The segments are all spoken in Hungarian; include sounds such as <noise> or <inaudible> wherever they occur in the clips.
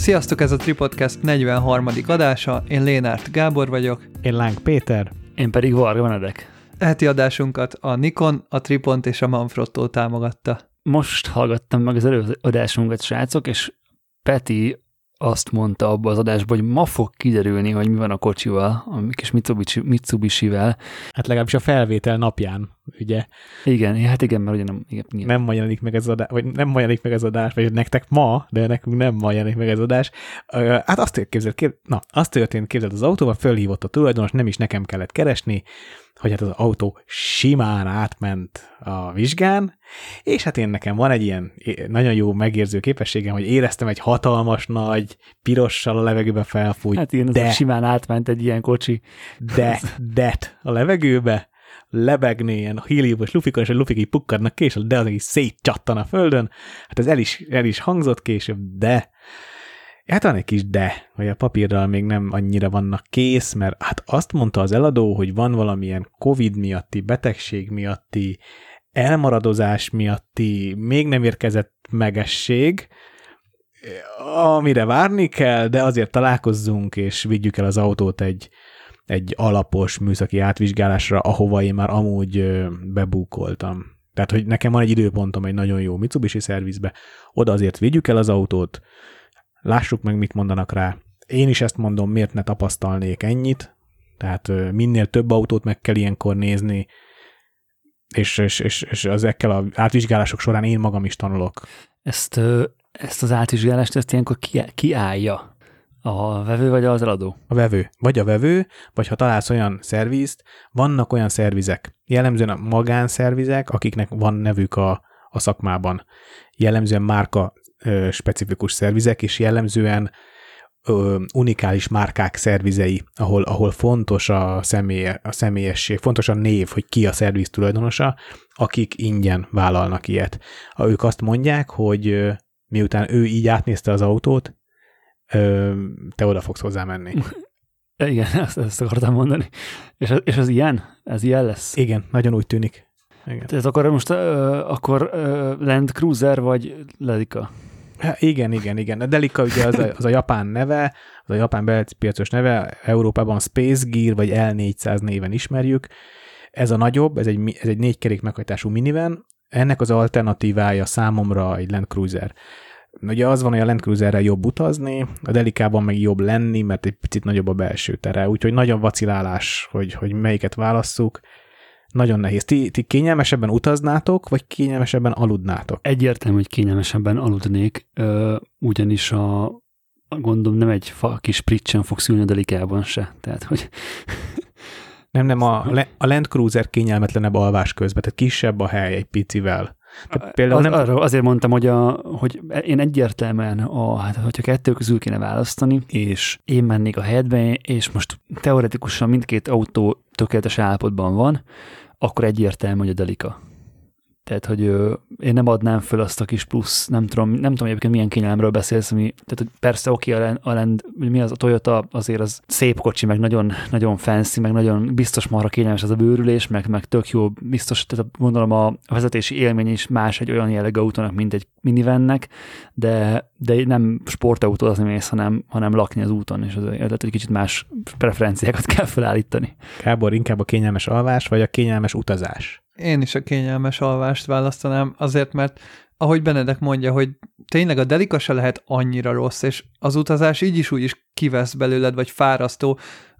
Sziasztok, ez a Tripodcast 43. adása, én Lénárt Gábor vagyok. Én Láng Péter. Én pedig Varga Benedek. Eheti adásunkat a Nikon, a Tripont és a Manfrotto támogatta. Most hallgattam meg az előző adásunkat, srácok, és Peti azt mondta abba az adásban, hogy ma fog kiderülni, hogy mi van a kocsival, a kis Mitsubishi, Mitsubishi-vel. Hát legalábbis a felvétel napján, ugye? Igen, hát igen, mert ugye nem, igen, igen. Nem ma jelenik meg ez az adás, vagy nem ma jelenik meg ez az adás, vagy nektek ma, de nekünk nem ma jelenik meg ez az adás. Hát azt képzeld, kép, na, azt történt, képzeld az autóval, fölhívott a tulajdonos, nem is nekem kellett keresni, hogy hát az autó simán átment a vizsgán, és hát én nekem van egy ilyen nagyon jó megérző képességem, hogy éreztem egy hatalmas nagy pirossal a levegőbe felfújt. Hát ilyen, de, simán átment egy ilyen kocsi. De, de a levegőbe, lebegni ilyen híliumos lufikon, és a lufik így pukkadnak később, de az így szétcsattan a földön. Hát ez el is, el is hangzott később, de Hát van egy kis de, hogy a papírral még nem annyira vannak kész, mert hát azt mondta az eladó, hogy van valamilyen Covid miatti, betegség miatti, elmaradozás miatti, még nem érkezett megesség, amire várni kell, de azért találkozzunk, és vigyük el az autót egy, egy alapos műszaki átvizsgálásra, ahova én már amúgy bebúkoltam. Tehát, hogy nekem van egy időpontom egy nagyon jó Mitsubishi szervizbe, oda azért vigyük el az autót, lássuk meg, mit mondanak rá. Én is ezt mondom, miért ne tapasztalnék ennyit, tehát minél több autót meg kell ilyenkor nézni, és, és, és, és ezekkel az átvizsgálások során én magam is tanulok. Ezt, ezt az átvizsgálást ezt ilyenkor ki, ki állja? A vevő vagy az eladó? A vevő. Vagy a vevő, vagy ha találsz olyan szervizt, vannak olyan szervizek, jellemzően a magánszervizek, akiknek van nevük a, a szakmában. Jellemzően márka ö, specifikus szervizek, és jellemzően ö, unikális márkák szervizei, ahol, ahol fontos a, személye, a személyesség, fontos a név, hogy ki a szerviz tulajdonosa, akik ingyen vállalnak ilyet. Ha ők azt mondják, hogy ö, miután ő így átnézte az autót, ö, te oda fogsz hozzá menni. <laughs> Igen, ezt, ezt akartam mondani. És, és az ilyen? Ez ilyen lesz? Igen, nagyon úgy tűnik. Igen. Ez akkor most uh, akkor uh, Land Cruiser vagy Ledika? Hát igen, igen, igen. A Delica ugye az a, az a japán neve, az a japán piacos neve, Európában Space Gear vagy L400 néven ismerjük. Ez a nagyobb, ez egy, ez egy négy kerék meghajtású minivan, ennek az alternatívája számomra egy Land Cruiser. Ugye az van, hogy a Land Cruiserrel jobb utazni, a Delikában meg jobb lenni, mert egy picit nagyobb a belső tere, úgyhogy nagyon vacilálás, hogy, hogy melyiket válasszuk nagyon nehéz. Ti, ti kényelmesebben utaznátok, vagy kényelmesebben aludnátok? Egyértelmű, hogy kényelmesebben aludnék, ugyanis a gondolom nem egy fa, kis pritsen fog szülni a delikában se. Tehát, hogy <laughs> nem, nem, a, a Land Cruiser kényelmetlenebb alvás közben, tehát kisebb a hely egy picivel. Tehát például az, nem... arra azért mondtam, hogy, a, hogy én egyértelműen, a, hát, hogyha kettő közül kéne választani, és én mennék a helyedbe, és most teoretikusan mindkét autó tökéletes állapotban van, akkor egyértelmű, hogy a Delica. Tehát, hogy ö, én nem adnám föl azt a kis plusz, nem tudom, nem tudom egyébként milyen kényelemről beszélsz, ami, tehát hogy persze oké, okay, a, a, mi az a Toyota, azért az szép kocsi, meg nagyon, nagyon fancy, meg nagyon biztos marha kényelmes az a bőrülés, meg, meg tök jó, biztos, tehát gondolom a vezetési élmény is más egy olyan jellegű autónak, mint egy minivennek, de, de nem sportautózni mész, hanem, hanem lakni az úton, és az, tehát egy kicsit más preferenciákat kell felállítani. Kábor, inkább a kényelmes alvás, vagy a kényelmes utazás? Én is a kényelmes alvást választanám, azért, mert ahogy Benedek mondja, hogy tényleg a delika se lehet annyira rossz, és az utazás így is úgy is kivesz belőled, vagy fárasztó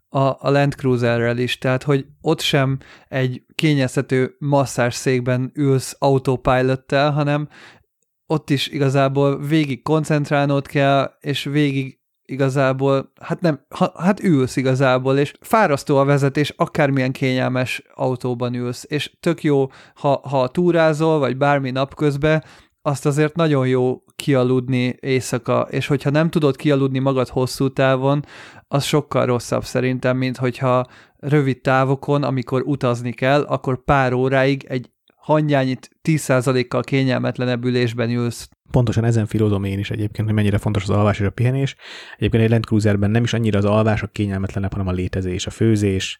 a, a Land Cruiserrel is, tehát hogy ott sem egy kényeztető masszás székben ülsz autopilottel, hanem ott is igazából végig koncentrálnod kell, és végig igazából, hát nem, ha, hát ülsz igazából, és fárasztó a vezetés, akármilyen kényelmes autóban ülsz, és tök jó, ha, ha túrázol, vagy bármi napközben, azt azért nagyon jó kialudni éjszaka, és hogyha nem tudod kialudni magad hosszú távon, az sokkal rosszabb szerintem, mint hogyha rövid távokon, amikor utazni kell, akkor pár óráig egy hangyányit 10%-kal kényelmetlenebb ülésben ülsz pontosan ezen filózom én is egyébként, hogy mennyire fontos az alvás és a pihenés. Egyébként egy Land Cruiserben nem is annyira az alvás a kényelmetlenebb, hanem a létezés, a főzés,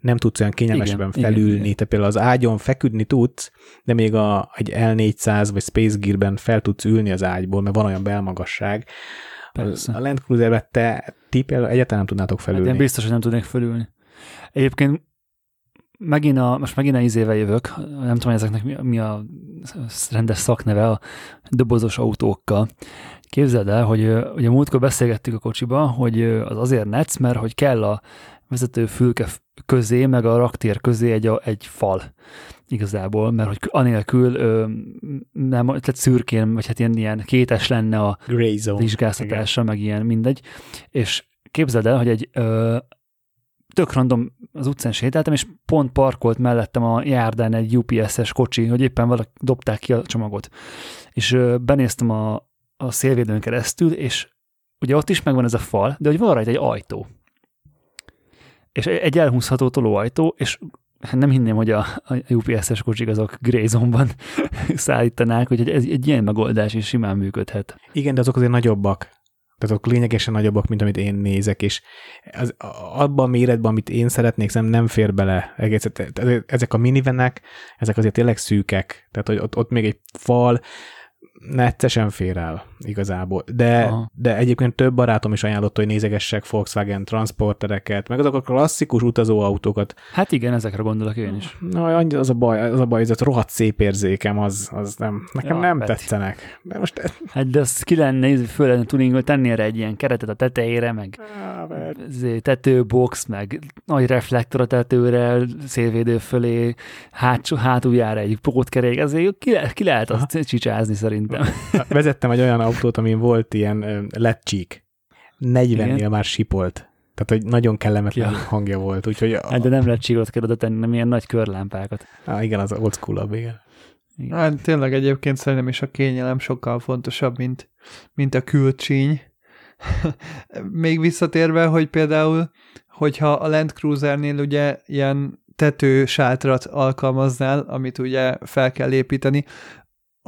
nem tudsz olyan kényelmesebben igen, felülni, igen, igen. te például az ágyon feküdni tudsz, de még a, egy L400 vagy Space Gear-ben fel tudsz ülni az ágyból, mert van olyan belmagasság, Persze. A Land Cruiserbe te tippel egyáltalán nem tudnátok Hát felülni. én biztos, hogy nem tudnék fölülni. Egyébként megint a, most megint a izével jövök, nem tudom, ezeknek mi, mi a rendes szakneve a dobozos autókkal. Képzeld el, hogy ugye múltkor beszélgettük a kocsiba, hogy az azért netsz, mert hogy kell a vezető fülke közé, meg a raktér közé egy, a, egy fal igazából, mert hogy anélkül ö, nem, tehát szürkén, vagy hát ilyen, ilyen kétes lenne a Grey Zone. vizsgáztatása, meg ilyen mindegy. És képzeld el, hogy egy ö, tök random az utcán sétáltam, és pont parkolt mellettem a járdán egy UPS-es kocsi, hogy éppen valaki dobták ki a csomagot. És benéztem a, a szélvédőn keresztül, és ugye ott is megvan ez a fal, de hogy van rajta egy ajtó. És egy elhúzható tolóajtó, és nem hinném, hogy a, a UPS-es kocsik azok Grey Zone-ban <laughs> szállítanák, hogy egy, egy ilyen megoldás is simán működhet. Igen, de azok azért nagyobbak. Tehát azok lényegesen nagyobbak, mint amit én nézek, és az, abban a méretben, amit én szeretnék, nem, nem fér bele. Egész, ezek a minivenek, ezek azért tényleg szűkek. Tehát, hogy ott, ott még egy fal neccesen fér el igazából. De, Aha. de egyébként több barátom is ajánlott, hogy nézegessek Volkswagen transportereket, meg azok a klasszikus utazóautókat. Hát igen, ezekre gondolok én is. Na, az a baj, az a baj, ez a rohadt szép érzékem, az, az nem, nekem Ja, nem Peti. tetszenek. De most Hát de azt ki lenne, föl lenne tuning, tenni erre egy ilyen keretet a tetejére, meg izé, tetőbox, meg nagy reflektor a tetőre, szélvédő fölé, hátsó, hátuljára egy pótkerék, azért ki, le, ki lehet azt csicsázni szerintem. Vezettem egy olyan autót, amin volt ilyen ö, lecsík. 40-nél Igen. már sipolt. Tehát, hogy nagyon kellemetlen Ja. hangja volt. Úgyhogy, Hát de nem lehet csíkot kell oda tenni, nem ilyen nagy körlámpákat. á, igen, az old school igen. Igen. Hát tényleg egyébként szerintem is a kényelem sokkal fontosabb, mint, mint a külcsíny. <laughs> Még visszatérve, hogy például, hogyha a Land Cruisernél ugye ilyen tetősátrat alkalmaznál, amit ugye fel kell építeni, a-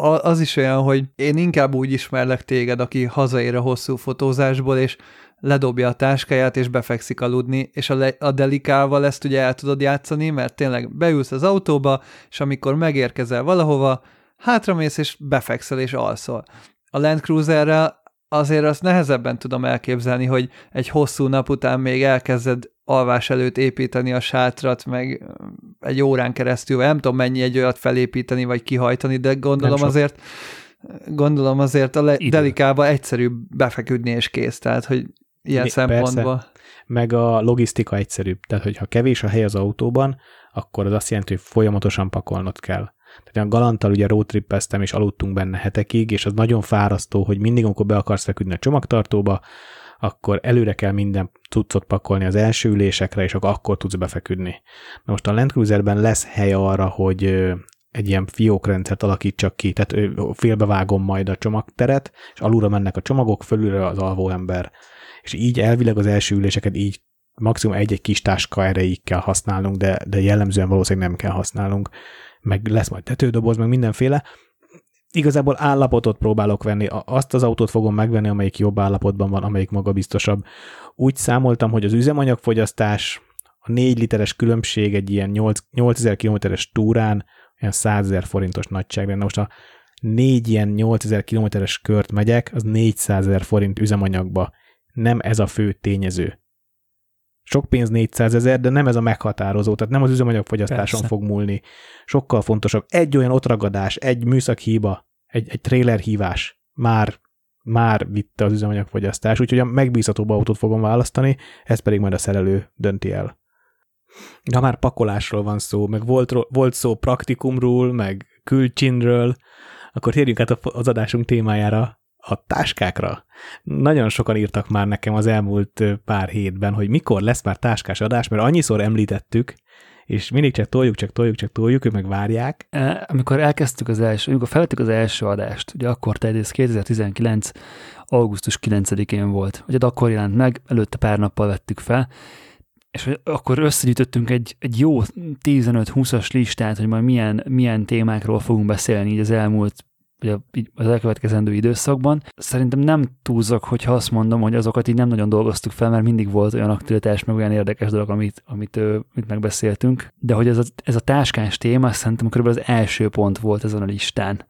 az is olyan, hogy én inkább úgy ismerlek téged, aki hazaér a hosszú fotózásból, és ledobja a táskáját, és befekszik aludni, és a, le- a delikával ezt ugye el tudod játszani, mert tényleg beülsz az autóba, és amikor megérkezel valahova, hátramész, és befekszel, és alszol. A Land Cruiserrel azért azt nehezebben tudom elképzelni, hogy egy hosszú nap után még elkezded alvás előtt építeni a sátrat, meg egy órán keresztül, vagy nem tudom mennyi egy olyat felépíteni, vagy kihajtani, de gondolom azért gondolom azért a le- Idő. delikába egyszerűbb befeküdni és kész, tehát hogy ilyen Mi- szempontból. Meg a logisztika egyszerűbb. Tehát, hogyha kevés a hely az autóban, akkor az azt jelenti, hogy folyamatosan pakolnod kell. Tehát a galanttal ugye roadtrippeztem, és aludtunk benne hetekig, és az nagyon fárasztó, hogy mindig, amikor be akarsz feküdni a csomagtartóba, akkor előre kell minden cuccot pakolni az első ülésekre, és akkor, akkor tudsz befeküdni. Na most a Land Cruiserben lesz hely arra, hogy egy ilyen fiókrendszert alakítsak ki, tehát félbevágom majd a csomagteret, és alulra mennek a csomagok, fölülre az alvó ember. És így elvileg az első üléseket így maximum egy-egy kis táska erejéig kell használnunk, de, de jellemzően valószínűleg nem kell használnunk. Meg lesz majd tetődoboz, meg mindenféle. Igazából állapotot próbálok venni. Azt az autót fogom megvenni, amelyik jobb állapotban van, amelyik magabiztosabb. Úgy számoltam, hogy az üzemanyagfogyasztás, a 4 literes különbség egy ilyen 8 8000 kilométeres túrán olyan 100 000 forintos nagyságrend. Na most a négy ilyen 8000 kilométeres kört megyek, az 400 000 forint üzemanyagba. Nem ez a fő tényező. Sok pénz 400 ezer, de nem ez a meghatározó, tehát nem az üzemanyagfogyasztáson Persze. fog múlni. Sokkal fontosabb. Egy olyan otragadás, egy műszakhíba, egy, egy trailer hívás már, már vitte az üzemanyagfogyasztás, úgyhogy a megbízhatóbb autót fogom választani, ez pedig majd a szerelő dönti el. De ha már pakolásról van szó, meg volt, volt szó praktikumról, meg külcsinről, akkor térjünk át az adásunk témájára, a táskákra. Nagyon sokan írtak már nekem az elmúlt pár hétben, hogy mikor lesz már táskás adás, mert annyiszor említettük, és mindig csak toljuk, csak toljuk, csak toljuk, ők meg várják. E, Amikor elkezdtük az első, amikor felvettük az első adást, ugye akkor te ez 2019. augusztus 9-én volt, ugye akkor jelent meg, előtte pár nappal vettük fel, és akkor összegyűjtöttünk egy, egy jó 15-20-as listát, hogy majd milyen, milyen témákról fogunk beszélni így az elmúlt vagy az elkövetkezendő időszakban. Szerintem nem túlzok, hogyha azt mondom, hogy azokat így nem nagyon dolgoztuk fel, mert mindig volt olyan aktualitás, meg olyan érdekes dolog, amit, amit, amit megbeszéltünk. De hogy ez a, ez a táskás téma szerintem körülbelül az első pont volt ezen a listán.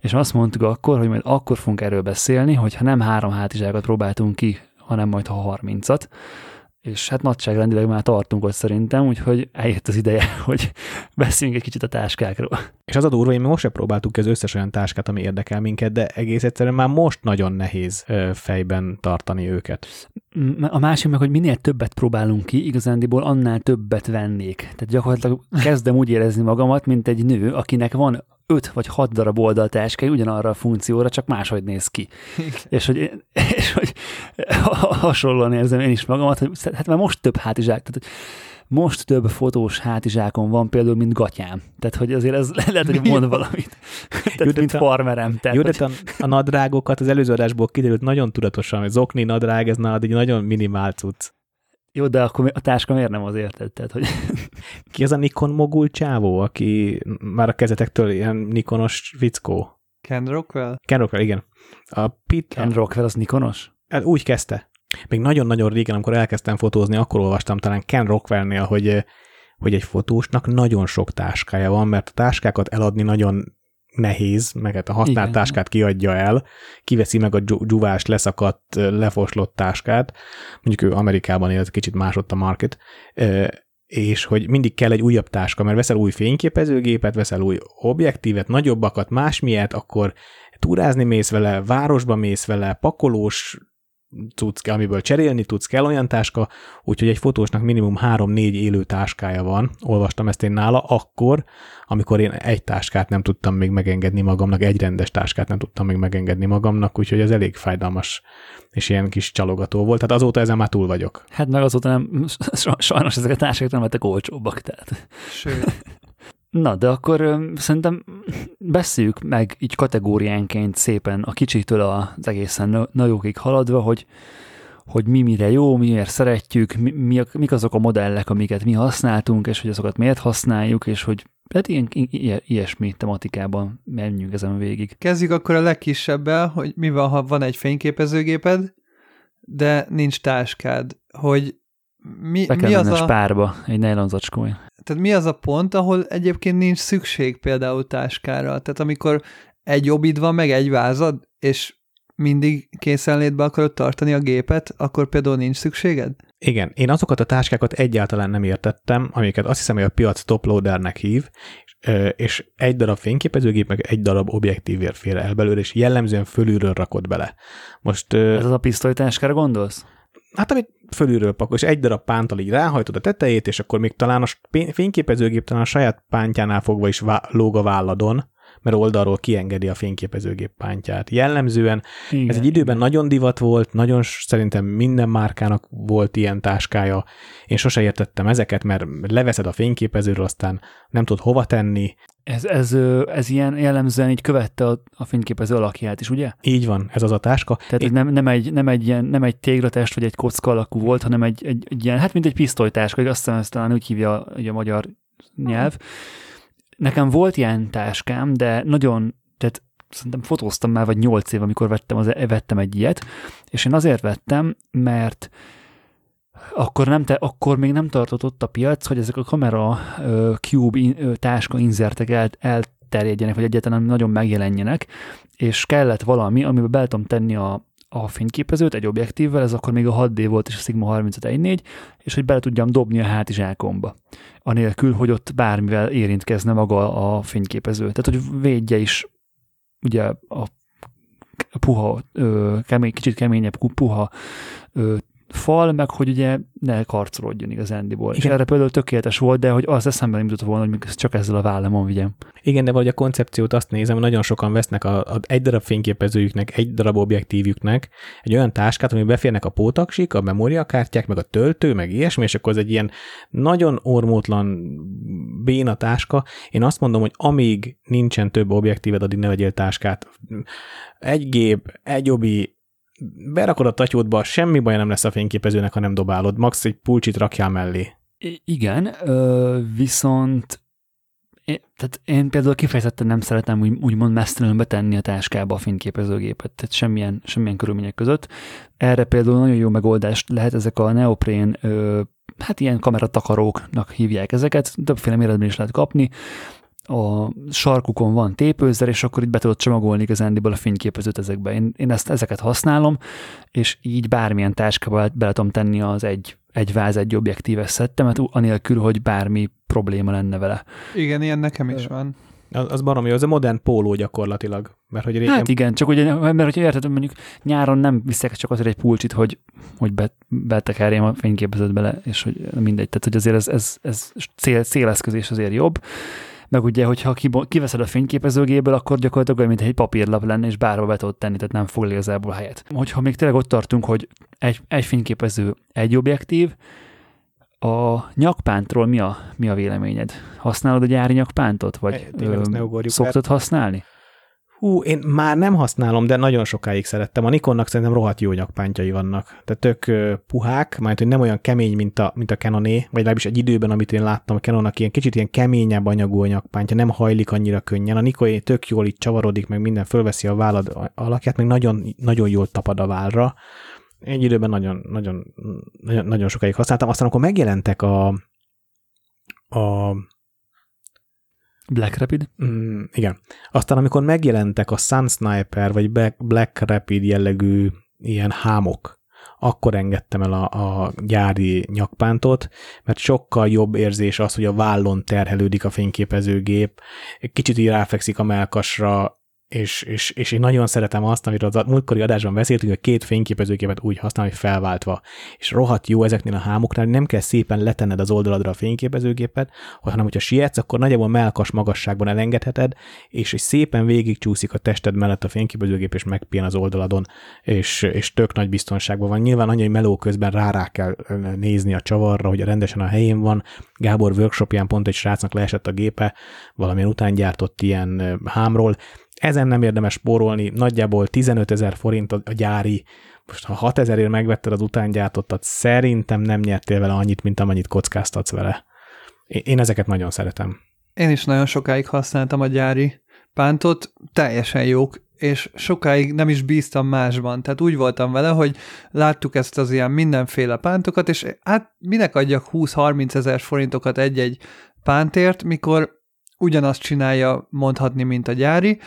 És azt mondtuk akkor, hogy majd akkor fogunk erről beszélni, hogyha nem három hátizsákat próbáltunk ki, hanem majd ha harmincat és hát nagyságrendileg már tartunk ott szerintem, úgyhogy eljött az ideje, <laughs> hogy beszéljünk egy kicsit a táskákról. És az a durva, hogy mi most se próbáltuk az összes olyan táskát, ami érdekel minket, de egész egyszerűen már most nagyon nehéz fejben tartani őket. A másik meg, hogy minél többet próbálunk ki, igazándiból annál többet vennék. Tehát gyakorlatilag kezdem úgy érezni magamat, mint egy nő, akinek van öt vagy hat darab oldaltáskái ugyanarra a funkcióra, csak máshogy néz ki. és hogy, <laughs> és hogy hasonlóan érzem én is magamat, hogy hát már most több hátizsák, tehát most több fotós hátizsákon van például, mint gatyám. Tehát, hogy azért ez lehet, hogy mond <laughs> valamit. Tehát, jó, mint a, farmerem. Tehát, jó, hogy... a, a nadrágokat az előző adásból kiderült nagyon tudatosan, hogy zokni nadrág, ez nálad egy nagyon minimál cucc. Jó, de akkor a táska miért nem azért Tehát, hogy... <laughs> Ki az a Nikon mogul csávó, aki már a kezetektől ilyen Nikonos fickó? Ken Rockwell? Ken Rockwell, igen. A Pit, Ken Rockwell az Nikonos? Hát úgy kezdte. Még nagyon-nagyon régen, amikor elkezdtem fotózni, akkor olvastam talán Ken Rockwellnél, hogy, hogy egy fotósnak nagyon sok táskája van, mert a táskákat eladni nagyon nehéz, meg hát a használt Igen. táskát kiadja el, kiveszi meg a dzsuvás, leszakadt, lefoslott táskát, mondjuk ő Amerikában él, kicsit másott a market, és hogy mindig kell egy újabb táska, mert veszel új fényképezőgépet, veszel új objektívet, nagyobbakat, másmilyet, akkor túrázni mész vele, városba mész vele, pakolós cucc, amiből cserélni tudsz, kell olyan táska, úgyhogy egy fotósnak minimum 3-4 élő táskája van, olvastam ezt én nála, akkor, amikor én egy táskát nem tudtam még megengedni magamnak, egy rendes táskát nem tudtam még megengedni magamnak, úgyhogy ez elég fájdalmas és ilyen kis csalogató volt, tehát azóta ezen már túl vagyok. Hát meg azóta nem, <laughs> sajnos ezek a táskák nem lettek olcsóbbak, tehát. Sőt. Na, de akkor ö, szerintem beszéljük meg így kategóriánként szépen a kicsitől az egészen nagyokig haladva, hogy, hogy mi mire jó, miért szeretjük, mi, mi, mik azok a modellek, amiket mi használtunk, és hogy azokat miért használjuk, és hogy hát ilyen, ilyesmi tematikában menjünk ezen végig. Kezdjük akkor a legkisebbel, hogy mi van, ha van egy fényképezőgéped, de nincs táskád, hogy mi, Be kell mi az a spárba, egy nylon zacskója tehát mi az a pont, ahol egyébként nincs szükség például táskára? Tehát amikor egy jobbid van, meg egy vázad, és mindig készenlétbe akarod tartani a gépet, akkor például nincs szükséged? Igen, én azokat a táskákat egyáltalán nem értettem, amiket azt hiszem, hogy a piac toploadernek hív, és egy darab fényképezőgép, meg egy darab objektívért fér el belőle, és jellemzően fölülről rakod bele. Most, Ez az a pisztolytáskára gondolsz? Hát amit fölülről pakol, és egy darab pántal így ráhajtod a tetejét, és akkor még talán a fényképezőgép talán a saját pántjánál fogva is vá- lóg a válladon, mert oldalról kiengedi a fényképezőgép pántját. Jellemzően igen, ez egy időben nagyon divat volt, nagyon szerintem minden márkának volt ilyen táskája. Én sose értettem ezeket, mert leveszed a fényképezőről, aztán nem tudod hova tenni. Ez, ez, ez ilyen jellemzően így követte a, a fényképező alakját is, ugye? Így van, ez az a táska. Tehát Én... nem, nem, egy, nem, egy ilyen, nem egy téglatest vagy egy kocka alakú volt, hanem egy, egy, egy ilyen, hát mint egy pisztolytáska, azt hiszem, ezt talán úgy hívja a magyar nyelv. Nekem volt ilyen táskám, de nagyon, tehát szerintem fotóztam már vagy nyolc év, amikor vettem, az, vettem egy ilyet, és én azért vettem, mert akkor, nem te, akkor még nem tartott ott a piac, hogy ezek a kamera uh, cube in, táska inzertek el, elterjedjenek, vagy egyáltalán nagyon megjelenjenek, és kellett valami, amiben be tudom tenni a, a fényképezőt egy objektívvel, ez akkor még a 6D volt és a Sigma 3514, és hogy bele tudjam dobni a hátizsákomba, anélkül, hogy ott bármivel érintkezne maga a fényképező. Tehát, hogy védje is ugye a puha, ö, kemény, kicsit keményebb puha ö, fal, meg hogy ugye ne karcolódjon igazándiból. Igen. És erre például tökéletes volt, de hogy az eszembe nem jutott volna, hogy csak ezzel a vállamon vigyem. Igen, de vagy a koncepciót azt nézem, hogy nagyon sokan vesznek a, a egy darab fényképezőjüknek, egy darab objektívjüknek egy olyan táskát, ami beférnek a pótaksik, a memóriakártyák, meg a töltő, meg ilyesmi, és akkor ez egy ilyen nagyon ormótlan béna táska. Én azt mondom, hogy amíg nincsen több objektíved, addig ne vegyél táskát. Egy gép, egy obi, berakod a tatyódba, semmi baj nem lesz a fényképezőnek, ha nem dobálod. Max egy pulcsit rakjál mellé. I- igen, viszont tehát én például kifejezetten nem szeretem úgy, úgymond mesztelenül betenni a táskába a fényképezőgépet, tehát semmilyen, semmilyen körülmények között. Erre például nagyon jó megoldást lehet ezek a neoprén, ö, hát ilyen kameratakaróknak hívják ezeket, többféle méretben is lehet kapni, a sarkukon van tépőzer, és akkor itt be tudod csomagolni igazándiból a fényképezőt ezekbe. Én, én ezt, ezeket használom, és így bármilyen táskába be tudom tenni az egy, egy váz, egy objektíves szettemet, anélkül, hogy bármi probléma lenne vele. Igen, ilyen nekem is van. Az, az barom jó, az a modern póló gyakorlatilag. Mert hogy régen... Hát igen, csak ugye, mert hogyha érted, mondjuk nyáron nem viszek csak azért egy pulcsit, hogy, hogy be, betekerjem a fényképezőt bele, és hogy mindegy. Tehát, hogy azért ez, ez, ez cél, céleszközés azért jobb meg ugye, hogyha kiveszed a fényképezőgéből, akkor gyakorlatilag olyan, mint egy papírlap lenne, és bárhol be tudod tenni, tehát nem fog igazából helyet. Hogyha még tényleg ott tartunk, hogy egy, egy fényképező, egy objektív, a nyakpántról mi a, mi a véleményed? Használod a gyári nyakpántot, vagy e, ö, szoktad használni? Hú, én már nem használom, de nagyon sokáig szerettem. A Nikonnak szerintem rohadt jó nyakpántjai vannak. Tehát tök uh, puhák, majd hogy nem olyan kemény, mint a, mint a Canoné, vagy legalábbis egy időben, amit én láttam, a Canonnak ilyen kicsit ilyen keményebb anyagú a nyakpántja, nem hajlik annyira könnyen. A Nikoé tök jól itt csavarodik, meg minden fölveszi a vállad alakját, meg nagyon, nagyon jól tapad a vállra. Egy időben nagyon, nagyon, nagyon, nagyon sokáig használtam. Aztán akkor megjelentek a, a Black Rapid? Mm, igen. Aztán amikor megjelentek a Sun Sniper vagy Black Rapid jellegű ilyen hámok, akkor engedtem el a, a gyári nyakpántot, mert sokkal jobb érzés az, hogy a vállon terhelődik a fényképezőgép, kicsit így ráfekszik a melkasra, és, és, és én nagyon szeretem azt, amiről az múltkori adásban beszéltünk, hogy két fényképezőképet úgy használni, hogy felváltva. És rohadt jó ezeknél a hámoknál, nem kell szépen letenned az oldaladra a fényképezőgépet, hanem hogyha sietsz, akkor nagyjából melkas magasságban elengedheted, és hogy szépen végigcsúszik a tested mellett a fényképezőgép, és megpien az oldaladon, és, és tök nagy biztonságban van. Nyilván annyi, hogy meló közben rá, rá kell nézni a csavarra, hogy rendesen a helyén van. Gábor workshopján pont egy srácnak leesett a gépe, valamilyen után gyártott ilyen hámról, ezen nem érdemes spórolni, nagyjából 15 ezer forint a gyári, most ha 6 ezerért megvetted az utángyártottat, szerintem nem nyertél vele annyit, mint amennyit kockáztatsz vele. Én ezeket nagyon szeretem. Én is nagyon sokáig használtam a gyári pántot, teljesen jók, és sokáig nem is bíztam másban. Tehát úgy voltam vele, hogy láttuk ezt az ilyen mindenféle pántokat, és hát minek adjak 20-30 ezer forintokat egy-egy pántért, mikor ugyanazt csinálja mondhatni, mint a gyári,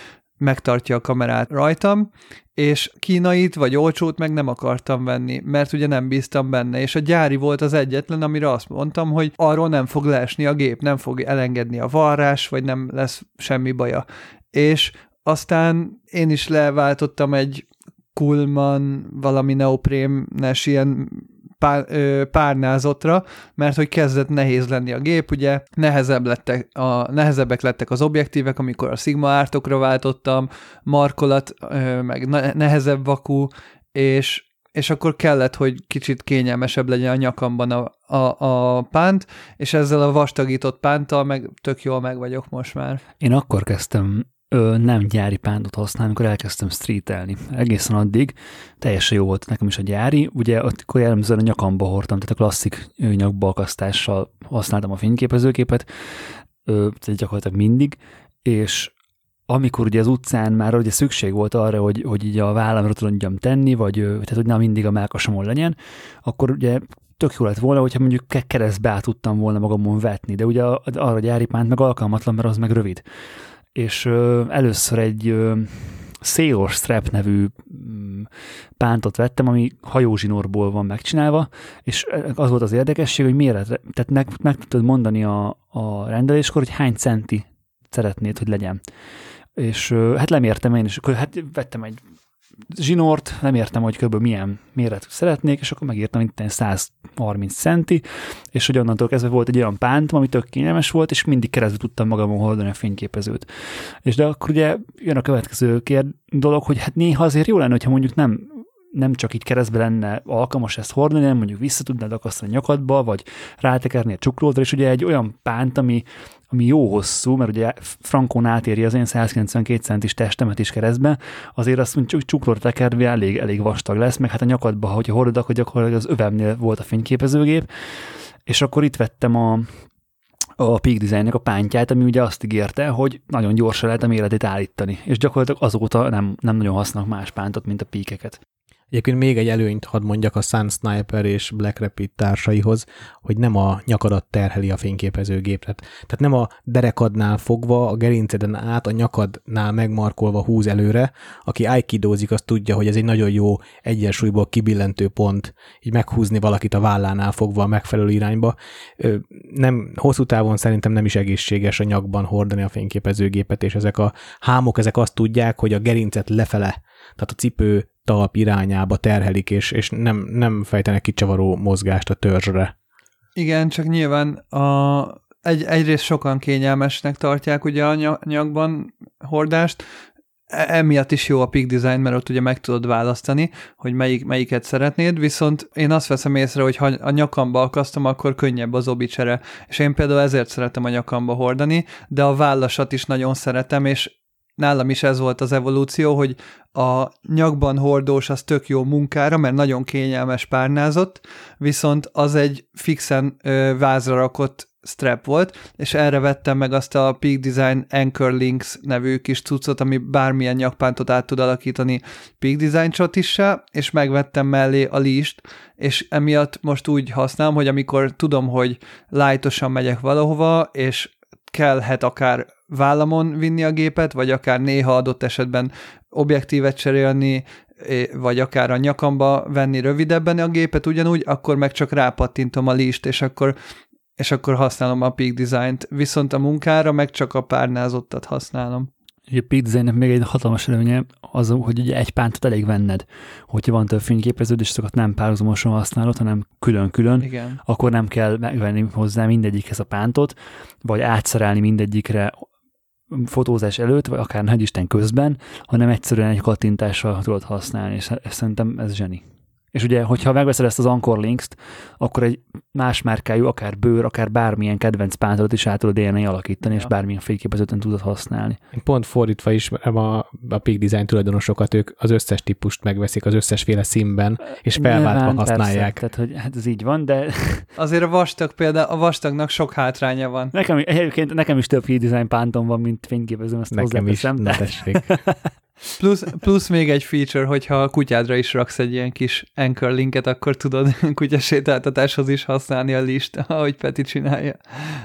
megtartja a kamerát rajtam, és kínait vagy olcsót meg nem akartam venni, mert ugye nem bíztam benne, és a gyári volt az egyetlen, amire azt mondtam, hogy arról nem fog leesni a gép, nem fog elengedni a varrás, vagy nem lesz semmi baja. És aztán én is leváltottam egy Kulman valami neoprémnes ilyen pár, ö, mert hogy kezdett nehéz lenni a gép, ugye nehezebb lettek a, nehezebbek lettek az objektívek, amikor a Sigma ártokra váltottam, markolat, meg nehezebb vakú, és, és akkor kellett, hogy kicsit kényelmesebb legyen a nyakamban a, a, a pánt, és ezzel a vastagított pánttal meg tök jól meg vagyok most már. Én akkor kezdtem ö, nem gyári pántot használni, amikor elkezdtem streetelni. Egészen addig teljesen jó volt nekem is a gyári, ugye akkor jellemzően a nyakamba hordtam, tehát a klasszik nyakbalkasztással használtam a fényképezőképet, ö, tehát gyakorlatilag mindig, és amikor ugye az utcán már ugye szükség volt arra, hogy, hogy így a vállamra tudjam tenni, vagy tehát hogy nem mindig a melkasamon legyen, akkor ugye tök jó lett volna, hogyha mondjuk keresztbe át tudtam volna magamon vetni, de ugye arra gyári pánt meg alkalmatlan, mert az meg rövid és először egy ö, Sailor Strap nevű mm, pántot vettem, ami hajózsinórból van megcsinálva, és az volt az érdekesség, hogy miért, tehát meg, meg tudod mondani a, a rendeléskor, hogy hány centi szeretnéd, hogy legyen. És hát lemértem én, és akkor hát vettem egy zsinort, nem értem, hogy kb. milyen méretű szeretnék, és akkor megírtam itt 130 centi, és hogy onnantól kezdve volt egy olyan pántom, ami tök kényelmes volt, és mindig keresztül tudtam magamon hordani a fényképezőt. És de akkor ugye jön a következő kérd dolog, hogy hát néha azért jó lenne, hogyha mondjuk nem nem csak így keresztbe lenne alkalmas ezt hordani, hanem mondjuk vissza tudnád akasztani a nyakadba, vagy rátekerni a csuklódra, és ugye egy olyan pánt, ami, ami jó hosszú, mert ugye frankon átéri az én 192 centis testemet is keresztbe, azért azt mondjuk csuklóra tekerve elég, elég vastag lesz, meg hát a nyakadba, hogyha hordod, akkor gyakorlatilag az övemnél volt a fényképezőgép, és akkor itt vettem a a Peak Designnek a pántját, ami ugye azt ígérte, hogy nagyon gyorsan lehet a méretét állítani, és gyakorlatilag azóta nem, nem nagyon használnak más pántot, mint a píkeket. Egyébként még egy előnyt hadd mondjak a Sun Sniper és Black Rapid társaihoz, hogy nem a nyakadat terheli a fényképezőgépet. Tehát nem a derekadnál fogva, a gerinceden át, a nyakadnál megmarkolva húz előre. Aki aikidózik, az tudja, hogy ez egy nagyon jó egyensúlyból kibillentő pont, így meghúzni valakit a vállánál fogva a megfelelő irányba. Nem, hosszú távon szerintem nem is egészséges a nyakban hordani a fényképezőgépet, és ezek a hámok, ezek azt tudják, hogy a gerincet lefele tehát a cipő talp irányába terhelik, és, és nem, nem fejtenek kicsavaró mozgást a törzsre. Igen, csak nyilván a, egy, egyrészt sokan kényelmesnek tartják ugye a nyakban hordást, e, emiatt is jó a Peak Design, mert ott ugye meg tudod választani, hogy melyik, melyiket szeretnéd, viszont én azt veszem észre, hogy ha a nyakamba akasztom, akkor könnyebb az obicsere, és én például ezért szeretem a nyakamba hordani, de a vállasat is nagyon szeretem, és nálam is ez volt az evolúció, hogy a nyakban hordós az tök jó munkára, mert nagyon kényelmes párnázott, viszont az egy fixen ö, vázra rakott strap volt, és erre vettem meg azt a Peak Design Anchor Links nevű kis cuccot, ami bármilyen nyakpántot át tud alakítani Peak Design csotissá, és megvettem mellé a list, és emiatt most úgy használom, hogy amikor tudom, hogy lightosan megyek valahova, és kellhet akár vállamon vinni a gépet, vagy akár néha adott esetben objektívet cserélni, vagy akár a nyakamba venni rövidebben a gépet ugyanúgy, akkor meg csak rápattintom a list, és akkor és akkor használom a Peak Design-t, viszont a munkára meg csak a párnázottat használom. A Peak design még egy hatalmas előnye az, hogy ugye egy pántot elég venned. Hogyha van több fényképeződ, és azokat nem párhuzamosan használod, hanem külön-külön, Igen. akkor nem kell megvenni hozzá mindegyikhez a pántot, vagy átszerelni mindegyikre fotózás előtt, vagy akár nagy Isten közben, hanem egyszerűen egy kattintással tudod használni, és szerintem ez zseni. És ugye, hogyha megveszed ezt az Anchor Links-t, akkor egy más márkájú, akár bőr, akár bármilyen kedvenc pántot is át tudod élni, alakítani, ja. és bármilyen fényképezőten tudod használni. Én pont fordítva is a, a Peak Design tulajdonosokat, ők az összes típust megveszik az összesféle színben, és felváltva Nyilván, használják. Persze, tehát, hogy hát ez így van, de... Azért a vastag például, a vastagnak sok hátránya van. Nekem, egyébként nekem is több Peak Design pántom van, mint fényképezőm, ezt Nekem is, de... <laughs> Plusz, plusz még egy feature, hogyha a kutyádra is raksz egy ilyen kis anchor linket, akkor tudod <laughs> kutyasétáltatáshoz is használni a list, ahogy Peti csinálja.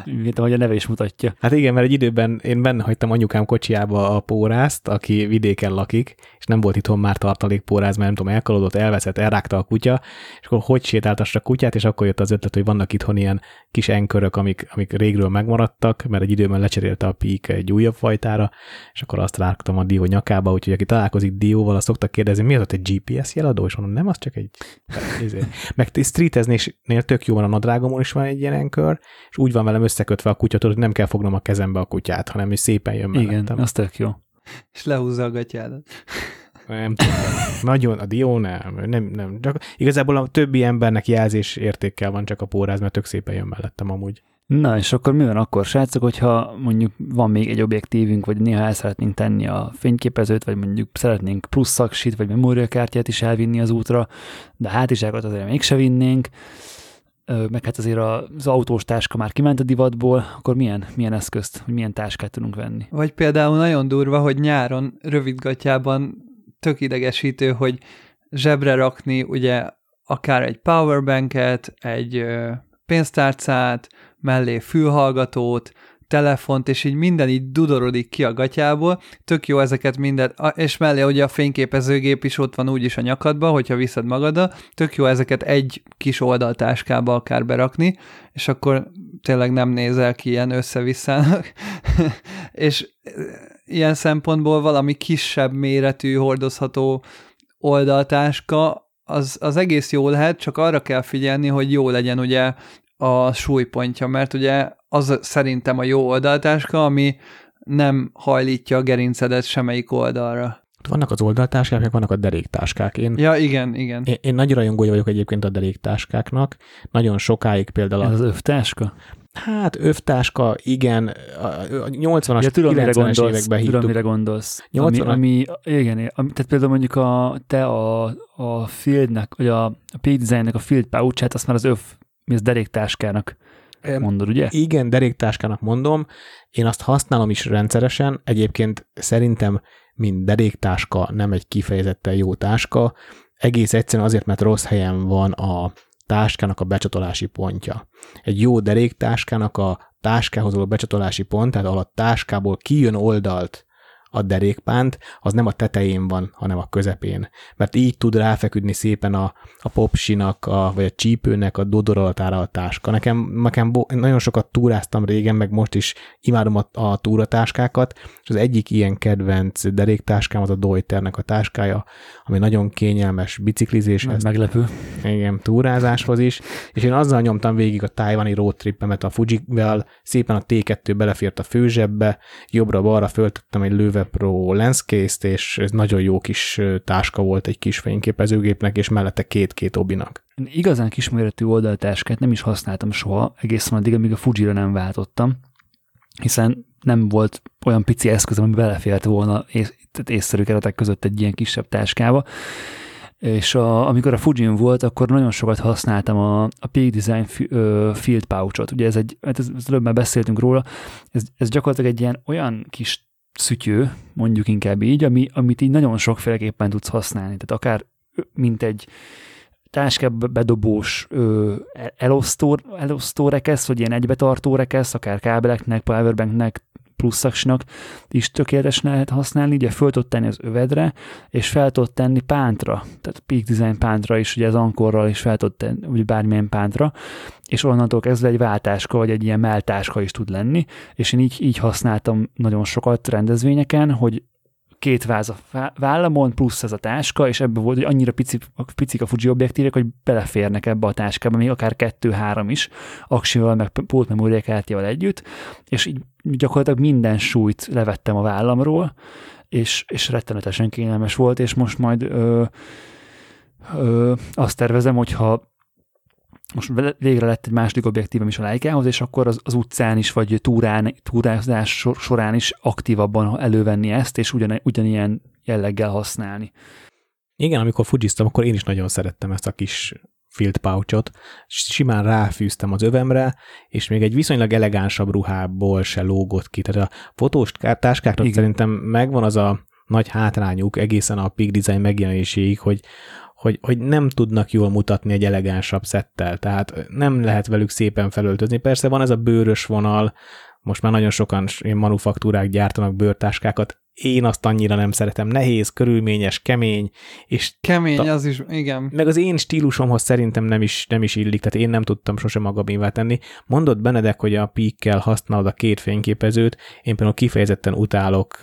Mint ahogy a neve is mutatja. Hát igen, mert egy időben én benne hagytam anyukám kocsiába a pórázt, aki vidéken lakik, és nem volt itthon már tartalék póráz, mert nem tudom, elkalódott, elveszett, elrágta a kutya, és akkor hogy sétáltassa a kutyát, és akkor jött az ötlet, hogy vannak itthon ilyen kis enkörök, amik, amik régről megmaradtak, mert egy időben lecserélte a pík egy újabb fajtára, és akkor azt rágtam a dió nyakába, úgyhogy aki találkozik dióval, azt szoktak kérdezni, mi az ott egy GPS jeladó, és mondom, nem, az csak egy... Izé. Meg streetezésnél tök jó van a nadrágomon is van egy ilyen enkör, és úgy van velem összekötve a kutya, hogy nem kell fognom a kezembe a kutyát, hanem is szépen jön mellettem. Igen, az tök jó. És lehúzza a gatyádat. Nem tudom. Nagyon, a dió nem, nem, nem. Csak igazából a többi embernek jelzés értékkel van csak a póráz, mert tök szépen jön mellettem amúgy. Na, és akkor mi van akkor, srácok, hogyha mondjuk van még egy objektívünk, vagy néha el szeretnénk tenni a fényképezőt, vagy mondjuk szeretnénk plusz szaksit, vagy memóriakártyát is elvinni az útra, de hátizsákat azért mégse vinnénk, meg hát azért az autós táska már kiment a divatból, akkor milyen, milyen eszközt, milyen táskát tudunk venni? Vagy például nagyon durva, hogy nyáron rövidgatjában tök idegesítő, hogy zsebre rakni ugye akár egy powerbanket, egy pénztárcát, mellé fülhallgatót, telefont, és így minden így dudorodik ki a gatyából, tök jó ezeket minden, és mellé ugye a fényképezőgép is ott van úgyis a nyakadba, hogyha viszed magaddal, tök jó ezeket egy kis oldaltáskába akár berakni, és akkor tényleg nem nézel ki ilyen összevisszának, <laughs> és ilyen szempontból valami kisebb méretű, hordozható oldaltáska, az, az egész jó lehet, csak arra kell figyelni, hogy jó legyen ugye a súlypontja, mert ugye az szerintem a jó oldaltáska, ami nem hajlítja a gerincedet semmelyik oldalra. Vannak az oldaltáskák, meg vannak a deréktáskák. Én, ja, igen, igen. Én, én nagy rajongója vagyok egyébként a deréktáskáknak. Nagyon sokáig például... Ez az övtáska? Hát övtáska, igen, a 80-as, ja, tudom, 90-es években hittuk. Tudom, mire gondolsz. 80 ami, ami, igen, ami, tehát például mondjuk a, te a, a Fieldnek, vagy a, a P-Designnek a Field pouch azt már az öv mi az deréktáskának mondod, ugye? Igen, deréktáskának mondom. Én azt használom is rendszeresen. Egyébként szerintem, mint deréktáska nem egy kifejezetten jó táska. Egész egyszerűen azért, mert rossz helyen van a táskának a becsatolási pontja. Egy jó deréktáskának a táskához való becsatolási pont, tehát ahol a táskából kijön oldalt a derékpánt, az nem a tetején van, hanem a közepén. Mert így tud ráfeküdni szépen a, a popsinak, a, vagy a csípőnek a dodorolatára a táska. Nekem, nekem nagyon sokat túráztam régen, meg most is imádom a, a túratáskákat, és az egyik ilyen kedvenc deréktáskám az a Deuternek a táskája, ami nagyon kényelmes biciklizéshez. Meglepő. Igen, túrázáshoz is, és én azzal nyomtam végig a tájvani roadtrippemet a Fuji-vel, szépen a T2 belefért a főzsebbe, jobbra-balra föltöttem egy lőve Pro Lenscase-t, és ez nagyon jó kis táska volt egy kis fényképezőgépnek, és mellette két-két obinak. Én igazán kisméretű oldaltáskát nem is használtam soha, egészen addig, amíg a Fuji-ra nem váltottam, hiszen nem volt olyan pici eszköz, ami belefért volna ész, észszerű keretek között egy ilyen kisebb táskába, és a, amikor a Fujin volt, akkor nagyon sokat használtam a, a Peak Design Field Pouchot. Ugye ez egy, hát ez, előbb már beszéltünk róla, ez, ez gyakorlatilag egy ilyen olyan kis szütyő, mondjuk inkább így, ami, amit így nagyon sokféleképpen tudsz használni. Tehát akár mint egy táskába bedobós ö, elosztó, elosztó rekesz, vagy ilyen egybetartó rekesz, akár kábeleknek, powerbanknek, pluszaknak is tökéletes lehet használni, ugye föl tudod tenni az övedre, és fel tudod tenni pántra, tehát Peak Design pántra is, ugye az ankorral is fel tudod tenni, ugye bármilyen pántra, és onnantól kezdve egy váltáska, vagy egy ilyen meltáska is tud lenni, és én így, így használtam nagyon sokat rendezvényeken, hogy két váz a vállamon, plusz ez a táska, és ebben volt, hogy annyira pici, picik a Fuji objektívek, hogy beleférnek ebbe a táskába, még akár kettő-három is, aksival, meg pótmemóriakártyával együtt, és így gyakorlatilag minden súlyt levettem a vállamról, és, és rettenetesen kényelmes volt, és most majd ö, ö, azt tervezem, hogyha most végre lett egy második objektívem is a Leica-hoz, és akkor az, az utcán is, vagy túrán, túrázás során is aktívabban elővenni ezt, és ugyan, ugyanilyen jelleggel használni. Igen, amikor fujiztam, akkor én is nagyon szerettem ezt a kis field pouchot, simán ráfűztem az övemre, és még egy viszonylag elegánsabb ruhából se lógott ki. Tehát a fotós táskáknak Igen. szerintem megvan az a nagy hátrányuk egészen a Peak Design megjelenéséig, hogy hogy, hogy nem tudnak jól mutatni egy elegánsabb szettel, tehát nem lehet velük szépen felöltözni. Persze van ez a bőrös vonal, most már nagyon sokan manufaktúrák gyártanak bőrtáskákat, én azt annyira nem szeretem. Nehéz, körülményes, kemény, és... Kemény, ta- az is, igen. Meg az én stílusomhoz szerintem nem is, nem is illik, tehát én nem tudtam sosem magamévá tenni. Mondott Benedek, hogy a píkkel használod a két fényképezőt, én például kifejezetten utálok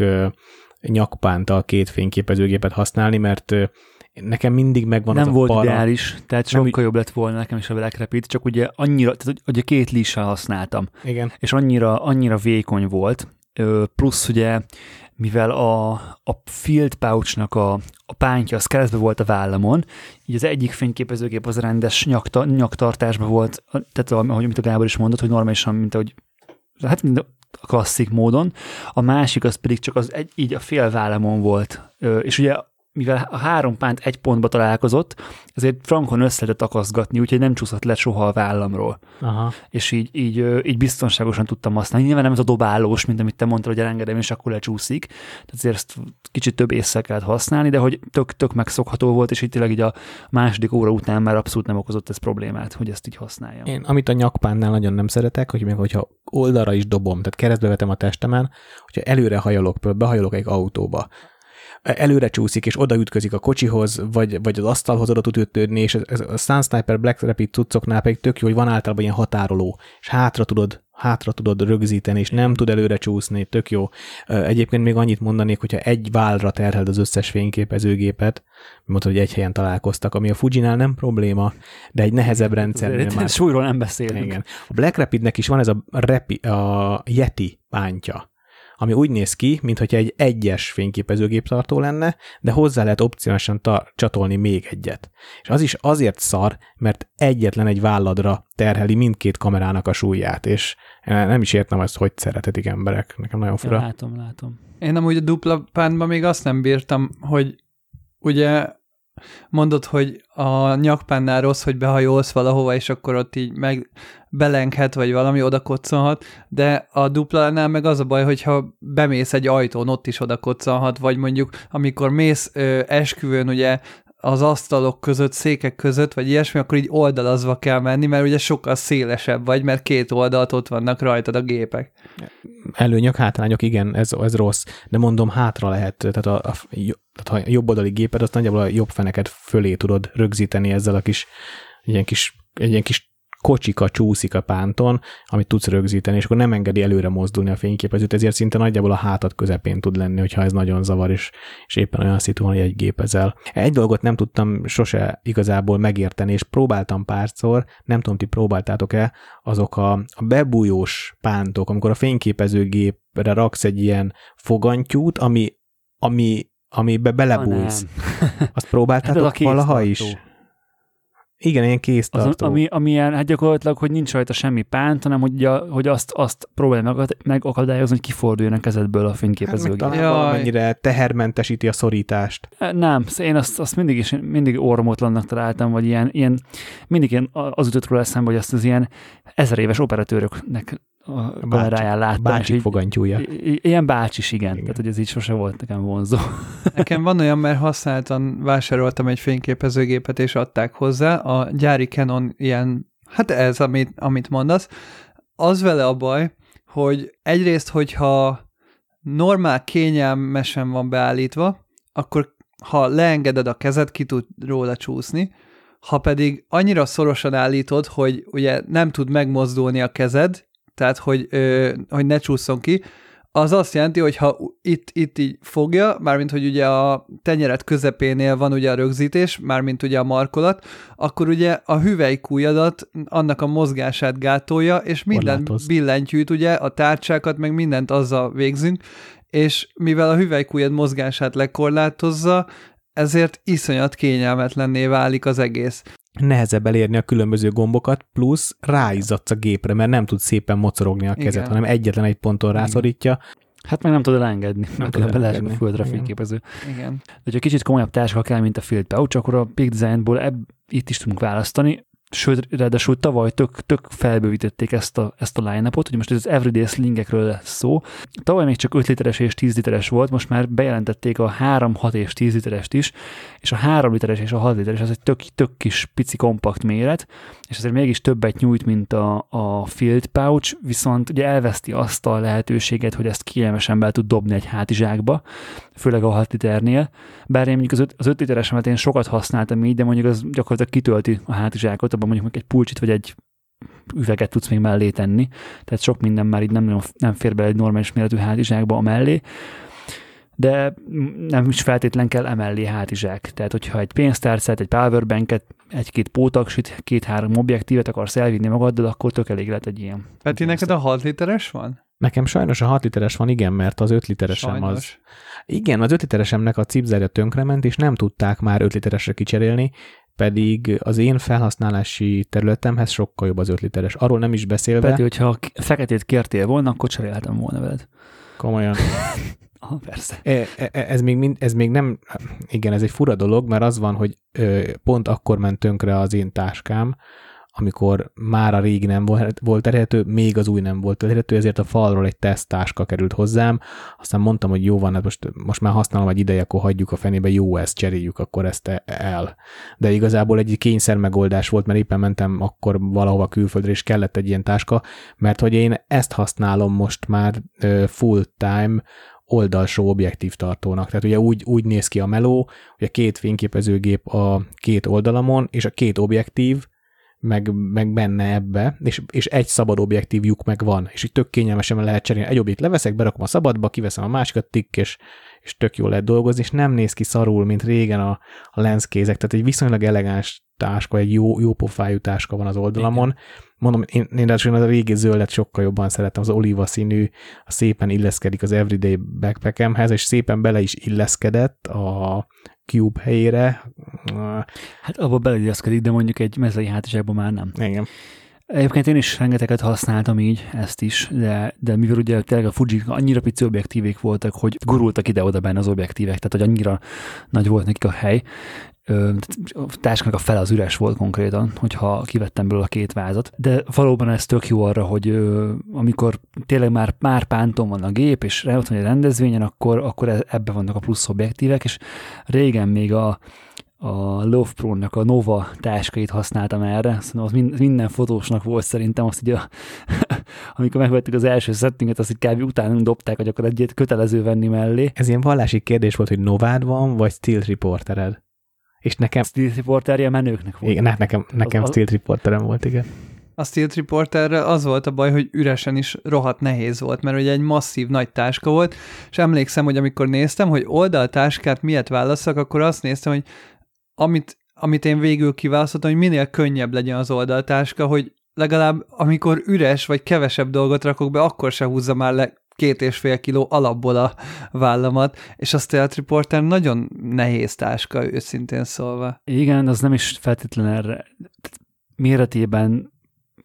nyakpántal két fényképezőgépet használni, mert nekem mindig megvan Nem az volt a para. ideális, tehát sokkal nem, jobb lett volna nekem is a Black Rapid, csak ugye annyira, tehát ugye két lissel használtam. Igen. És annyira, annyira vékony volt, plusz ugye, mivel a, a field pouchnak a, a pántja az keresztbe volt a vállamon, így az egyik fényképezőgép az rendes nyakta, nyaktartásban volt, tehát ahogy amit a Gábor is mondott, hogy normálisan, mint ahogy hát mind a klasszik módon, a másik az pedig csak az egy, így a fél vállamon volt, és ugye mivel a három pánt egy pontba találkozott, ezért frankon össze lehetett akaszgatni, úgyhogy nem csúszott le soha a vállamról. Aha. És így, így, így biztonságosan tudtam használni. Nyilván nem ez a dobálós, mint amit te mondtad, hogy elengedem, és akkor lecsúszik. Tehát azért ezt kicsit több észre kellett használni, de hogy tök, tök megszokható volt, és így tényleg így a második óra után már abszolút nem okozott ez problémát, hogy ezt így használjam. Én, amit a nyakpánnál nagyon nem szeretek, hogy még hogyha oldalra is dobom, tehát keresztbe vetem a testemen, hogyha előre hajolok, behajolok egy autóba, előre csúszik, és odaütközik a kocsihoz, vagy, vagy az asztalhoz oda tud ütődni, és ez, ez a Sun Sniper Black Rapid cuccoknál pedig tök jó, hogy van általában ilyen határoló, és hátra tudod hátra tudod rögzíteni, és nem tud előre csúszni, tök jó. Egyébként még annyit mondanék, hogyha egy válra terheld az összes fényképezőgépet, mondta, hogy egy helyen találkoztak, ami a Fujinál nem probléma, de egy nehezebb rendszer. már... Súlyról nem beszélünk. Igen. A Black Rapidnek is van ez a, repi, a Yeti pántja ami úgy néz ki, mintha egy egyes fényképezőgéptartó lenne, de hozzá lehet opcionálisan csatolni még egyet. És az is azért szar, mert egyetlen egy válladra terheli mindkét kamerának a súlyát, és nem is értem ezt, hogy szeretetik emberek. Nekem nagyon fura. Ja, látom, látom. Én amúgy a dupla pántban még azt nem bírtam, hogy ugye mondod, hogy a nyakpánnál rossz, hogy behajolsz valahova, és akkor ott így meg belenghet, vagy valami oda koccanhat, de a duplánál meg az a baj, hogyha bemész egy ajtón, ott is oda koccanhat, vagy mondjuk amikor mész ö, esküvőn, ugye az asztalok között, székek között, vagy ilyesmi, akkor így oldalazva kell menni, mert ugye sokkal szélesebb vagy, mert két oldalt ott vannak rajtad a gépek. Előnyök, hátrányok, igen, ez, ez rossz, de mondom, hátra lehet, tehát a, a, tehát a jobb oldali géped, azt nagyjából a jobb feneket fölé tudod rögzíteni ezzel a kis, ilyen kis, egy ilyen kis kocsika csúszik a pánton, amit tudsz rögzíteni, és akkor nem engedi előre mozdulni a fényképezőt, ezért szinte nagyjából a hátat közepén tud lenni, hogyha ez nagyon zavar, és, és éppen olyan szitu, hogy egy gépezel. Egy dolgot nem tudtam sose igazából megérteni, és próbáltam párszor, nem tudom, ti próbáltátok-e, azok a, a bebújós pántok, amikor a fényképezőgépre raksz egy ilyen fogantyút, ami, ami amibe belebújsz. Azt próbáltátok Hát valaha is? Igen, ilyen Az, kéztartó. ami, ami ilyen, hát gyakorlatilag, hogy nincs rajta semmi pánt, hanem hogy, a, hogy azt, azt próbálja meg, megakadályozni, hogy kiforduljon a kezedből a Hát fényképezőgép. talán Jaj. valamennyire tehermentesíti a szorítást. Nem, én azt, azt mindig is mindig ormotlannak találtam, vagy ilyen, ilyen mindig ilyen az jutott róla eszembe, hogy azt az ilyen ezer éves operatőröknek a kameráján láttam. Bácsik így- fogantyúja. Ilyen bácsis, igen. Igen. Tehát, hogy ez így sose volt nekem vonzó. <laughs> Nekem van olyan, mert használtan vásároltam egy fényképezőgépet, és adták hozzá. A gyári Canon ilyen, hát ez, amit, amit mondasz. Az vele a baj, hogy egyrészt, hogyha normál kényelmesen van beállítva, akkor ha leengeded a kezed, ki tud róla csúszni, ha pedig annyira szorosan állítod, hogy ugye nem tud megmozdulni a kezed, tehát hogy, ö, hogy ne csúszson ki, az azt jelenti, hogy ha itt, itt így fogja, mármint hogy ugye a tenyeret közepénél van ugye a rögzítés, mármint ugye a markolat, akkor ugye a hüvelykújadat, annak a mozgását gátolja, és minden Korlátoz. billentyűt ugye, a tárcsákat, meg mindent azzal végzünk, és mivel a hüvelykújad mozgását lekorlátozza, ezért iszonyat kényelmetlenné válik az egész. Nehezebb elérni a különböző gombokat, plusz ráizzadsz a gépre, mert nem tud szépen mocorogni a kezed, Igen. hanem egyetlen egy ponton rászorítja. Hát meg nem tudod elengedni, nem tudod tudod beleesik a földre Igen. fényképező. Igen. De hogyha kicsit komolyabb táska kell, mint a Field Pouch, akkor a Peak Designból ebb, itt is tudunk választani. Sőt, ráadásul tavaly tök, tök felbővítették ezt a, ezt a line-upot, hogy most ez az Everyday Slingekről lesz szó. Tavaly még csak 5 literes és 10 literes volt, most már bejelentették a 3, 6 és 10 literest is, és a 3 literes és a 6 literes az egy tök, tök kis pici kompakt méret, és azért mégis többet nyújt, mint a, a Field Pouch, viszont ugye elveszti azt a lehetőséget, hogy ezt kényelmesen be tud dobni egy hátizsákba, főleg a 6 liternél, bár én mondjuk az 5, az 5 literesemet én sokat használtam így, de mondjuk az gyakorlatilag kitölti a hátizsákot, abban mondjuk meg egy pulcsit vagy egy üveget tudsz még mellé tenni, tehát sok minden már így nem, nem fér bele egy normális méretű hátizsákba a mellé, de nem is feltétlen kell emellé hátizsák. Tehát, hogyha egy pénztárcát, egy powerbanket, egy-két pótaksit, két-három objektívet akarsz elvinni magaddal, akkor tök elég lehet egy ilyen. Peti, neked a 6 literes van? Nekem sajnos a 6 literes van, igen, mert az 5 literesem az. Sajnos. Igen, az 5 literesemnek a cipzárja tönkrement, és nem tudták már 5 literesre kicserélni, pedig az én felhasználási területemhez sokkal jobb az 5 literes. Arról nem is beszélve, Peti, hogyha feketét kértél volna, akkor cseréltem volna veled. komolyan. <laughs> Aha, persze. E, e, ez, még mind, ez még nem, igen, ez egy fura dolog, mert az van, hogy ö, pont akkor ment tönkre az én táskám, amikor már a régi nem volt, elérhető, még az új nem volt elérhető, ezért a falról egy teszttáska került hozzám, aztán mondtam, hogy jó van, hát most, most már használom egy ideje, akkor hagyjuk a fenébe, jó, ezt cseréljük akkor ezt e- el. De igazából egy kényszer megoldás volt, mert éppen mentem akkor valahova külföldre, és kellett egy ilyen táska, mert hogy én ezt használom most már full time, oldalsó objektív tartónak. Tehát ugye úgy, úgy néz ki a meló, hogy a két fényképezőgép a két oldalamon, és a két objektív meg, meg benne ebbe, és, és egy szabad objektívjuk meg van, és így tök kényelmesen lehet cserélni. Egy objekt leveszek, berakom a szabadba, kiveszem a másikat, tikk, és, és tök jól lehet dolgozni, és nem néz ki szarul, mint régen a, a lenskézek, tehát egy viszonylag elegáns táska, egy jó, jó pofájú táska van az oldalamon. Igen. Mondom, én, én ráadásul a régi zöldet sokkal jobban szeretem, az olíva színű, a szépen illeszkedik az everyday backpackemhez, és szépen bele is illeszkedett a Cube helyére. Hát abba beleilleszkedik, de mondjuk egy mezei hátizsákban már nem. Igen. Egyébként én is rengeteget használtam így, ezt is, de, de mivel ugye tényleg a fuji annyira pici objektívék voltak, hogy gurultak ide-oda benne az objektívek, tehát hogy annyira nagy volt nekik a hely, a táskának a fele az üres volt konkrétan, hogyha kivettem belőle a két vázat. De valóban ez tök jó arra, hogy amikor tényleg már, már pánton van a gép, és ott van egy rendezvényen, akkor, akkor e, ebbe vannak a plusz objektívek, és régen még a, a Love Pro-nak a Nova táskait használtam erre, szóval az minden fotósnak volt szerintem, azt ugye, <laughs> amikor megvettük az első settinget, azt így kb. utána dobták, hogy akkor egyet kötelező venni mellé. Ez ilyen vallási kérdés volt, hogy Novád van, vagy Steel Reportered? És nekem... Steel Reporterje menőknek volt. Igen, ne, nekem, nekem az, Steel Reporterem volt, igen. A Steel Reporterre az volt a baj, hogy üresen is rohadt nehéz volt, mert ugye egy masszív nagy táska volt, és emlékszem, hogy amikor néztem, hogy oldaltáskát miért válaszok, akkor azt néztem, hogy amit, amit én végül kiválasztottam, hogy minél könnyebb legyen az oldaltáska, hogy legalább amikor üres vagy kevesebb dolgot rakok be, akkor se húzza már le két és fél kiló alapból a vállamat, és a Stealth Reporter nagyon nehéz táska, őszintén szólva. Igen, az nem is feltétlenül erre méretében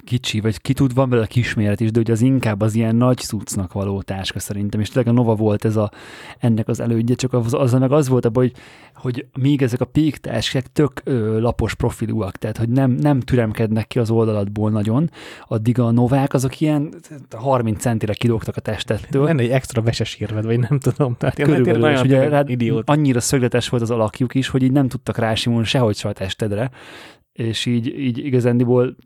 kicsi, vagy ki tud, van belőle kisméret is, de ugye az inkább az ilyen nagy cuccnak való táska szerintem, és tényleg a Nova volt ez a, ennek az elődje, csak az, az meg az volt abban, hogy, hogy még ezek a pék táskák tök ö, lapos profilúak, tehát hogy nem, nem türemkednek ki az oldalatból nagyon, addig a Novák azok ilyen 30 centire kilógtak a testettől. Lenne egy extra veses érved, vagy nem tudom. Tehát Körülbelül, és ugye rád, annyira szögletes volt az alakjuk is, hogy így nem tudtak rásimulni sehogy se a testedre, és így, így igazándiból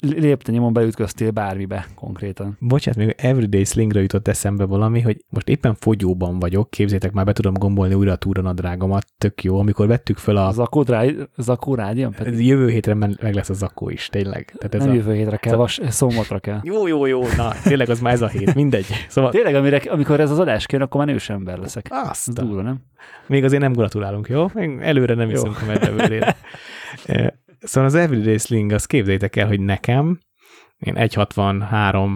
lépte nyomon beütköztél bármibe konkrétan. Bocsánat, még Everyday Slingre jutott eszembe valami, hogy most éppen fogyóban vagyok, képzétek már, be tudom gombolni újra a túranadrágomat, tök jó, amikor vettük föl a... Zakó, rád, zakó? Pedig... Jövő hétre meg lesz a zakó is, tényleg. Tehát ez Nem a... jövő hétre kell, vas, szomotra kell. Jó, jó, jó, na, tényleg az már ez a hét, mindegy. Szóval... Tényleg, amire, amikor ez az adás kijön, akkor már nős ember leszek. Azt. Durva, nem? Még azért nem gratulálunk, jó? Még előre nem iszunk a meddevőrére. <laughs> Szóval az Everyday Sling, azt képzeljétek el, hogy nekem, én 1,63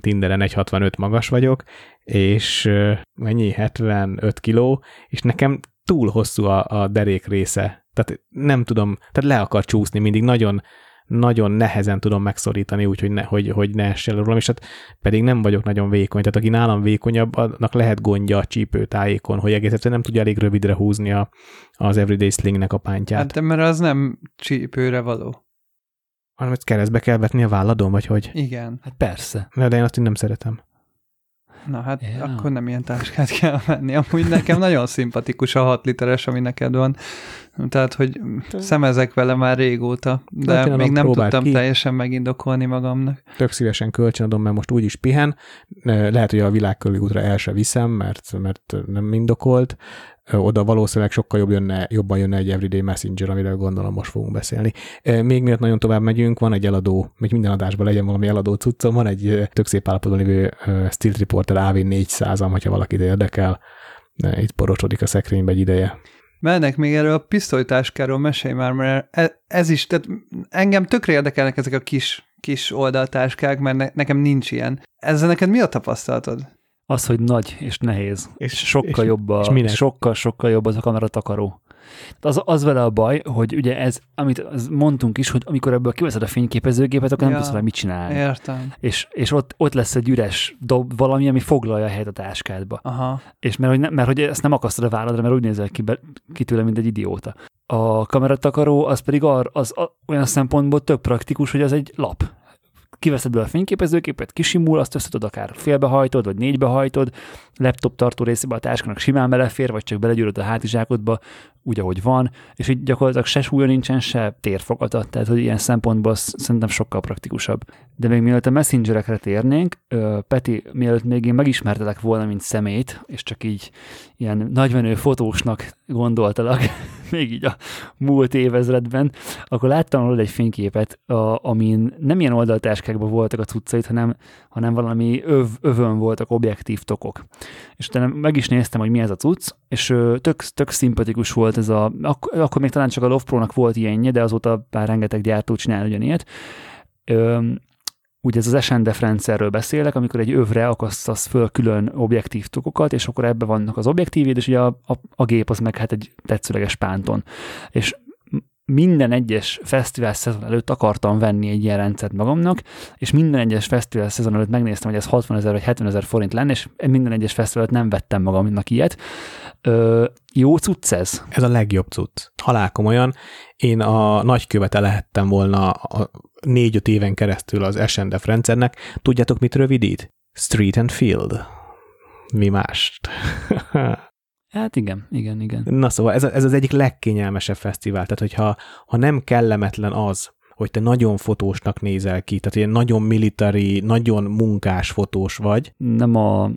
Tinderen 1,65 magas vagyok, és mennyi? 75 kiló, és nekem túl hosszú a, a derék része. Tehát nem tudom, tehát le akar csúszni mindig, nagyon nagyon nehezen tudom megszorítani, úgyhogy ne, hogy, hogy ne essen rólam, és hát pedig nem vagyok nagyon vékony, tehát aki nálam vékonyabb, annak lehet gondja a csípőtájékon, hogy egész egyszerűen nem tudja elég rövidre húzni a, az Everyday Slingnek a pántját. Hát de mert az nem csípőre való. Hanem ezt keresztbe kell vetni a válladon, vagy hogy? Igen. Hát persze. De én azt én nem szeretem. Na hát ja. akkor nem ilyen táskát kell venni. Amúgy nekem nagyon szimpatikus a 6 literes, ami neked van. Tehát, hogy szemezek vele már régóta, de hát még nem tudtam ki. teljesen megindokolni magamnak. Tök szívesen kölcsönadom, mert most úgyis pihen. Lehet, hogy a világkörüli útra el se viszem, mert, mert nem indokolt, oda valószínűleg sokkal jobb jönne, jobban jönne egy Everyday Messenger, amiről gondolom most fogunk beszélni. Még miatt nagyon tovább megyünk, van egy eladó, még minden adásban legyen valami eladó cuccom, van egy tök szép állapotban lévő Steel Reporter AV400-am, hogyha valakit érdekel, itt porosodik a szekrénybe egy ideje. Mennek még erről a pisztolytáskáról, mesélj már, mert e, ez is, tehát engem tökre érdekelnek ezek a kis, kis oldaltáskák, mert ne, nekem nincs ilyen. Ezzel neked mi a tapasztalatod? Az, hogy nagy és nehéz, és sokkal és, jobb a, és sokkal, sokkal jobb az a kamera takaró. Az, az vele a baj, hogy ugye ez, amit az mondtunk is, hogy amikor ebből kiveszed a fényképezőgépet, akkor ja, nem tudsz vele mit csinálni. Értem. És, és ott, ott lesz egy üres dob, valami, ami foglalja a helyet a táskádba. Aha. És mert hogy, ne, mert hogy ezt nem akasztod a válladra, mert úgy nézel ki, be, ki tőle, mint egy idióta. A kameratakaró az pedig ar, az a, olyan szempontból tök praktikus, hogy az egy lap kiveszed be a fényképezőképet, kisimul, azt össze akár félbehajtod, vagy négybehajtod, laptop tartó részébe a táskának simán belefér, vagy csak belegyűröd a hátizsákodba, úgy, ahogy van, és így gyakorlatilag se súlya nincsen, se térfogata, tehát hogy ilyen szempontból szerintem sokkal praktikusabb. De még mielőtt a messengerekre térnénk, Peti, mielőtt még én megismertelek volna, mint szemét, és csak így ilyen nagymenő fotósnak gondoltalak, <laughs> még így a múlt évezredben, akkor láttam róla egy fényképet, a, amin nem ilyen oldaltáskákban voltak a cuccait, hanem, hanem valami öv, övön voltak objektív tokok. És utána meg is néztem, hogy mi ez a cucc, és tök, tök szimpatikus volt ez a, ak- akkor még talán csak a Love Pro-nak volt ilyenje, de azóta már rengeteg gyártó csinál ugyanilyet. Ö, ugye ez az SNDF rendszerről beszélek, amikor egy övre akasztasz föl külön objektív tokokat, és akkor ebbe vannak az objektívéd, és ugye a, a, a gép az meg hát egy tetszőleges pánton. És minden egyes fesztivál szezon előtt akartam venni egy ilyen rendszert magamnak, és minden egyes fesztivál szezon előtt megnéztem, hogy ez 60 ezer vagy 70 ezer forint lenne, és minden egyes fesztivál előtt nem vettem magamnak ilyet. Ö, jó cucc ez? Ez a legjobb cucc. Halálkomolyan. Én a nagykövete lehettem volna a négy-öt éven keresztül az SNDF rendszernek. Tudjátok, mit rövidít? Street and Field. Mi mást? <laughs> Hát igen, igen, igen. Na szóval ez, ez az egyik legkényelmesebb fesztivál. Tehát, hogyha ha nem kellemetlen az, hogy te nagyon fotósnak nézel ki, tehát ilyen nagyon military, nagyon munkás fotós vagy. Nem a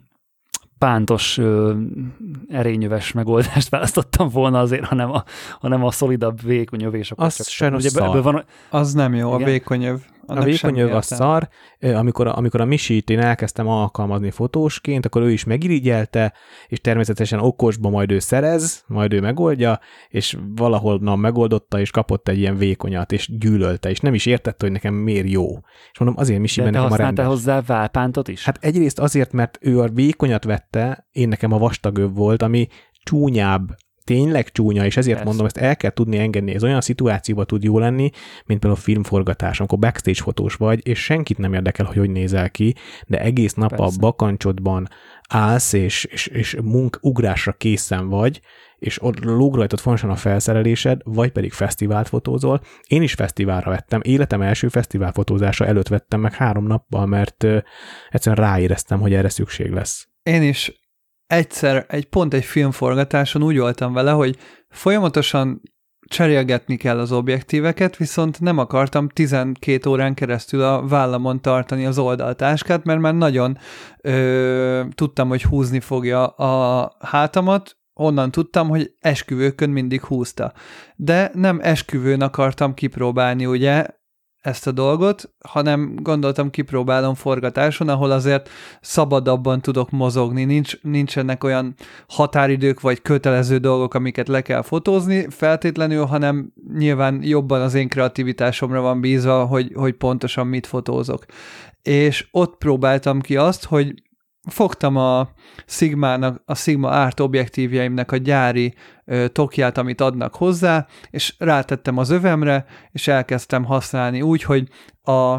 pántos, ö, erényöves megoldást választottam volna azért, hanem a, hanem a szolidabb vékony és akkor Az csak, sajnos ugye szar. van, Az nem jó, a Igen. vékony öv. A vékony öv a szar, amikor, amikor a Misit én elkezdtem alkalmazni fotósként, akkor ő is megirigyelte, és természetesen okosba majd ő szerez, majd ő megoldja, és valahol na, megoldotta, és kapott egy ilyen vékonyat, és gyűlölte, és nem is értette, hogy nekem miért jó. És mondom, azért Misiben nekem a rendes. hozzá válpántot is? Hát egyrészt azért, mert ő a vékonyat vette, én nekem a vastagöbb volt, ami csúnyább, tényleg csúnya, és ezért Persze. mondom, ezt el kell tudni engedni. Ez olyan szituációban tud jó lenni, mint például a filmforgatás, amikor backstage fotós vagy, és senkit nem érdekel, hogy hogy nézel ki, de egész nap Persze. a bakancsodban állsz, és, és, és munk ugrásra készen vagy, és ott lóg rajtad fontosan a felszerelésed, vagy pedig fesztivált fotózol. Én is fesztiválra vettem, életem első fesztivál fotózása előtt vettem meg három nappal, mert egyszerűen ráéreztem, hogy erre szükség lesz. Én is egyszer, egy pont egy filmforgatáson úgy voltam vele, hogy folyamatosan cserélgetni kell az objektíveket, viszont nem akartam 12 órán keresztül a vállamon tartani az oldaltáskát, mert már nagyon ö, tudtam, hogy húzni fogja a hátamat, onnan tudtam, hogy esküvőkön mindig húzta. De nem esküvőn akartam kipróbálni, ugye, ezt a dolgot, hanem gondoltam kipróbálom forgatáson, ahol azért szabadabban tudok mozogni, Nincs, nincsenek olyan határidők vagy kötelező dolgok, amiket le kell fotózni feltétlenül, hanem nyilván jobban az én kreativitásomra van bízva, hogy, hogy pontosan mit fotózok. És ott próbáltam ki azt, hogy fogtam a Sigmának, a Sigma Art objektívjeimnek a gyári ö, tokját, amit adnak hozzá, és rátettem az övemre, és elkezdtem használni úgy, hogy a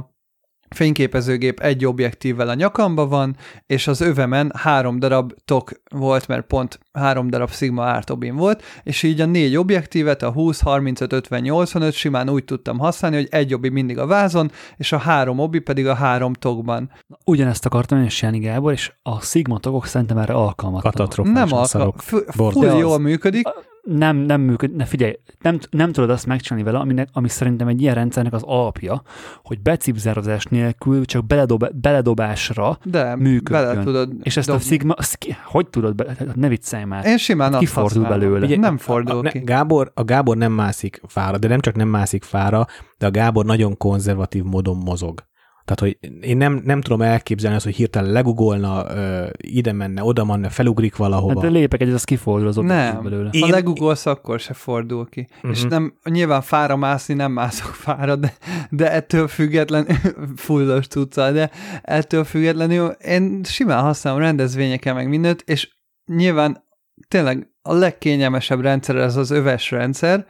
fényképezőgép egy objektívvel a nyakamba van, és az övemen három darab tok volt, mert pont három darab Sigma Art obim volt, és így a négy objektívet, a 20, 35, 50, 85 simán úgy tudtam használni, hogy egy obi mindig a vázon, és a három obi pedig a három tokban. Ugyanezt akartam én is Jáni Gábor, és a Sigma tagok szerintem erre alkalmatlanok. Katasztrofálisan Nem alka, szarok. f- Borzasztó. full jól az- működik, nem, nem működ, ne figyelj, nem, nem tudod azt megcsinálni vele, aminek, ami szerintem egy ilyen rendszernek az alapja, hogy becipzározás nélkül csak beledob, beledobásra, de működjön. bele tudod és ezt a dobni. Sigma, azt ki, hogy tudod, be, ne viccelj már. Én simán azt Kifordul belőle. Ugye, nem a, fordul a, ki. Gábor, a Gábor nem mászik fára, de nem csak nem mászik fára, de a Gábor nagyon konzervatív módon mozog. Tehát, hogy én nem, nem tudom elképzelni azt, hogy hirtelen legugolna, ö, ide menne, oda menne, felugrik valahova. Hát de lépek egyet, az kifordul az Nem. belőle. Én- Ha legugolsz, akkor se fordul ki. Uh-huh. És Mhm. nem, nyilván fára mászni nem mászok fára, de, de ettől független <laughs> fullos tudca, de ettől függetlenül én simán használom rendezvényeken meg mindent, és nyilván tényleg a legkényelmesebb rendszer ez az öves rendszer,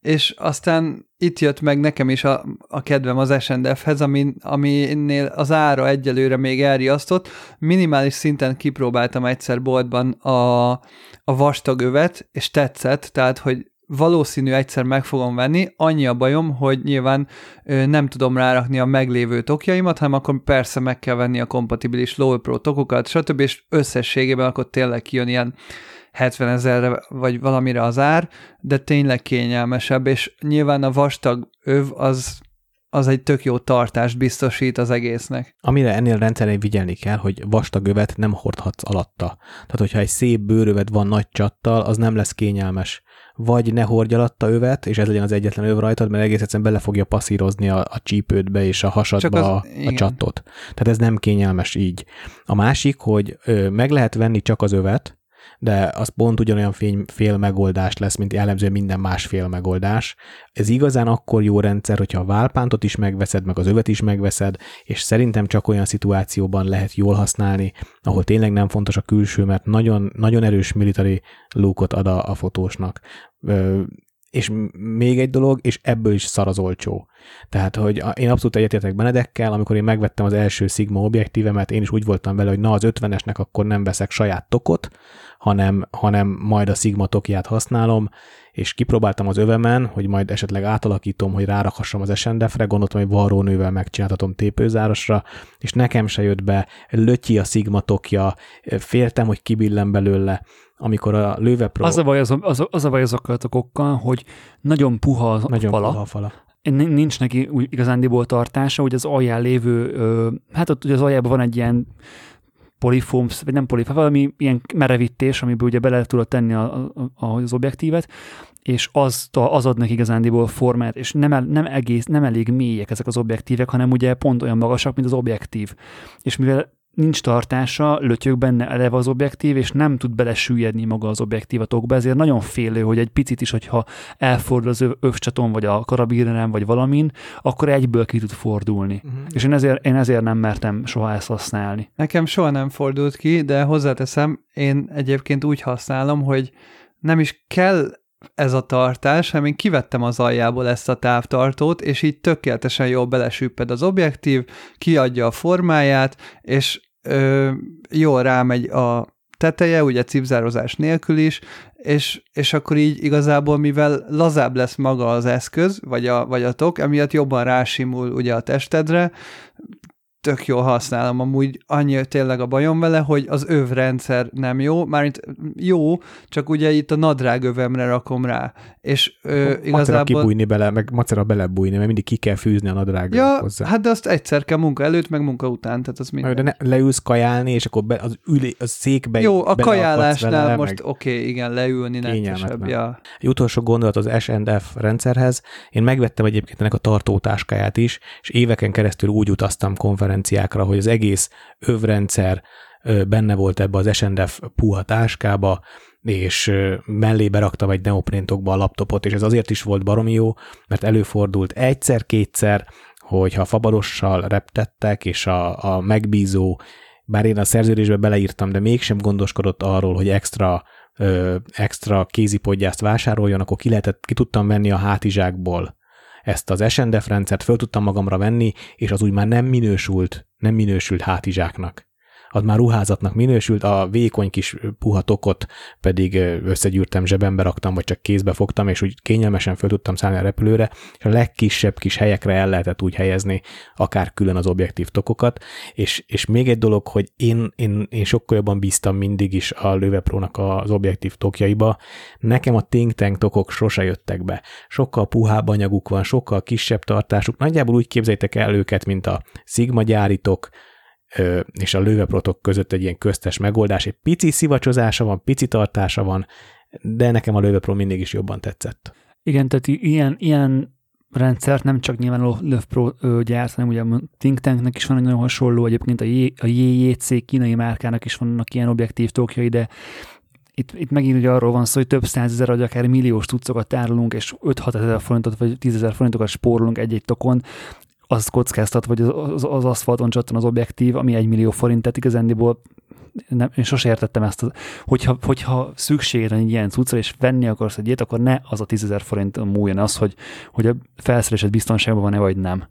és aztán itt jött meg nekem is a, a kedvem az SNDF-hez, ami, aminél az ára egyelőre még elriasztott. Minimális szinten kipróbáltam egyszer boltban a, a vastag övet, és tetszett, tehát, hogy valószínű egyszer meg fogom venni, annyi a bajom, hogy nyilván nem tudom rárakni a meglévő tokjaimat, hanem akkor persze meg kell venni a kompatibilis Low Pro tokokat, stb. és összességében akkor tényleg kijön ilyen 70 ezerre vagy valamire az ár, de tényleg kényelmesebb, és nyilván a vastag öv az, az egy tök jó tartást biztosít az egésznek. Amire ennél rendszerén vigyelni kell, hogy vastag övet nem hordhatsz alatta. Tehát, hogyha egy szép bőrövet van nagy csattal, az nem lesz kényelmes. Vagy ne hordj alatta övet, és ez legyen az egyetlen öv rajtad, mert egész egyszerűen bele fogja passzírozni a, a csípődbe és a hasadba az- a, a csattot. Tehát ez nem kényelmes így. A másik, hogy ö, meg lehet venni csak az övet, de az pont ugyanolyan fény, fél megoldás lesz, mint jellemzően minden más fél megoldás. Ez igazán akkor jó rendszer, hogyha a válpántot is megveszed, meg az övet is megveszed, és szerintem csak olyan szituációban lehet jól használni, ahol tényleg nem fontos a külső, mert nagyon, nagyon erős military lookot ad a, a fotósnak. Ö, és még egy dolog, és ebből is szar az olcsó. Tehát, hogy én abszolút egyetértek Benedekkel, amikor én megvettem az első Sigma objektívemet, én is úgy voltam vele, hogy na az 50-esnek akkor nem veszek saját tokot, hanem, hanem majd a Sigma tokját használom, és kipróbáltam az övemen, hogy majd esetleg átalakítom, hogy rárakhassam az SNDF-re, gondoltam, hogy varrónővel megcsináltatom tépőzárosra, és nekem se jött be, lötyi a Sigma tokja, féltem, hogy kibillen belőle, amikor a Pro... Az a baj, az, az, az a baj azokkal a tokokkal, hogy nagyon puha a nagyon fala, puha a fala. nincs neki úgy igazándiból tartása, hogy az alján lévő, ö, hát ott ugye az aljában van egy ilyen polifóm, vagy nem polifóm, valami ilyen merevítés, amiből ugye bele tudod tenni a, a, az objektívet, és az, az ad neki igazándiból formát, és nem, el, nem, egész, nem elég mélyek ezek az objektívek, hanem ugye pont olyan magasak, mint az objektív. És mivel nincs tartása, lötyög benne eleve az objektív, és nem tud belesüllyedni maga az objektívatokba, ezért nagyon félő, hogy egy picit is, hogyha elfordul az övcsaton, vagy a karabínerem, vagy valamin, akkor egyből ki tud fordulni. Uh-huh. És én ezért, én ezért nem mertem soha ezt használni. Nekem soha nem fordult ki, de hozzáteszem, én egyébként úgy használom, hogy nem is kell ez a tartás, hanem én kivettem az aljából ezt a távtartót, és így tökéletesen jól belesüpped az objektív, kiadja a formáját, és ö, jól rámegy a teteje, ugye cipzározás nélkül is, és, és akkor így igazából, mivel lazább lesz maga az eszköz, vagy a, vagy a tok, emiatt jobban rásimul ugye a testedre, tök jól használom, amúgy annyi tényleg a bajom vele, hogy az övrendszer nem jó, mármint jó, csak ugye itt a nadrág övemre rakom rá, és ö, Macera igazából... kibújni bele, meg macera belebújni, mert mindig ki kell fűzni a nadrágra Ja, hozzá. hát de azt egyszer kell munka előtt, meg munka után, tehát az minden. de ne, leülsz kajálni, és akkor be, az, ülé, az székbe Jó, a kajálásnál vele, most oké, okay, igen, leülni Kényelmetlen. ja. Egy utolsó gondolat az S&F rendszerhez. Én megvettem egyébként ennek a tartótáskáját is, és éveken keresztül úgy utaztam konferenciákra, hogy az egész övrendszer benne volt ebbe az S&F puha táskába, és mellé beraktam egy neopréntokba a laptopot, és ez azért is volt baromi jó, mert előfordult egyszer-kétszer, hogyha fabarossal reptettek, és a, a megbízó, bár én a szerződésbe beleírtam, de mégsem gondoskodott arról, hogy extra ö, extra kézipodgyászt vásároljon, akkor ki, lehetett, ki tudtam venni a hátizsákból ezt az SNDF rendszert, föl tudtam magamra venni, és az úgy már nem minősült, nem minősült hátizsáknak. Az már ruházatnak minősült, a vékony kis puha tokot pedig összegyűrtem, zsebembe raktam, vagy csak kézbe fogtam, és úgy kényelmesen föl tudtam szállni a repülőre, és a legkisebb kis helyekre el lehetett úgy helyezni, akár külön az objektív tokokat, és, és még egy dolog, hogy én, én, én sokkal jobban bíztam mindig is a Löwe Pro-nak az objektív tokjaiba. Nekem a think tank tokok sose jöttek be. Sokkal puhább anyaguk van, sokkal kisebb tartásuk. Nagyjából úgy képzeljétek el őket, mint a Sigma gyáritok, és a Löwe Pro-tok között egy ilyen köztes megoldás. Egy pici szivacsozása van, pici tartása van, de nekem a Löwe Pro mindig is jobban tetszett. Igen, tehát ilyen, ilyen rendszert nem csak nyilván a Löv Pro ö, gyárt, hanem ugye a Think Tanknek is van egy nagyon hasonló, egyébként a, J, a JJC kínai márkának is vannak ilyen objektív tokjai, de itt, itt megint ugye arról van szó, hogy több százezer, vagy akár milliós cuccokat tárolunk, és 5-6 ezer forintot, vagy 10 ezer forintokat spórolunk egy-egy tokon, az kockáztat, vagy az, az, az aszfalton csattan az objektív, ami egy millió forint, tehát igazándiból nem, én sose értettem ezt, az, hogyha, hogyha szükséged van egy ilyen cuccra, és venni akarsz egy ilyet, akkor ne az a 10 ezer forint múljon az, hogy, hogy a felszerelésed biztonságban van-e, vagy nem.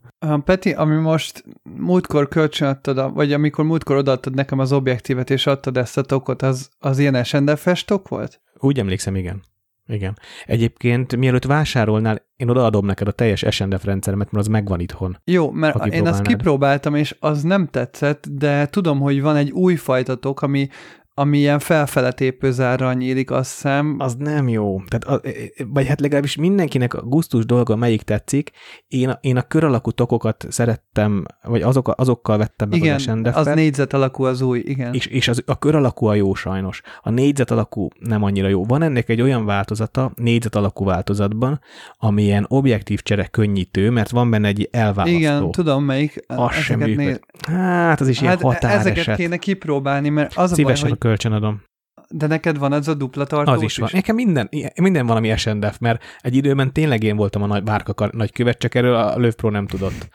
Peti, ami most múltkor kölcsönadtad, vagy amikor múltkor odaadtad nekem az objektívet, és adtad ezt a tokot, az, az ilyen SNDF-es tok volt? Úgy emlékszem, igen. Igen. Egyébként, mielőtt vásárolnál, én odaadom neked a teljes SNDF rendszeremet, mert az megvan itthon. Jó, mert én azt kipróbáltam, és az nem tetszett, de tudom, hogy van egy új fajta tok, ami, ami ilyen felfele tépőzárral nyílik, azt hiszem. Az nem jó. Tehát, vagy hát legalábbis mindenkinek a gusztus dolga melyik tetszik. Én, a- én a kör alakú tokokat szerettem, vagy azok, azokkal vettem meg igen, az sndf az négyzet alakú az új, igen. és, és az, a kör alakú a jó sajnos. A négyzet alakú nem annyira jó. Van ennek egy olyan változata, négyzet alakú változatban, ami ilyen objektív csere könnyítő, mert van benne egy elválasztó. Igen, tudom melyik. az sem Ezeket működik. Hát, az is ilyen Hát ezeket határeset. kéne kipróbálni, mert az a baj, hogy kölcsönadom. De neked van ez a dupla tartós Az is van. Nekem minden, minden valami SNDF, mert egy időben tényleg én voltam a nagy bárka nagy követ, csak erről a Löv Pro nem tudott.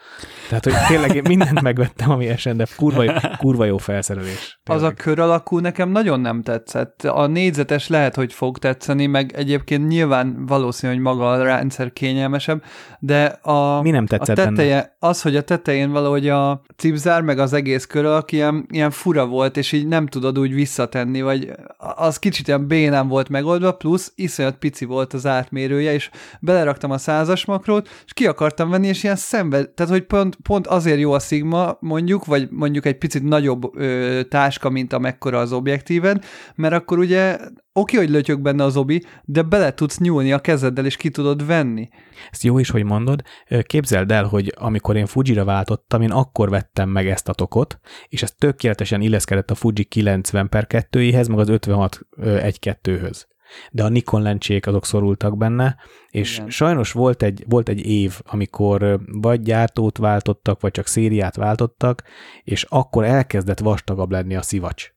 Tehát, hogy tényleg én mindent megvettem, ami SNDF. Kurva jó, kurva jó felszerelés. Tényleg. Az a kör alakú nekem nagyon nem tetszett. A négyzetes lehet, hogy fog tetszeni, meg egyébként nyilván valószínű, hogy maga a rendszer kényelmesebb, de a, Mi nem tetszett a teteje, benne? az, hogy a tetején valahogy a cipzár, meg az egész kör alak ilyen, ilyen fura volt, és így nem tudod úgy visszatenni, vagy az kicsit ilyen bénán volt megoldva, plusz iszonyat pici volt az átmérője, és beleraktam a százas makrót, és ki akartam venni, és ilyen szembe, tehát hogy pont, pont azért jó a Sigma mondjuk, vagy mondjuk egy picit nagyobb ö, táska, mint amekkora az objektíved, mert akkor ugye oké, hogy lötyök benne az obi, de bele tudsz nyúlni a kezeddel, és ki tudod venni. Ezt jó is, hogy mondod. Képzeld el, hogy amikor én Fujira váltottam, én akkor vettem meg ezt a tokot, és ez tökéletesen illeszkedett a Fuji 90 per 2-éhez, meg az 56 1-2-höz. De a Nikon lencsék azok szorultak benne, és Igen. sajnos volt egy, volt egy év, amikor vagy gyártót váltottak, vagy csak szériát váltottak, és akkor elkezdett vastagabb lenni a szivacs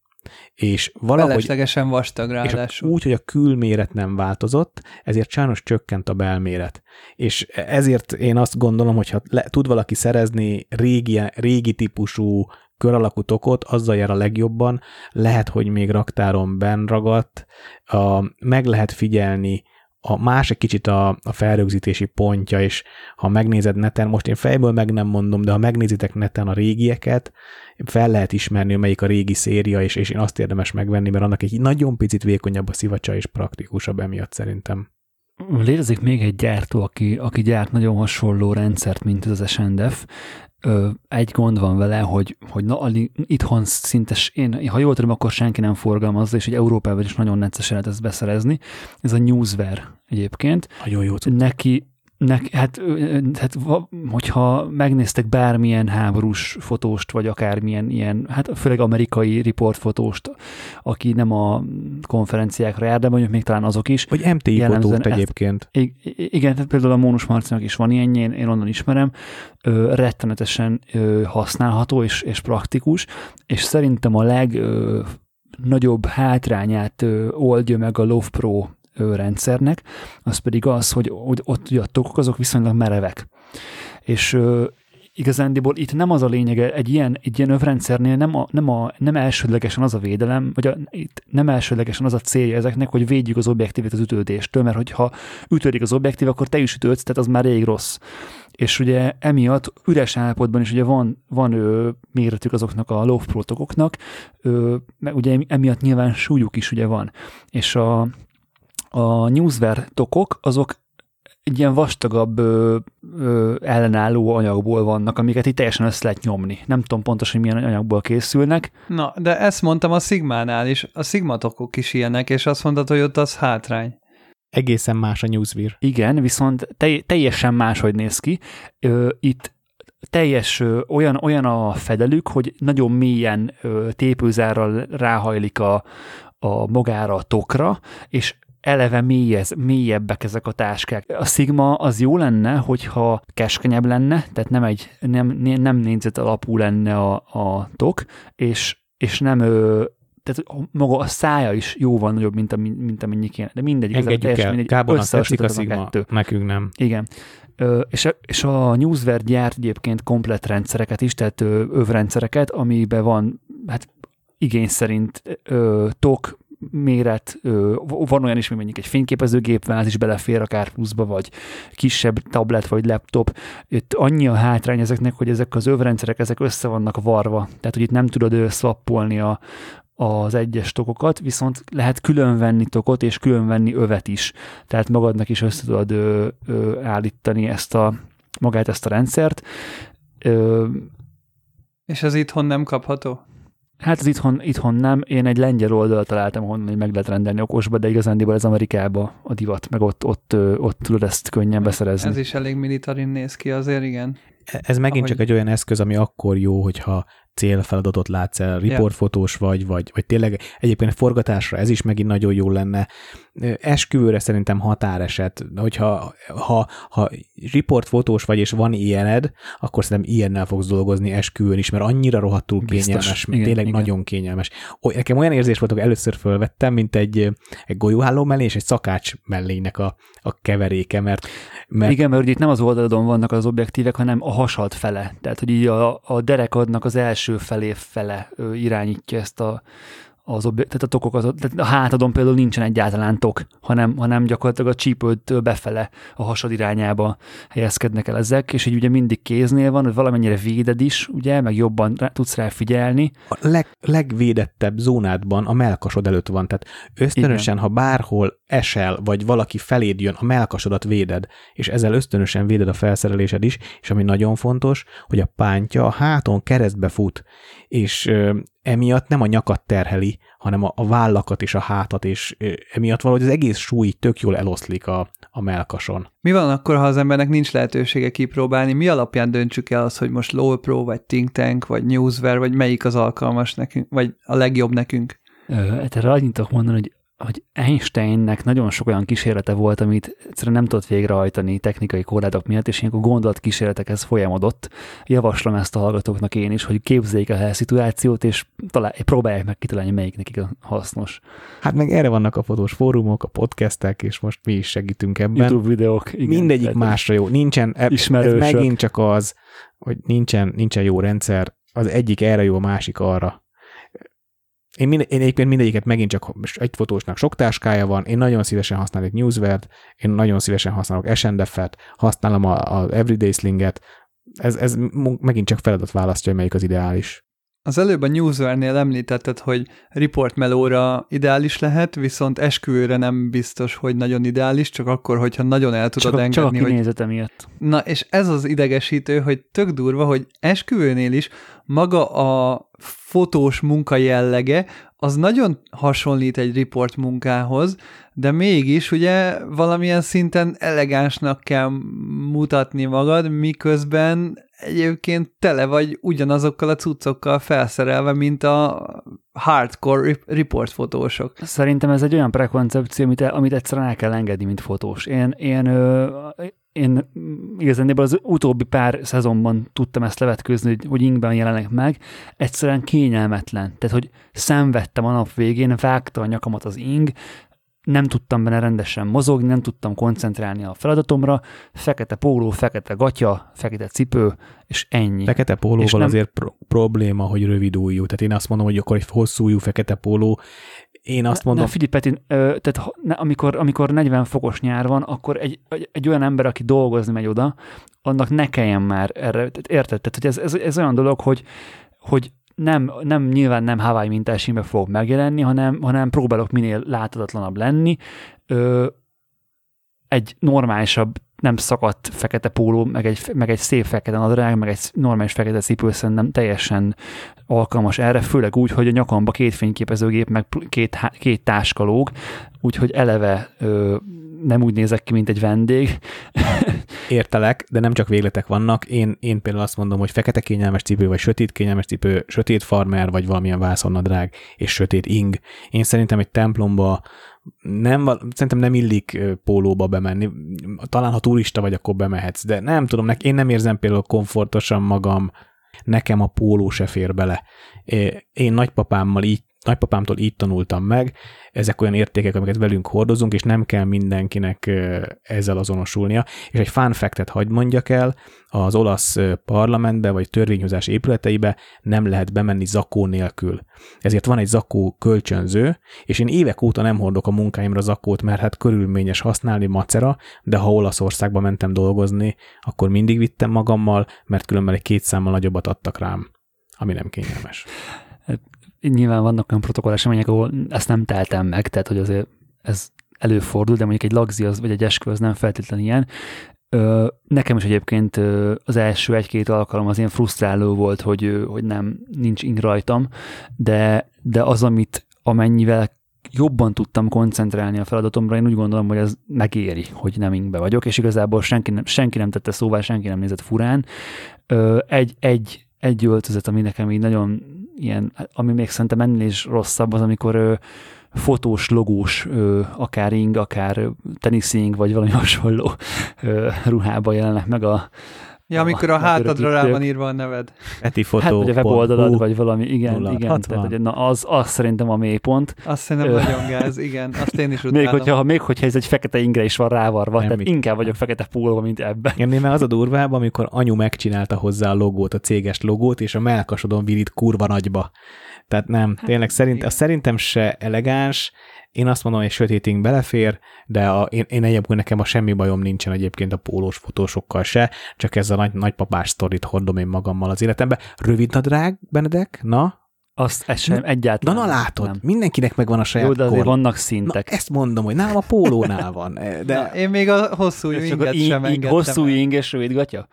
és valahogy... Feleslegesen vastag ráadásul. Úgy, hogy a külméret nem változott, ezért sajnos csökkent a belméret. És ezért én azt gondolom, hogy ha le, tud valaki szerezni régi, régi típusú kör alakú tokot, azzal jár a legjobban, lehet, hogy még raktáron benn ragadt, a, meg lehet figyelni a más egy kicsit a, a felrögzítési pontja, és ha megnézed neten, most én fejből meg nem mondom, de ha megnézitek neten a régieket, fel lehet ismerni, melyik a régi széria, és, és én azt érdemes megvenni, mert annak egy nagyon picit vékonyabb a szivacsa, és praktikusabb emiatt szerintem. Létezik még egy gyártó, aki, aki gyárt nagyon hasonló rendszert, mint ez az SNDF. Ö, egy gond van vele, hogy, hogy na, itthon szintes, én, ha jól tudom, akkor senki nem forgalmazza, és hogy Európában is nagyon necces lehet ezt beszerezni. Ez a Newsware egyébként. Nagyon jó. Neki Nek, hát, hát, hogyha megnéztek bármilyen háborús fotóst, vagy akármilyen ilyen, hát főleg amerikai riportfotóst, aki nem a konferenciákra jár, de mondjuk még talán azok is. Vagy MTI fotót egyébként. Igen, tehát például a Mónus Marcinak is van ilyen, én, én onnan ismerem, ö, rettenetesen ö, használható és, és praktikus, és szerintem a leg ö, nagyobb hátrányát ö, oldja meg a Love Pro rendszernek, az pedig az, hogy, ott ugye a tokok azok viszonylag merevek. És igazándiból itt nem az a lényege, egy ilyen, egy ilyen övrendszernél nem, a, nem, a, nem elsődlegesen az a védelem, vagy a, itt nem elsődlegesen az a célja ezeknek, hogy védjük az objektívet az ütődéstől, mert hogyha ütődik az objektív, akkor te is ütődsz, tehát az már rég rossz. És ugye emiatt üres állapotban is ugye van, van ö, méretük azoknak a low protokoknak, meg ugye emiatt nyilván súlyuk is ugye van. És a, a newsware tokok, azok egy ilyen vastagabb ö, ö, ellenálló anyagból vannak, amiket itt teljesen össze lehet nyomni. Nem tudom pontosan, hogy milyen anyagból készülnek. Na, de ezt mondtam a Sigmánál is. A Sigma tokok is ilyenek, és azt mondtad, hogy ott az hátrány. Egészen más a Newswear. Igen, viszont te, teljesen máshogy néz ki. Ö, itt teljes ö, olyan, olyan a fedelük, hogy nagyon mélyen ö, tépőzárral ráhajlik a, a magára a tokra, és eleve mélyez, mélyebbek ezek a táskák. A Sigma az jó lenne, hogyha keskenyebb lenne, tehát nem egy nem, nem négyzet alapú lenne a, a tok, és, és nem ö, tehát maga a szája is jóval nagyobb, mint, a, mint amennyi kéne. De mindegy. Engedjük el, mindegy, Gábornak tetszik a Sigma, a nekünk nem. Igen. Ö, és, a, és a Newsware gyárt egyébként komplet rendszereket is, tehát ö, övrendszereket, amiben van hát igény szerint ö, tok, méret, van olyan is, mint mondjuk egy fényképezőgépváz is belefér akár pluszba, vagy kisebb tablet, vagy laptop. Itt annyi a hátrány ezeknek, hogy ezek az övrendszerek, ezek össze vannak varva. Tehát, hogy itt nem tudod swappolni a, az egyes tokokat, viszont lehet külön venni tokot, és külön venni övet is. Tehát magadnak is össze tudod ö, ö, állítani ezt a, magát ezt a rendszert. Ö, és ez itthon nem kapható? Hát az itthon, itthon nem. Én egy lengyel oldalt találtam, honnan hogy meg lehet rendelni okosba, de igazándiból ez Amerikába a divat, meg ott, ott, ott, ott tudod ezt könnyen beszerezni. Ez is elég militarin néz ki azért, igen. Ez megint Ahogy... csak egy olyan eszköz, ami akkor jó, hogyha célfeladatot látsz el, riportfotós vagy, vagy, vagy tényleg egyébként forgatásra ez is megint nagyon jó lenne. Esküvőre szerintem határeset, hogyha ha, ha riportfotós vagy, és van ilyened, akkor szerintem ilyennel fogsz dolgozni esküvőn is, mert annyira rohadtul Biztos. kényelmes, Igen, tényleg igen. nagyon kényelmes. Oly, nekem olyan érzés volt, hogy először fölvettem, mint egy, egy golyóháló mellé és egy szakács mellénynek a, a keveréke, mert, mert Igen, mert ugye itt nem az oldalon vannak az objektívek, hanem a hasad fele. Tehát, hogy így a, a derekadnak az első felé fele irányítja ezt a, az objekt, tehát a tokokat, tehát a hátadon például nincsen egyáltalán tok, hanem, hanem gyakorlatilag a csípőtől befele a hasad irányába helyezkednek el ezek, és így ugye mindig kéznél van, hogy valamennyire véded is, ugye, meg jobban rá, tudsz rá figyelni. a leg, legvédettebb zónádban a melkasod előtt van. Tehát ösztönösen, ha bárhol esel, vagy valaki feléd jön, a melkasodat véded, és ezzel ösztönösen véded a felszerelésed is, és ami nagyon fontos, hogy a pántja a háton keresztbe fut, és emiatt nem a nyakat terheli, hanem a, a vállakat és a hátat, és emiatt valahogy az egész súly tök jól eloszlik a, a melkason. Mi van akkor, ha az embernek nincs lehetősége kipróbálni? Mi alapján döntsük el azt, hogy most Low Pro, vagy Think Tank, vagy Newsware, vagy melyik az alkalmas nekünk, vagy a legjobb nekünk? Hát erre annyit tudok mondani, hogy hogy Einsteinnek nagyon sok olyan kísérlete volt, amit egyszerűen nem tudott végrehajtani technikai korlátok miatt, és ilyenkor gondolatkísérletekhez folyamodott. Javaslom ezt a hallgatóknak én is, hogy képzeljék el a szituációt, és talál, próbálják meg kitalálni, melyik nekik a hasznos. Hát meg erre vannak a fotós fórumok, a podcastek, és most mi is segítünk ebben. YouTube videók. Igen, Mindegyik tehát másra jó. Nincsen, eb- ez Ismerősök. megint csak az, hogy nincsen, nincsen jó rendszer, az egyik erre jó, a másik arra. Én, mind, én egyébként mindegyiket megint csak egy fotósnak sok táskája van, én nagyon szívesen használok Newsware-t, én nagyon szívesen használok SNDF-et, használom a, a Everyday Slinget, ez, ez megint csak feladat választja, melyik az ideális. Az előbb a Newsware-nél említetted, hogy report melóra ideális lehet, viszont esküvőre nem biztos, hogy nagyon ideális, csak akkor, hogyha nagyon el tudod csak, a- csak a engedni, hogy kinézete miatt. Na, és ez az idegesítő, hogy tök durva, hogy esküvőnél is maga a fotós munka jellege, az nagyon hasonlít egy report munkához, de mégis ugye valamilyen szinten elegánsnak kell mutatni magad, miközben egyébként tele vagy ugyanazokkal a cuccokkal felszerelve, mint a hardcore report fotósok. Szerintem ez egy olyan prekoncepció, amit, amit egyszerűen el kell engedni, mint fotós. Én, én, ö, én igazából az utóbbi pár szezonban tudtam ezt levetkőzni, hogy, hogy ingben jelenek meg, egyszerűen kényelmetlen. Tehát, hogy szenvedtem a nap végén, vágta a nyakamat az ing, nem tudtam benne rendesen mozogni, nem tudtam koncentrálni a feladatomra, fekete póló, fekete gatya, fekete cipő, és ennyi. Fekete pólóval És nem... azért pro- probléma, hogy rövid ujjú. Tehát én azt mondom, hogy akkor egy hosszú ujjú fekete póló. Én azt Ne- mondom, Ne, figyelj, Peti, ö, tehát ne, amikor, amikor 40 fokos nyár van, akkor egy, egy, egy olyan ember, aki dolgozni megy oda, annak ne kelljen már erre, tehát érted? Tehát, hogy ez, ez, ez olyan dolog, hogy, hogy nem, nem, nyilván nem Hawaii mintás ingbe fog megjelenni, hanem, hanem próbálok minél láthatatlanabb lenni. Ö, egy normálisabb, nem szakadt fekete póló, meg egy, meg egy szép fekete nadrág, meg egy normális fekete cipő szerintem teljesen alkalmas erre, főleg úgy, hogy a nyakamba két fényképezőgép, meg két, két táska lóg, úgyhogy eleve ö, nem úgy nézek ki, mint egy vendég. értelek, de nem csak végletek vannak. Én, én például azt mondom, hogy fekete kényelmes cipő, vagy sötét kényelmes cipő, sötét farmer, vagy valamilyen vászonnadrág, és sötét ing. Én szerintem egy templomba nem, szerintem nem illik pólóba bemenni. Talán ha turista vagy, akkor bemehetsz, de nem tudom, nek- én nem érzem például komfortosan magam, nekem a póló se fér bele. Én nagypapámmal így nagypapámtól így tanultam meg, ezek olyan értékek, amiket velünk hordozunk, és nem kell mindenkinek ezzel azonosulnia. És egy fun fact-et hagy mondjak el, az olasz parlamentbe, vagy törvényhozás épületeibe nem lehet bemenni zakó nélkül. Ezért van egy zakó kölcsönző, és én évek óta nem hordok a munkáimra zakót, mert hát körülményes használni macera, de ha Olaszországba mentem dolgozni, akkor mindig vittem magammal, mert különben egy két számmal nagyobbat adtak rám, ami nem kényelmes. Nyilván vannak olyan protokoll események, ahol ezt nem teltem meg, tehát hogy azért ez előfordul, de mondjuk egy lagzi az, vagy egy eskü az nem feltétlenül ilyen. Nekem is egyébként az első egy-két alkalom az ilyen frusztráló volt, hogy, hogy nem, nincs ing rajtam, de, de az, amit amennyivel jobban tudtam koncentrálni a feladatomra, én úgy gondolom, hogy ez megéri, hogy nem ingbe vagyok, és igazából senki nem, senki nem tette szóvá, senki nem nézett furán. Egy, egy, egy öltözet, ami nekem így nagyon ilyen, ami még szerintem ennél is rosszabb, az amikor ö, fotós, logós, ö, akár ing, akár teniszing, vagy valami <laughs> hasonló ö, ruhába jelennek meg a Ja, amikor a, a hátadra rá van írva a neved. Eti fotó. Hát, vagy a weboldalad, vagy valami, igen, 0660. igen, tehát, hogy, na, az, az szerintem a mélypont. Azt szerintem nagyon gáz, igen. Azt én is <laughs> utálom. Még hogyha, még hogyha ez egy fekete ingre is van rávarva, Nem, tehát mit- inkább vagyok fekete pólva, mint ebben. Ennél már az a durvább, amikor anyu megcsinálta hozzá a logót, a céges logót, és a melkasodon virít kurva nagyba. Tehát nem, tényleg szerint, igen. az szerintem se elegáns, én azt mondom, hogy sötéting belefér, de a, én, én egyébként nekem a semmi bajom nincsen egyébként a pólós fotósokkal se, csak ez a nagy, nagypapás sztorit hordom én magammal az életembe. Rövid nadrág, Benedek? Na? Azt ez sem Na, egyáltalán. Na, na látod, Nem. mindenkinek megvan a saját Jó, de azért kor. vannak Na, szintek. ezt mondom, hogy nálam a pólónál van, <laughs> de Na, én még a hosszú a inget ing, sem engedtem hosszú ing és rövid gatya?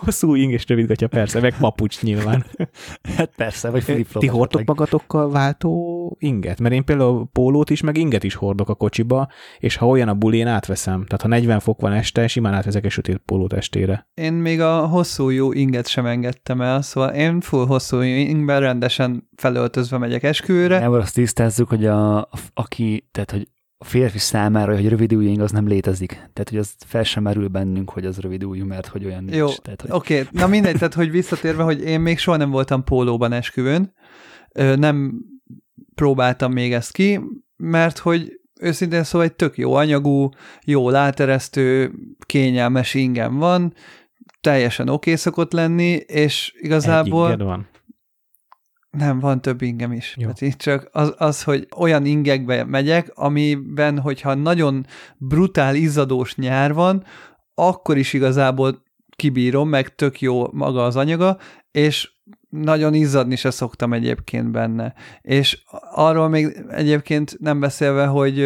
Hosszú ing és rövid gatya, persze, meg papucs nyilván. <laughs> Hát persze, vagy flip Ti hordtok magatokkal váltó inget? Mert én például pólót is, meg inget is hordok a kocsiba, és ha olyan a buli, én átveszem. Tehát ha 40 fok van este, simán átveszek egy sötét pólót estére. Én még a hosszú jó inget sem engedtem el, szóval én full hosszú ingben rendesen felöltözve megyek esküvőre. Nem, azt tisztázzuk, hogy a, aki, tehát hogy a férfi számára, hogy rövid ujjing az nem létezik. Tehát, hogy az fel sem merül bennünk, hogy az rövid ujjú, mert hogy olyan nincs. Jó, Tehát, hogy Oké, okay, na mindegy, tehát hogy visszatérve, hogy én még soha nem voltam pólóban esküvőn, nem próbáltam még ezt ki, mert hogy őszintén szóval egy tök jó anyagú, jó láteresztő, kényelmes ingem van, teljesen oké szokott lenni, és igazából... Egy inged van. Nem, van több ingem is. Jó. Itt csak az, az, hogy olyan ingekbe megyek, amiben, hogyha nagyon brutál, izzadós nyár van, akkor is igazából kibírom, meg tök jó maga az anyaga, és nagyon izzadni se szoktam egyébként benne. És arról még egyébként nem beszélve, hogy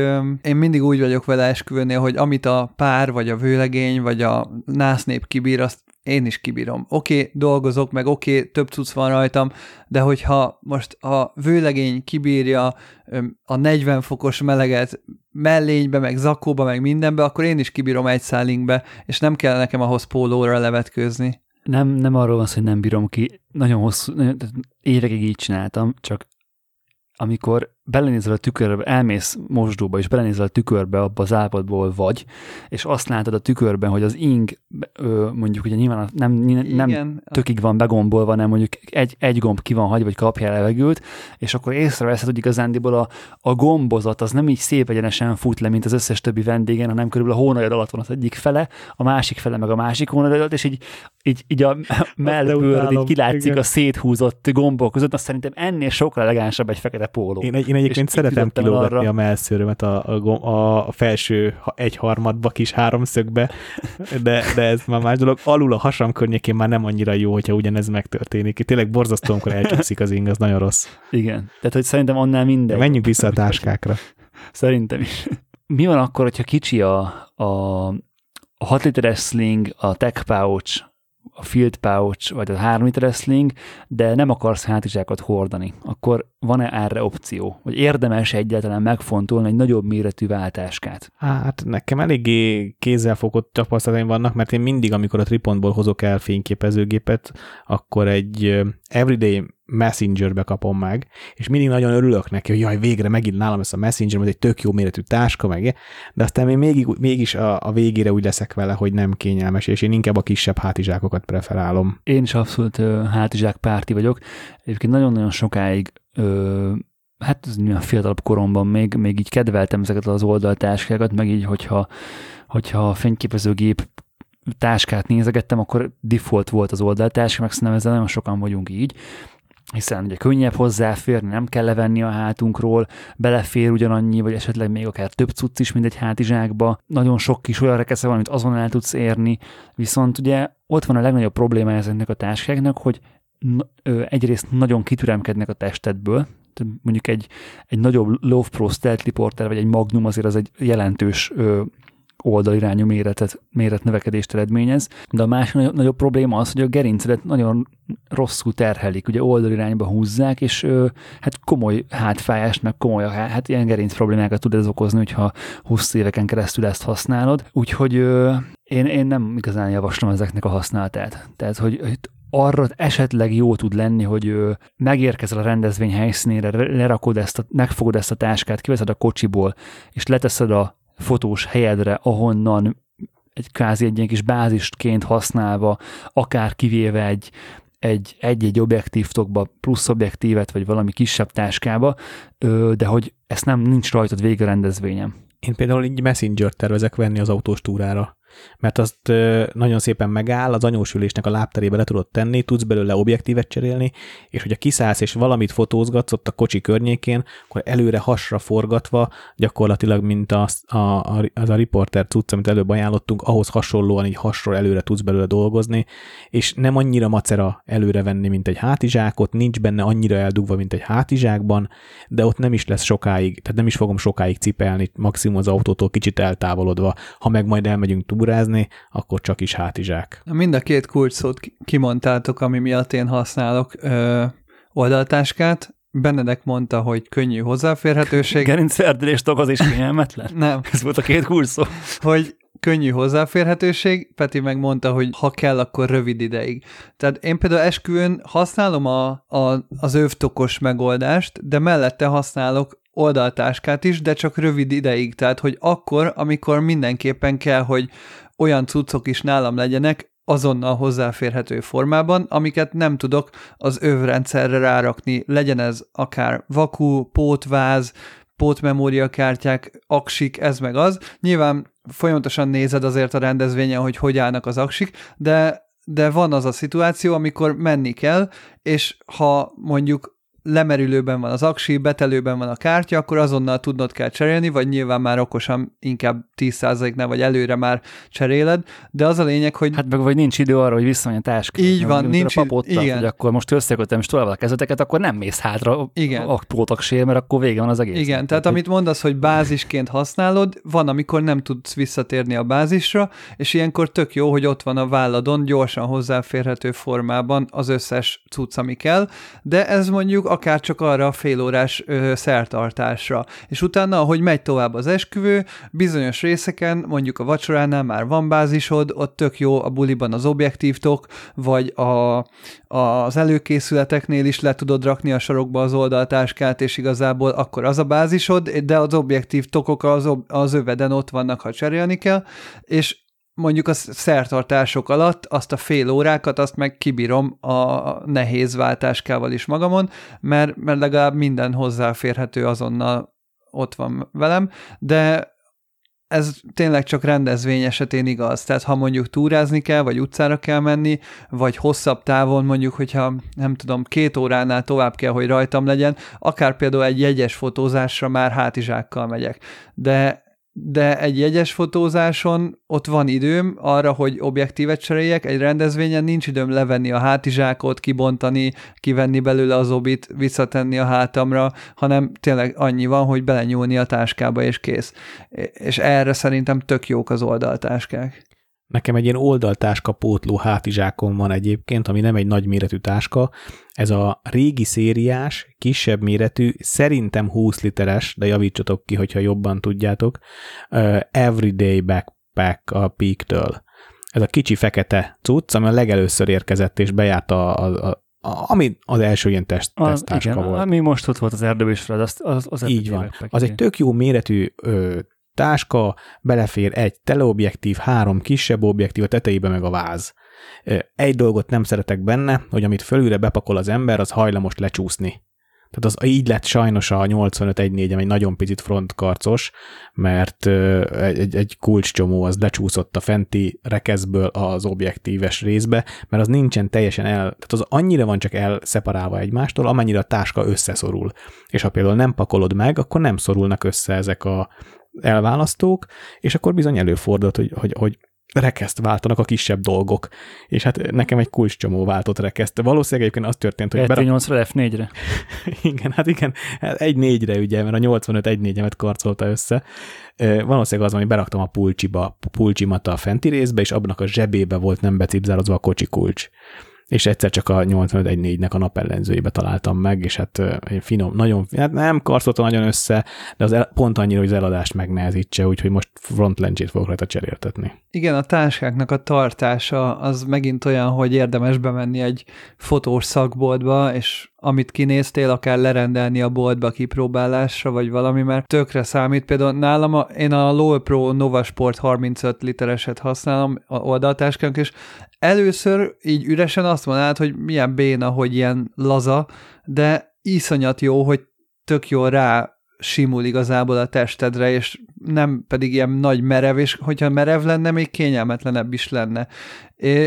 én mindig úgy vagyok vele esküvőnél, hogy amit a pár, vagy a vőlegény, vagy a násznép kibír, azt én is kibírom. Oké, okay, dolgozok, meg oké, okay, több cucc van rajtam, de hogyha most a vőlegény kibírja a 40 fokos meleget mellénybe, meg zakóba, meg mindenbe, akkor én is kibírom egy szálinkbe, és nem kell nekem ahhoz pólóra levetkőzni. nem, nem arról van szó, hogy nem bírom ki. Nagyon hosszú, évekig így csináltam, csak amikor belenézel a tükörbe, elmész mosdóba, és belenézel a tükörbe, abba az állapotból vagy, és azt látod a tükörben, hogy az ing, mondjuk ugye nyilván nem, nem Igen, tökig van begombolva, hanem mondjuk egy, egy gomb ki van hagyva, vagy kapja levegőt, és akkor észreveszed, hogy igazándiból a, a gombozat az nem így szép egyenesen fut le, mint az összes többi vendégen, hanem körülbelül a hónajad alatt van az egyik fele, a másik fele meg a másik hónajad alatt, és így, így, így a <laughs> mellbőröd így kilátszik igen. a széthúzott gombok között, azt szerintem ennél sokkal elegánsabb egy fekete póló. Én, egy- én egyébként szeretem kilógatni arra. a melszőrömet a, a, a, felső ha- egyharmadba kis háromszögbe, de, de ez már más dolog. Alul a hasam környékén már nem annyira jó, hogyha ugyanez megtörténik. Tényleg borzasztó, amikor elcsúszik az ing, az nagyon rossz. Igen. Tehát, hogy szerintem annál De minden. menjünk vissza a táskákra. <laughs> Szerintem is. Mi van akkor, hogyha kicsi a, a, a 6 literes sling, a tech pouch, a field pouch, vagy a 3 literes de nem akarsz hátizsákat hordani, akkor van-e erre opció? Vagy érdemes egyáltalán megfontolni egy nagyobb méretű váltáskát? Hát nekem eléggé kézzelfogott tapasztalataim vannak, mert én mindig, amikor a Tripontból hozok el fényképezőgépet, akkor egy everyday messengerbe kapom meg, és mindig nagyon örülök neki, hogy jaj, végre megint nálam lesz a messenger, ez egy tök jó méretű táska, meg, de aztán én mégig, mégis a, a végére úgy leszek vele, hogy nem kényelmes, és én inkább a kisebb hátizsákokat preferálom. Én is abszolút ö, hátizsák párti vagyok. Egyébként nagyon-nagyon sokáig ö, hát ez nyilván fiatalabb koromban még, még így kedveltem ezeket az oldaltáskákat, meg így, hogyha, hogyha a fényképezőgép táskát nézegettem, akkor default volt az oldaltáska, meg szerintem ezzel nagyon sokan vagyunk így, hiszen ugye könnyebb hozzáférni, nem kell levenni a hátunkról, belefér ugyanannyi, vagy esetleg még akár több cucc is, mint egy hátizsákba. Nagyon sok kis olyan rekesze van, amit azon el tudsz érni, viszont ugye ott van a legnagyobb probléma ezeknek a táskáknak, hogy egyrészt nagyon kitüremkednek a testedből, mondjuk egy, egy nagyobb Love Pro Stealth Reporter, vagy egy Magnum azért az egy jelentős oldalirányú méretet, méretnövekedést eredményez, de a másik nagyobb, nagyobb probléma az, hogy a gerincedet nagyon rosszul terhelik, ugye oldalirányba húzzák, és ö, hát komoly hátfájást, meg komoly, hát ilyen gerinc problémákat tud ez okozni, hogyha 20 éveken keresztül ezt használod. Úgyhogy ö, én, én nem igazán javaslom ezeknek a használatát. Tehát, hogy, hogy arra esetleg jó tud lenni, hogy megérkezel a rendezvény helyszínére, lerakod ezt, a, megfogod ezt a táskát, kiveszed a kocsiból, és leteszed a fotós helyedre, ahonnan egy kázi egy ilyen kis bázisként használva, akár kivéve egy egy, egy-egy objektívtokba plusz objektívet, vagy valami kisebb táskába, de hogy ezt nem nincs rajtad vége rendezvényem. Én például így messenger tervezek venni az autós túrára mert azt nagyon szépen megáll, az anyósülésnek a lábterébe le tudod tenni, tudsz belőle objektívet cserélni, és hogyha kiszállsz és valamit fotózgatsz ott a kocsi környékén, akkor előre hasra forgatva, gyakorlatilag, mint az a, az a riporter cucc, amit előbb ajánlottunk, ahhoz hasonlóan így hasról előre tudsz belőle dolgozni, és nem annyira macera előre venni, mint egy hátizsákot, nincs benne annyira eldugva, mint egy hátizsákban, de ott nem is lesz sokáig, tehát nem is fogom sokáig cipelni, maximum az autótól kicsit eltávolodva, ha meg majd elmegyünk túl túrázni, akkor csak is hátizsák. Mind a két kulcsszót kimondtátok, ami miatt én használok ö, oldaltáskát. Benedek mondta, hogy könnyű hozzáférhetőség. <laughs> Gerincferdülés az is kényelmetlen? <laughs> Nem. Ez volt a két kulcsszó. Hogy könnyű hozzáférhetőség, Peti meg mondta, hogy ha kell, akkor rövid ideig. Tehát én például esküvőn használom a, a, az övtokos megoldást, de mellette használok oldaltáskát is, de csak rövid ideig, tehát hogy akkor, amikor mindenképpen kell, hogy olyan cuccok is nálam legyenek, azonnal hozzáférhető formában, amiket nem tudok az övrendszerre rárakni, legyen ez akár vakú, pótváz, pótmemóriakártyák, aksik, ez meg az. Nyilván folyamatosan nézed azért a rendezvényen, hogy hogy állnak az aksik, de de van az a szituáció, amikor menni kell, és ha mondjuk lemerülőben van az aksi, betelőben van a kártya, akkor azonnal tudnod kell cserélni, vagy nyilván már okosan inkább 10%-nál vagy előre már cseréled, de az a lényeg, hogy... Hát meg vagy nincs idő arra, hogy visszamenj a táskát. Így van, nincs idő. Igen. hogy akkor most összekötöm és tovább a kezeteket, akkor nem mész hátra igen. a pótaksér, mert akkor vége van az egész. Igen, tehát, tehát amit mondasz, hogy bázisként használod, van, amikor nem tudsz visszatérni a bázisra, és ilyenkor tök jó, hogy ott van a válladon gyorsan hozzáférhető formában az összes cucc, ami kell, de ez mondjuk akár csak arra a félórás szertartásra. És utána, ahogy megy tovább az esküvő, bizonyos részeken, mondjuk a vacsoránál már van bázisod, ott tök jó a buliban az objektívtok, vagy a, az előkészületeknél is le tudod rakni a sarokba az oldaltáskát, és igazából akkor az a bázisod, de az objektív tokok az, az öveden ott vannak, ha cserélni kell, és mondjuk a szertartások alatt azt a fél órákat, azt meg kibírom a nehéz váltáskával is magamon, mert, mert legalább minden hozzáférhető azonnal ott van velem, de ez tényleg csak rendezvény esetén igaz. Tehát ha mondjuk túrázni kell, vagy utcára kell menni, vagy hosszabb távon mondjuk, hogyha nem tudom, két óránál tovább kell, hogy rajtam legyen, akár például egy jegyes fotózásra már hátizsákkal megyek. De de egy jegyes fotózáson ott van időm arra, hogy objektívet cseréljek, egy rendezvényen nincs időm levenni a hátizsákot, kibontani, kivenni belőle az obit, visszatenni a hátamra, hanem tényleg annyi van, hogy belenyúlni a táskába és kész. És erre szerintem tök jók az oldaltáskák. Nekem egy ilyen oldaltáska pótló hátizsákom van egyébként, ami nem egy nagy méretű táska. Ez a régi szériás, kisebb méretű, szerintem 20 literes, de javítsatok ki, hogyha jobban tudjátok, uh, Everyday Backpack a Peak-től. Ez a kicsi fekete cucc, ami a legelőször érkezett és bejárt a, a, a ami az első ilyen test, az, tesztáska igen, volt. Ami most ott volt az erdőben is, az, az, az Így van. Az egy tök jó méretű ö, táska, belefér egy teleobjektív, három kisebb objektív, a tetejébe meg a váz. Egy dolgot nem szeretek benne, hogy amit fölülre bepakol az ember, az hajlamos lecsúszni. Tehát az így lett sajnos a 85 1 egy nagyon picit frontkarcos, mert egy, egy kulcscsomó az lecsúszott a fenti rekeszből az objektíves részbe, mert az nincsen teljesen el, tehát az annyira van csak elszeparálva egymástól, amennyire a táska összeszorul. És ha például nem pakolod meg, akkor nem szorulnak össze ezek a elválasztók, és akkor bizony előfordult, hogy, hogy, hogy rekeszt váltanak a kisebb dolgok. És hát nekem egy kulcscsomó váltott rekeszt. Valószínűleg egyébként az történt, hogy... Berak... 8 ra F4-re. igen, hát igen, egy négyre ugye, mert a 85 egy négyemet karcolta össze. Valószínűleg az, hogy beraktam a pulcsiba, pulcsimat a fenti részbe, és abban a zsebébe volt nem becipzározva a kocsi kulcs és egyszer csak a 8514-nek a napellenzőjébe találtam meg, és hát finom, nagyon, hát nem karcolta nagyon össze, de az el, pont annyira, hogy az eladást megnehezítse, úgyhogy most front lencsét fogok rajta cseréltetni. Igen, a táskáknak a tartása az megint olyan, hogy érdemes bemenni egy fotós szakboltba, és amit kinéztél, akár lerendelni a boltba kipróbálásra, vagy valami, mert tökre számít. Például nálam, a, én a Low Pro Nova Sport 35 litereset használom a oldaltáskánk, és először így üresen azt mondanád, hogy milyen béna, hogy ilyen laza, de iszonyat jó, hogy tök jól rá simul igazából a testedre, és nem pedig ilyen nagy merev, és hogyha merev lenne, még kényelmetlenebb is lenne.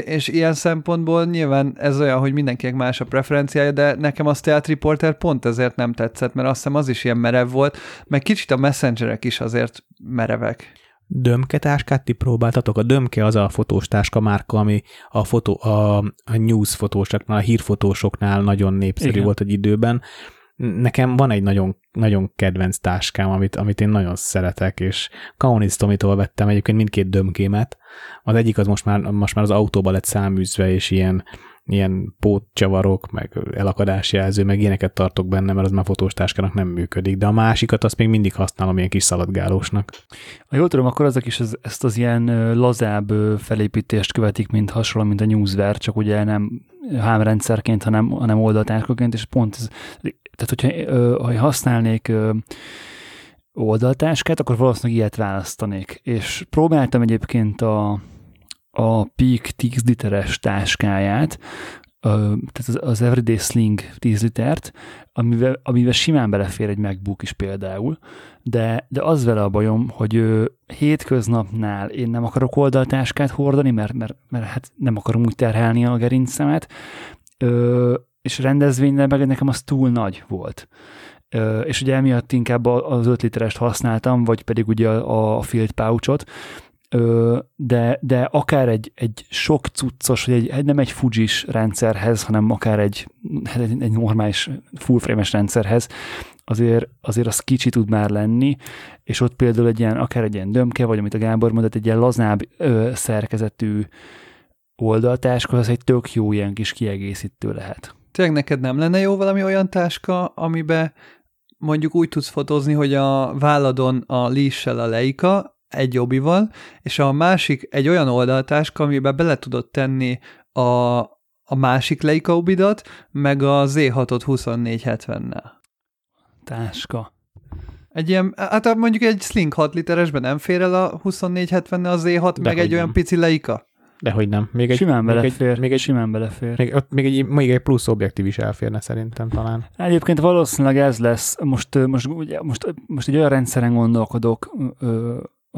És ilyen szempontból nyilván ez olyan, hogy mindenkinek más a preferenciája, de nekem a Stealth Reporter pont ezért nem tetszett, mert azt hiszem az is ilyen merev volt, meg kicsit a messengerek is azért merevek. Dömke táskát ti próbáltatok? A Dömke az a fotós táska márka, ami a, fotó, a, a news fotósoknál, a hírfotósoknál nagyon népszerű Igen. volt egy időben. Nekem van egy nagyon, nagyon kedvenc táskám, amit, amit én nagyon szeretek, és Kaunis Tomitól vettem egyébként mindkét dömkémet. Az egyik az most már, most már az autóba lett száműzve, és ilyen ilyen pótcsavarok, meg elakadásjelző, meg ilyeneket tartok benne, mert az már fotós nem működik, de a másikat azt még mindig használom ilyen kis szaladgálósnak. Ha jól tudom, akkor ezek is ez, ezt az ilyen lazább felépítést követik, mint hasonló, mint a Newsware, csak ugye nem hámrendszerként, hanem, hanem oldaltárkaként, és pont ez, tehát hogyha ha használnék oldaltáskát, akkor valószínűleg ilyet választanék. És próbáltam egyébként a, a Peak 10 literes táskáját, tehát az Everyday Sling 10 litert, amivel, amivel simán belefér egy MacBook is például, de, de az vele a bajom, hogy ő, hétköznapnál én nem akarok oldaltáskát hordani, mert, mert, mert hát nem akarom úgy terhelni a gerincemet, és rendezvényben meg nekem az túl nagy volt. És ugye emiatt inkább az 5 literest használtam, vagy pedig ugye a, a field pouchot, de, de akár egy, egy sok cuccos, vagy egy, nem egy Fujis rendszerhez, hanem akár egy, hát egy, egy normális full frame-es rendszerhez, azért, azért az kicsi tud már lenni, és ott például egy ilyen, akár egy ilyen dömke, vagy amit a Gábor mondott, egy ilyen lazább ö, szerkezetű oldaltáska, az egy tök jó ilyen kis kiegészítő lehet. Tényleg neked nem lenne jó valami olyan táska, amiben mondjuk úgy tudsz fotózni, hogy a válladon a líssel a leika, egy jobbival, és a másik egy olyan oldaltáska, amiben bele tudod tenni a, a másik Leica obidat, meg a Z6-ot 2470-nel. Táska. Egy ilyen, hát mondjuk egy Sling 6 literesben nem fér el a 2470 a Z6, De meg egy nem. olyan pici Leica? Dehogy nem. Még egy, simán belefér. Egy, még egy, simán belefér. Még, ott még, egy, még egy plusz objektív is elférne szerintem talán. Egyébként valószínűleg ez lesz. Most, most, most, most egy olyan rendszeren gondolkodok,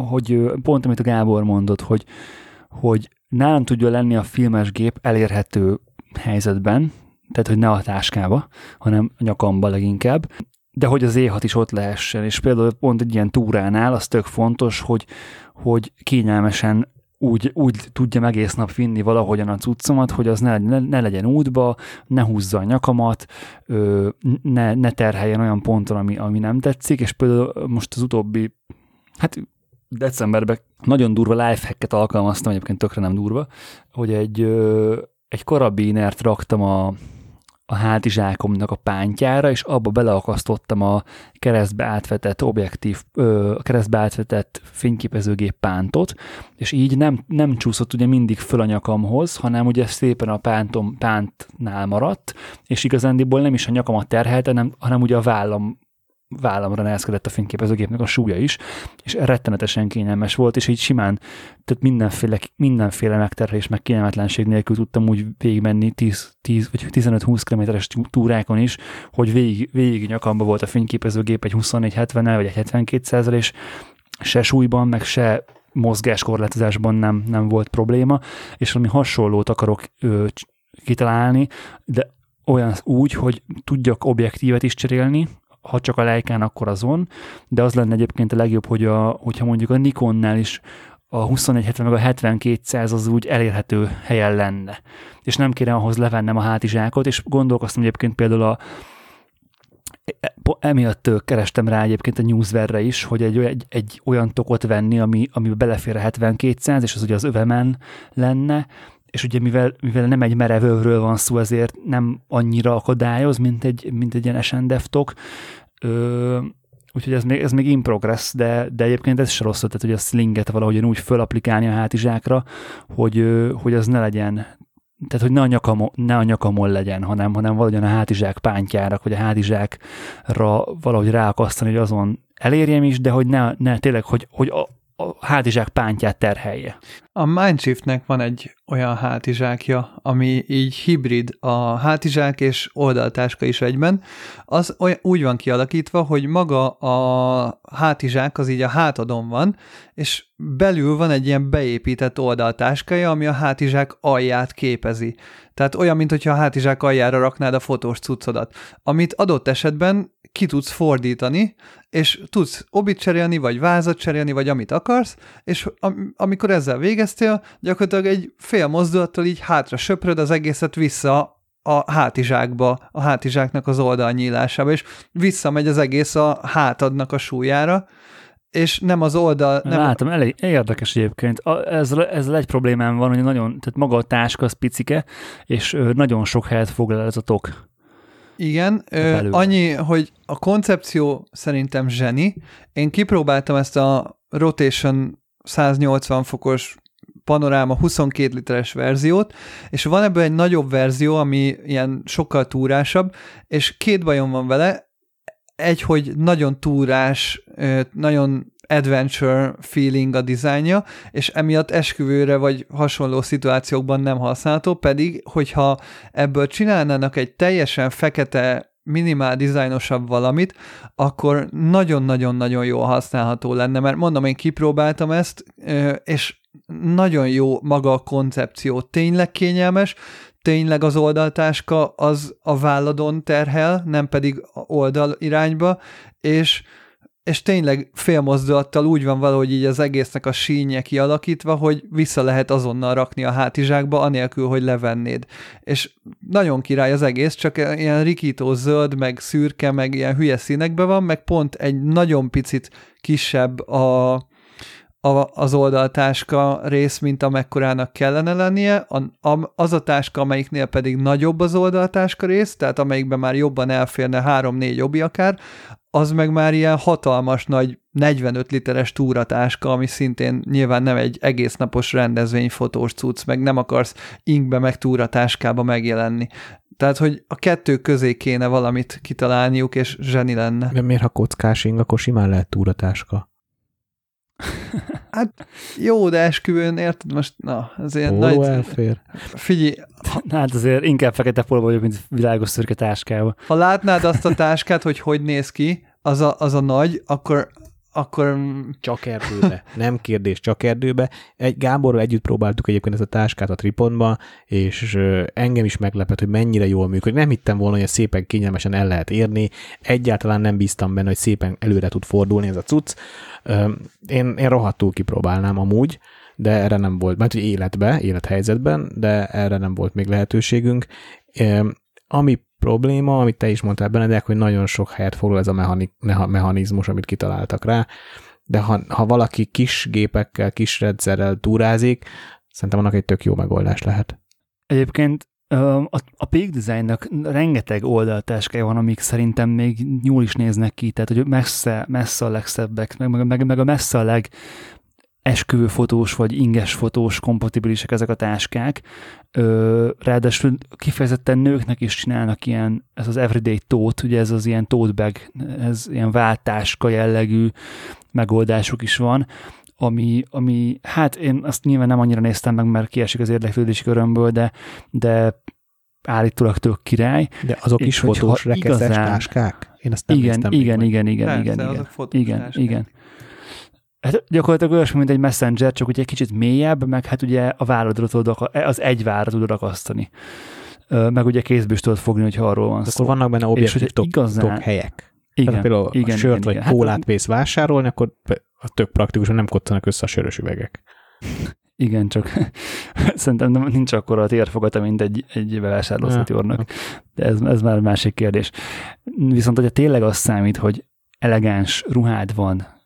hogy pont amit a Gábor mondott, hogy, hogy nálam tudja lenni a filmes gép elérhető helyzetben, tehát hogy ne a táskába, hanem a nyakamba leginkább, de hogy az E6 is ott lehessen, és például pont egy ilyen túránál az tök fontos, hogy, hogy kényelmesen úgy, úgy tudja egész nap vinni valahogyan a cuccomat, hogy az ne, ne, ne legyen útba, ne húzza a nyakamat, ö, ne, ne terheljen olyan ponton, ami, ami nem tetszik, és például most az utóbbi, hát decemberben nagyon durva lifehacket alkalmaztam, egyébként tökre nem durva, hogy egy, egy karabinert raktam a, a hátizsákomnak a pántjára, és abba beleakasztottam a keresztbe átvetett objektív, a keresztbe átvetett fényképezőgép pántot, és így nem, nem csúszott ugye mindig föl a nyakamhoz, hanem ugye szépen a pántom pántnál maradt, és igazándiból nem is a nyakamat terhelte, hanem, hanem ugye a vállam vállamra nehezkedett a fényképezőgépnek a súlya is, és rettenetesen kényelmes volt, és így simán, tehát mindenféle, mindenféle megterhelés, meg kényelmetlenség nélkül tudtam úgy végigmenni 10, 10 vagy 15-20 kilométeres túrákon is, hogy végig, végig nyakamba volt a fényképezőgép egy 24-70-nel, vagy egy 72 és se súlyban, meg se mozgáskorlátozásban nem, nem volt probléma, és valami hasonlót akarok ö, kitalálni, de olyan úgy, hogy tudjak objektívet is cserélni, ha csak a Leikán, akkor azon, de az lenne egyébként a legjobb, hogy a, hogyha mondjuk a Nikonnál is a 2170 meg a 7200 az úgy elérhető helyen lenne. És nem kérem ahhoz levennem a hátizsákot, és gondolkoztam egyébként például a emiatt kerestem rá egyébként a newsverre is, hogy egy, egy, egy olyan tokot venni, ami, amiben belefér a 7200, és az ugye az övemen lenne, és ugye mivel, mivel nem egy merevőről van szó, ezért nem annyira akadályoz, mint egy, mint egy ilyen SNDF-tok. Ö, úgyhogy ez még, ez még in progress, de, de egyébként ez se rossz, tehát hogy a slinget valahogy úgy fölapplikálni a hátizsákra, hogy, hogy az ne legyen tehát, hogy ne a, nyakamon, ne a nyakamon legyen, hanem, hanem valahogyan a hátizsák pántjára, vagy a hátizsákra valahogy ráakasztani, hogy azon elérjem is, de hogy ne, ne tényleg, hogy, hogy a hátizsák pántját terhelje. A Mindshiftnek van egy olyan hátizsákja, ami így hibrid a hátizsák és oldaltáska is egyben. Az olyan, úgy van kialakítva, hogy maga a hátizsák az így a hátadon van, és belül van egy ilyen beépített oldaltáskája, ami a hátizsák alját képezi. Tehát olyan, mintha a hátizsák aljára raknád a fotós cuccodat, amit adott esetben ki tudsz fordítani, és tudsz obit cserélni, vagy vázat cserélni, vagy amit akarsz, és am- amikor ezzel végeztél, gyakorlatilag egy fél mozdulattal így hátra söpröd az egészet vissza a hátizsákba, a hátizsáknak az oldalnyílásába, és visszamegy az egész a hátadnak a súlyára, és nem az oldal... Nem Látom, elég érdekes egyébként. A, ezzel, ezzel egy problémám van, hogy nagyon, tehát maga a táska az picike, és nagyon sok helyet foglal ez a tok. Igen, ö, annyi, hogy a koncepció szerintem zseni. Én kipróbáltam ezt a Rotation 180 fokos panoráma 22 literes verziót, és van ebből egy nagyobb verzió, ami ilyen sokkal túrásabb, és két bajom van vele, egy, hogy nagyon túrás, nagyon adventure feeling a dizájnja, és emiatt esküvőre vagy hasonló szituációkban nem használható, pedig hogyha ebből csinálnának egy teljesen fekete minimál dizájnosabb valamit, akkor nagyon-nagyon-nagyon jól használható lenne, mert mondom, én kipróbáltam ezt, és nagyon jó maga a koncepció, tényleg kényelmes, tényleg az oldaltáska az a válladon terhel, nem pedig oldal irányba, és és tényleg félmozdulattal úgy van valahogy így az egésznek a sínje kialakítva, hogy vissza lehet azonnal rakni a hátizsákba, anélkül, hogy levennéd. És nagyon király az egész, csak ilyen rikító zöld, meg szürke, meg ilyen hülye színekben van, meg pont egy nagyon picit kisebb a, a, az oldaltáska rész, mint amekkorának kellene lennie, a, a, az a táska, amelyiknél pedig nagyobb az oldaltáska rész, tehát amelyikben már jobban elférne 3-4 obi akár, az meg már ilyen hatalmas nagy 45 literes túratáska, ami szintén nyilván nem egy egész napos rendezvényfotós cucc, meg nem akarsz inkbe meg túratáskába megjelenni. Tehát, hogy a kettő közé kéne valamit kitalálniuk, és zseni lenne. De miért, ha kockás ing, akkor simán lehet túratáska? <laughs> Hát jó, de esküvőn, érted? Most, na, ez ilyen Póló nagy... elfér. Figyelj. Ha... Hát azért inkább fekete polva vagyok, mint világos szürke táskával. Ha látnád azt a táskát, hogy hogy néz ki, az a, az a nagy, akkor, akkor... Csak erdőbe. <laughs> Nem kérdés, csak erdőbe. Egy Gáborral együtt próbáltuk egyébként ezt a táskát a Triponba, és engem is meglepett, hogy mennyire jól működik. Nem hittem volna, hogy szépen kényelmesen el lehet érni. Egyáltalán nem bíztam benne, hogy szépen előre tud fordulni ez a cucc. Én, én rohadtul kipróbálnám amúgy, de erre nem volt, mert hogy életbe, élethelyzetben, de erre nem volt még lehetőségünk. Ami probléma, amit te is mondtál, Benedek, hogy nagyon sok helyet foglal ez a mechani- mechanizmus, amit kitaláltak rá, de ha, ha valaki kis gépekkel, kis rendszerrel túrázik, szerintem annak egy tök jó megoldás lehet. Egyébként a, a Peak Designnak rengeteg oldaltáskája van, amik szerintem még nyúl is néznek ki, tehát hogy messze, messze a legszebbek, meg, meg, meg a messze a leg esküvőfotós vagy inges fotós kompatibilisek ezek a táskák. Ö, ráadásul kifejezetten nőknek is csinálnak ilyen, ez az everyday tót, ugye ez az ilyen tote bag, ez ilyen váltáska jellegű megoldásuk is van, ami, ami, hát én azt nyilván nem annyira néztem meg, mert kiesik az érdeklődési körömből, de, de állítólag tök király. De azok is fotós rekeszes igazán... táskák? Én azt nem igen, igen, igen, igen, igen, igen, igen, igen. Hát gyakorlatilag olyasmi, mint egy messenger, csak ugye egy kicsit mélyebb, meg hát ugye a váradra tudod, az egy vára tudod akasztani. Meg ugye kézből is tudod fogni, hogyha arról van szó. Akkor vannak benne objektív tok, igazán... tok helyek. Igen, Tehát például igen, a sört igen, vagy igen. kólát hát, vész vásárolni, akkor tök praktikus, nem kottanak össze a sörös üvegek. Igen, csak <laughs> szerintem nem, nincs akkora a térfogata, mint egy, egy bevásárlózati ornak. De ez, ez már másik kérdés. Viszont, hogyha tényleg az számít, hogy elegáns ruhád van,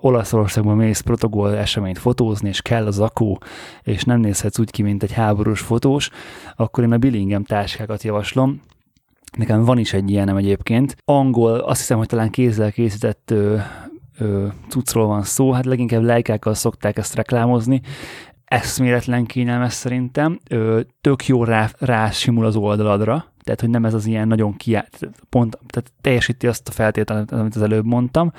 Olaszországban mész protokoll eseményt fotózni, és kell az akó, és nem nézhetsz úgy ki, mint egy háborús fotós, akkor én a Billingham táskákat javaslom. Nekem van is egy ilyenem egyébként. Angol, azt hiszem, hogy talán kézzel készített ö, ö, cuccról van szó, hát leginkább lejkákkal szokták ezt reklámozni, eszméletlen kényelmes szerintem, ö, tök jó rá, rá simul az oldaladra, tehát hogy nem ez az ilyen nagyon kiállt, pont, tehát teljesíti azt a feltételt, amit az előbb mondtam,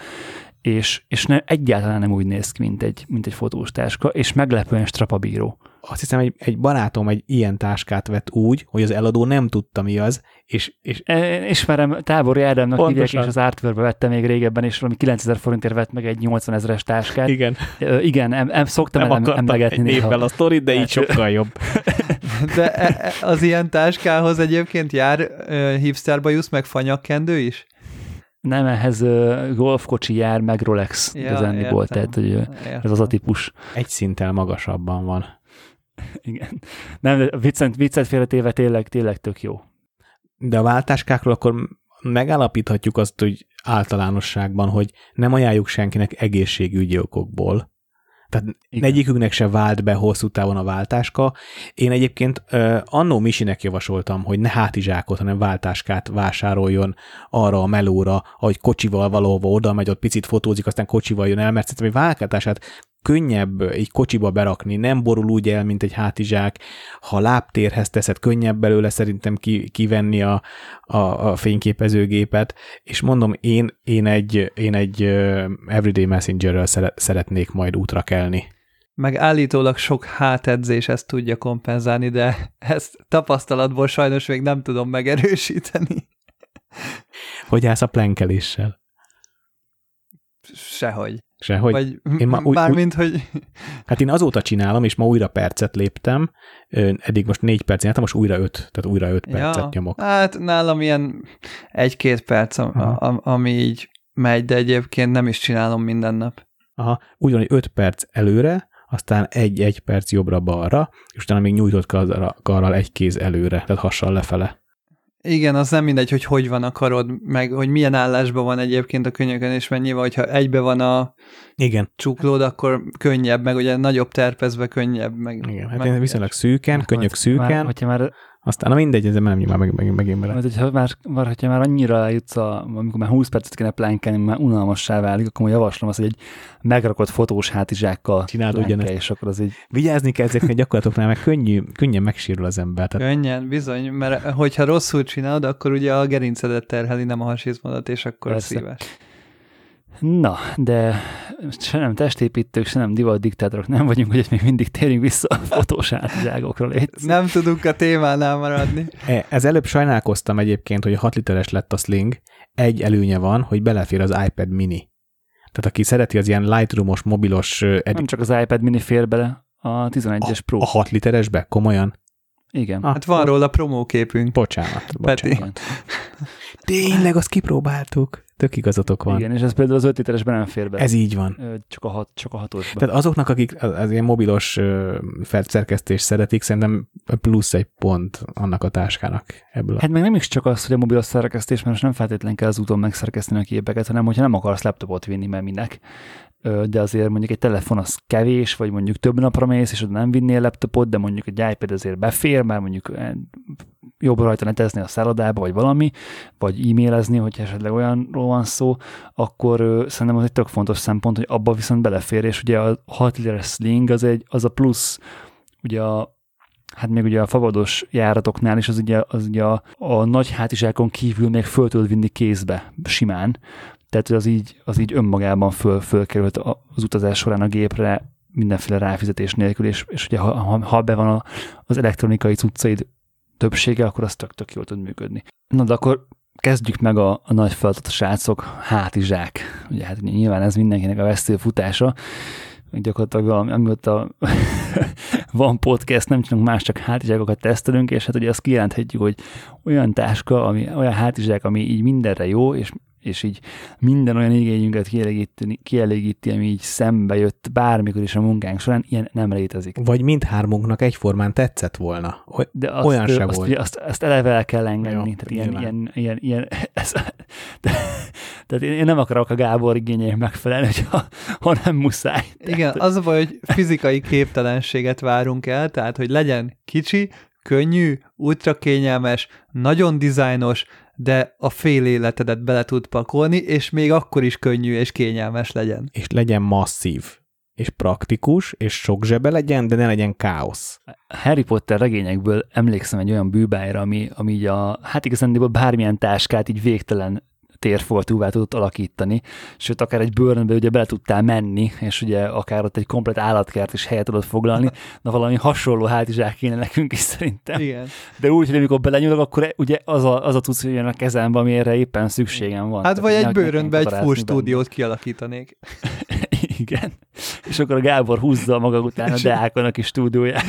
és, és ne, egyáltalán nem úgy néz ki, mint egy, mint egy fotós táska, és meglepően strapabíró. Azt hiszem, egy, egy barátom egy ilyen táskát vett úgy, hogy az eladó nem tudta mi az, és, és E, Ismerem, tábori Ádámnak hívják, Pontosan. és az Artworkbe vette még régebben, és valami 9000 forintért vett meg egy 80 ezeres táskát. igen, Ö, Igen, em, em, szoktam nem nem akartam emlegetni egy néha. névvel a sztorit, de így sokkal jobb. <laughs> De e- e- az ilyen táskához egyébként jár ö, hipsterbajusz, meg fanyakkendő is? Nem, ehhez golfkocsi jár, meg Rolex Ja, igazániból, értem. tehát hogy ez az a típus. Egy szinttel magasabban van. <laughs> Igen. Nem, viccet, viccet félretéve tényleg, tényleg tök jó. De a váltáskákról akkor megállapíthatjuk azt, hogy általánosságban, hogy nem ajánljuk senkinek egészségügyi okokból. Tehát Igen. egyikünknek se vált be hosszú távon a váltáska. Én egyébként uh, annó Misinek javasoltam, hogy ne hátizsákot, hanem váltáskát vásároljon arra a melóra, ahogy kocsival valahova oda megy, ott picit fotózik, aztán kocsival jön el, mert szerintem egy váltását könnyebb egy kocsiba berakni, nem borul úgy el, mint egy hátizsák. Ha lábtérhez teszed, könnyebb belőle szerintem ki, kivenni a, a, a fényképezőgépet, és mondom, én, én egy, én egy Everyday Messengerrel szeret, szeretnék majd útra kelni. Meg állítólag sok hátedzés ezt tudja kompenzálni, de ezt tapasztalatból sajnos még nem tudom megerősíteni. Hogy állsz a plenkeléssel? Sehogy. Sehogy. Vagy én ma úgy- mármint, hogy Hát én azóta csinálom, és ma újra percet léptem, eddig most négy perc jártam, most újra öt, tehát újra öt percet nyomok. Hát nálam ilyen egy-két perc, a, a, ami így megy, de egyébként nem is csinálom minden nap. Aha, úgy van, hogy öt perc előre, aztán egy-egy perc jobbra-balra, és utána még nyújtott karral egy kéz előre, tehát hassal lefele. Igen, az nem mindegy, hogy hogy van a karod, meg hogy milyen állásban van egyébként a könyökön, és mennyivel, hogyha egybe van a Igen, csuklód, akkor könnyebb, meg ugye nagyobb terpezve könnyebb, meg... igen. Hát meg én viszonylag szűken, könyök Már, szűken, hogyha már, aztán na mindegy, ez nem nyilván meg, meg, megint bele. majd, hogyha már, már, hogyha már annyira eljutsz, a, amikor már 20 percet kéne plánkelni, már unalmassá válik, akkor javaslom azt, hogy egy megrakott fotós hátizsákkal Csináld ugyanezt. és akkor az így Vigyázni kell ezeknek a gyakorlatoknál, mert könnyű, könnyen megsérül az ember. Tehát Könnyen, bizony, mert hogyha rosszul csinálod, akkor ugye a gerincedet terheli, nem a hasizmodat, és akkor Persze. szíves. Na, de se nem testépítők, se nem divat diktátorok nem vagyunk, hogy még mindig térjünk vissza a fotós. Légy. Nem tudunk a témánál maradni. E, Ez előbb sajnálkoztam egyébként, hogy 6 literes lett a sling. Egy előnye van, hogy belefér az iPad mini. Tehát aki szereti az ilyen Lightroom-os, mobilos ö, Nem csak az iPad mini fér bele, a 11-es Pro. a 6 literesbe? Komolyan? Igen. Ah, Hát van róla promóképünk. Bocsánat, Peti. bocsánat. Tényleg, azt kipróbáltuk. Tök igazatok van. Igen, és ez például az 5 literesben nem fér bele. Ez így van. Csak a, hat, csak a hatosban. Tehát azoknak, akik az, az ilyen mobilos felszerkesztést szeretik, szerintem plusz egy pont annak a táskának ebből. A... Hát meg nem is csak az, hogy a mobilos szerkesztés, mert most nem feltétlenül kell az úton megszerkeszteni a képeket, hanem hogyha nem akarsz laptopot vinni, mert minek. De azért mondjuk egy telefon az kevés, vagy mondjuk több napra mész, és oda nem vinnél laptopot, de mondjuk egy iPad azért befér, mert mondjuk eh, jobb rajta netezni a szállodába, vagy valami, vagy e-mailezni, hogyha esetleg olyanról van szó, akkor ö, szerintem az egy tök fontos szempont, hogy abba viszont belefér, és ugye a 6 literes sling az, egy, az a plusz, ugye a hát még ugye a favados járatoknál is az ugye, az ugye a, a nagy hátizsákon kívül még föl tudod vinni kézbe simán, tehát az így, az így önmagában föl, fölkerült a- az utazás során a gépre mindenféle ráfizetés nélkül, és, és ugye ha, ha, ha be van a, az elektronikai cuccaid többsége, akkor az tök-tök jól tud működni. Na de akkor kezdjük meg a, a nagy feladatot, srácok, hátizsák. Ugye hát nyilván ez mindenkinek a vesztő futása, gyakorlatilag amióta <laughs> van podcast, nem csinálunk más, csak hátizsákokat tesztelünk, és hát ugye azt kijelenthetjük, hogy olyan táska, ami, olyan hátizsák, ami így mindenre jó, és, és így minden olyan igényünket kielégíti, kielégíti, ami így szembe jött bármikor is a munkánk során, ilyen nem létezik. Vagy mindhármunknak egyformán tetszett volna. Oly- De azt, Olyan se azt, volt. Ugye, azt, azt eleve el kell engedni. Jó, tehát ilyen, nyilván. ilyen, ilyen, ilyen <laughs> ez, de, Tehát én, én nem akarok a Gábor igényének megfelelni, hogyha, ha nem muszáj. Igen, az a baj, hogy fizikai képtelenséget várunk el, tehát hogy legyen kicsi, könnyű, ultra kényelmes, nagyon dizájnos, de a fél életedet bele tud pakolni, és még akkor is könnyű és kényelmes legyen. És legyen masszív, és praktikus, és sok zsebe legyen, de ne legyen káosz. Harry Potter regényekből emlékszem egy olyan bűbájra, ami, ami így a, hát igazán bármilyen táskát így végtelen térfoltúvá tudott alakítani, sőt, akár egy bőrönbe ugye bele tudtál menni, és ugye akár ott egy komplet állatkert is helyet tudod foglalni, <laughs> na valami hasonló hátizsák kéne nekünk is szerintem. Igen. De úgy, hogy amikor belenyúlok, akkor ugye az a, az a tudsz, hogy jön a kezembe, ami erre éppen szükségem van. Hát vagy egy bőrönbe egy full stúdiót kialakítanék. <laughs> Igen. És akkor a Gábor húzza maga után a Deákon a kis stúdióját.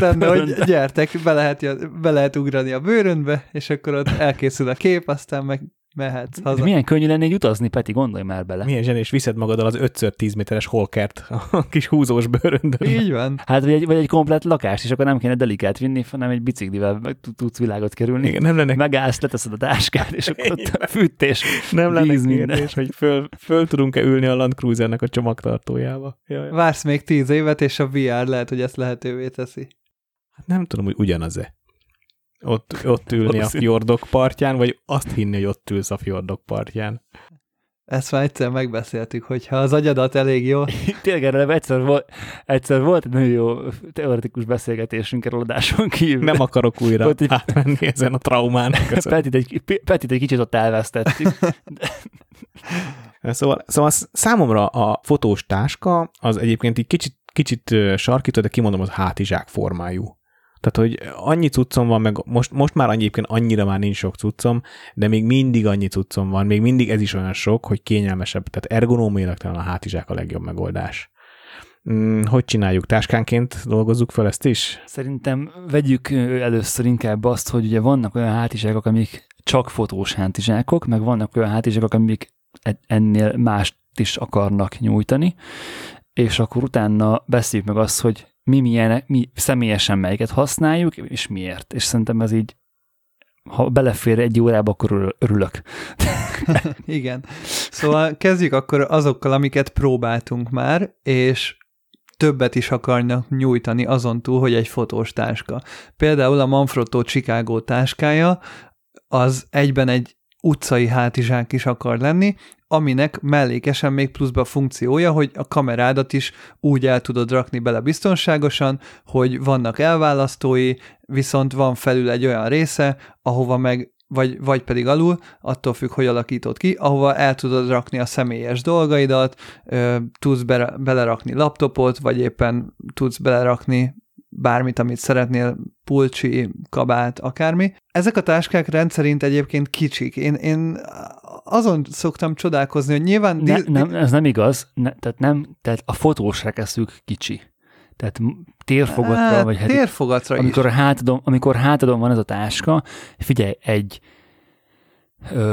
lenne, hogy gyertek, be lehet, be lehet ugrani a bőrönbe, és akkor ott elkészül a kép, aztán meg mehetsz De haza. milyen könnyű lenne így utazni, Peti, gondolj már bele. Milyen zsenés, viszed magaddal az 5x10 méteres holkert a <laughs> kis húzós bőröndön. Így van. Hát vagy egy, vagy egy komplet lakást, és akkor nem kéne delikát vinni, hanem egy biciklivel tudsz világot kerülni. Igen, nem lenne, Megállsz, leteszed a táskát, és akkor ott a fűtés, nem lenne víz, minden. kérdés, hogy föl, föl tudunk-e ülni a Land Cruisernek a csomagtartójába. Jaj. Vársz még tíz évet, és a VR lehet, hogy ezt lehetővé teszi. Hát nem tudom, hogy ugyanaz-e. Ott, ott ülni a fjordok partján, vagy azt hinni, hogy ott ülsz a fjordok partján. Ezt már egyszer megbeszéltük, hogy ha az agyadat elég jó, <laughs> Tényleg erre egyszer volt, egyszer volt egy nagyon jó teoretikus beszélgetésünk erről adáson kívül. Nem akarok újra Ott egy- átmenni ezen a traumán. <laughs> Petit egy, Petit egy kicsit ott elvesztettük. <laughs> Szóval, szóval számomra a fotós táska az egyébként így kicsit, kicsit sarkító, de kimondom, az hátizsák formájú. Tehát, hogy annyi cuccom van, meg most, most már egyébként annyira már nincs sok cuccom, de még mindig annyi cuccom van, még mindig ez is olyan sok, hogy kényelmesebb. Tehát ergonómiailag talán a hátizsák a legjobb megoldás. Mm, hogy csináljuk? Táskánként dolgozzuk fel ezt is? Szerintem vegyük először inkább azt, hogy ugye vannak olyan hátizsákok, amik csak fotós hátizsákok, meg vannak olyan hátizsákok, amik e- ennél mást is akarnak nyújtani, és akkor utána beszéljük meg azt, hogy mi milyen, mi személyesen melyiket használjuk, és miért. És szerintem ez így, ha belefér egy órába, akkor örül- örülök. <laughs> Igen. Szóval kezdjük akkor azokkal, amiket próbáltunk már, és többet is akarnak nyújtani azon túl, hogy egy fotós táska. Például a Manfrotto Chicago táskája az egyben egy utcai hátizsák is akar lenni, aminek mellékesen még pluszba funkciója, hogy a kamerádat is úgy el tudod rakni bele biztonságosan, hogy vannak elválasztói, viszont van felül egy olyan része, ahova meg vagy, vagy pedig alul, attól függ, hogy alakítod ki, ahova el tudod rakni a személyes dolgaidat, tudsz be, belerakni laptopot, vagy éppen tudsz belerakni bármit, amit szeretnél, pulcsi, kabát, akármi. Ezek a táskák rendszerint egyébként kicsik. Én, én azon szoktam csodálkozni, hogy nyilván... Ne, di- nem, ez nem igaz, ne, tehát, nem, tehát a fotós rekeszük kicsi. Tehát térfogatra, Hát, vagy hát térfogatra amikor is. hátadon, amikor hátadon van ez a táska, figyelj, egy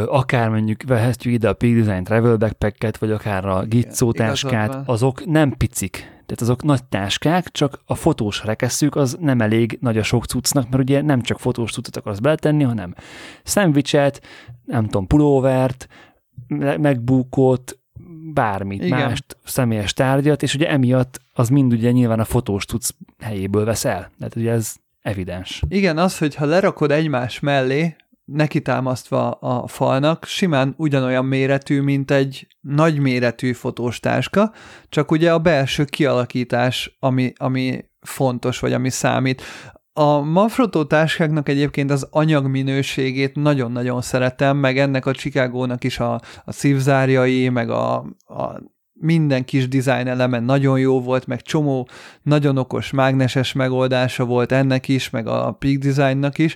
akár mondjuk vehetjük ide a Peak Design Travel Backpacket, vagy akár a igazad táskát, azok nem picik. Tehát azok nagy táskák, csak a fotós rekeszük az nem elég nagy a sok cuccnak, mert ugye nem csak fotós cuccot akarsz beletenni, hanem szendvicset, nem tudom, pulóvert, me- megbúkot, bármit, Igen. Mást, személyes tárgyat, és ugye emiatt az mind ugye nyilván a fotós tudsz helyéből veszel. Tehát ugye ez evidens. Igen, az, hogy ha lerakod egymás mellé, neki támasztva a falnak, simán ugyanolyan méretű, mint egy nagy méretű fotós táska, csak ugye a belső kialakítás, ami, ami fontos, vagy ami számít. A Manfrotto táskáknak egyébként az anyagminőségét nagyon-nagyon szeretem, meg ennek a Chicagónak is a, a szívzárjai, meg a, a minden kis design eleme nagyon jó volt, meg csomó nagyon okos mágneses megoldása volt ennek is, meg a Peak Designnak is.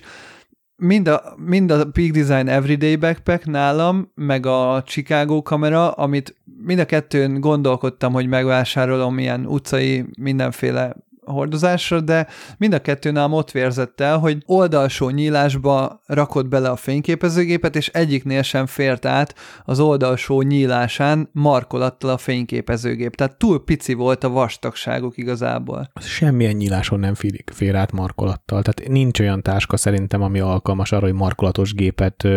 Mind a, mind a Peak Design Everyday Backpack nálam, meg a Chicago kamera, amit mind a kettőn gondolkodtam, hogy megvásárolom ilyen utcai mindenféle hordozásra, de mind a kettő nálam ott vérzett el, hogy oldalsó nyílásba rakott bele a fényképezőgépet, és egyiknél sem fért át az oldalsó nyílásán markolattal a fényképezőgép. Tehát túl pici volt a vastagságuk igazából. Semmilyen nyíláson nem fér, fér át markolattal. Tehát nincs olyan táska szerintem, ami alkalmas arra, hogy markolatos gépet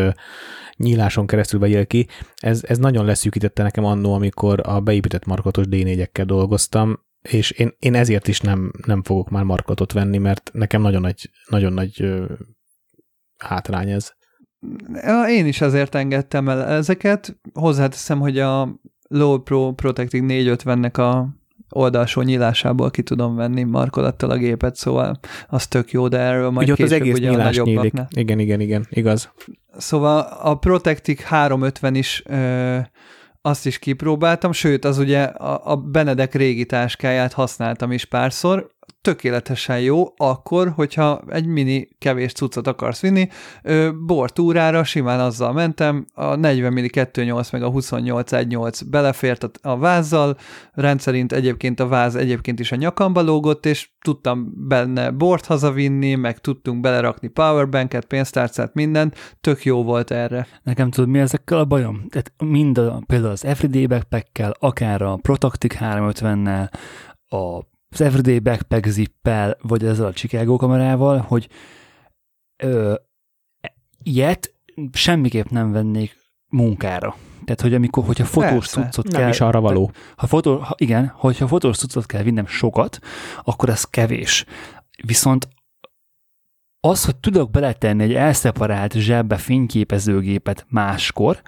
nyíláson keresztül vegyél ki. Ez, ez nagyon leszűkítette nekem annó, amikor a beépített markolatos D4-ekkel dolgoztam, és én, én ezért is nem, nem fogok már markolatot venni, mert nekem nagyon nagy, nagyon nagy hátrány ez. Én is azért engedtem el ezeket. Hozzáteszem, hogy a Low Pro Protecting 450-nek a oldalsó nyílásából ki tudom venni markolattal a gépet, szóval az tök jó, de erről majd Ugye ott az később egész ugye a nyílik. Igen, igen, igen, igaz. Szóval a Protectic 350 is ö, azt is kipróbáltam, sőt, az ugye a, a Benedek régi táskáját használtam is párszor, tökéletesen jó, akkor, hogyha egy mini kevés cuccot akarsz vinni, bortúrára simán azzal mentem, a 40 milli 2.8 meg a 28 1.8 belefért a, vázzal, rendszerint egyébként a váz egyébként is a nyakamba lógott, és tudtam benne bort hazavinni, meg tudtunk belerakni powerbanket, pénztárcát, mindent, tök jó volt erre. Nekem tudod, mi ezekkel a bajom? Tehát mind a, például az Everyday backpack akár a Protactic 350-nel, a az Everyday Backpack zippel, vagy ezzel a Chicago kamerával, hogy ö, ilyet semmiképp nem vennék munkára. Tehát, hogy amikor, hogyha fotós cuccot Nem kell... is arra való. Ha fotó, ha, igen, hogyha fotós cuccot kell vinnem sokat, akkor ez kevés. Viszont az, hogy tudok beletenni egy elszeparált zsebbe fényképezőgépet máskor,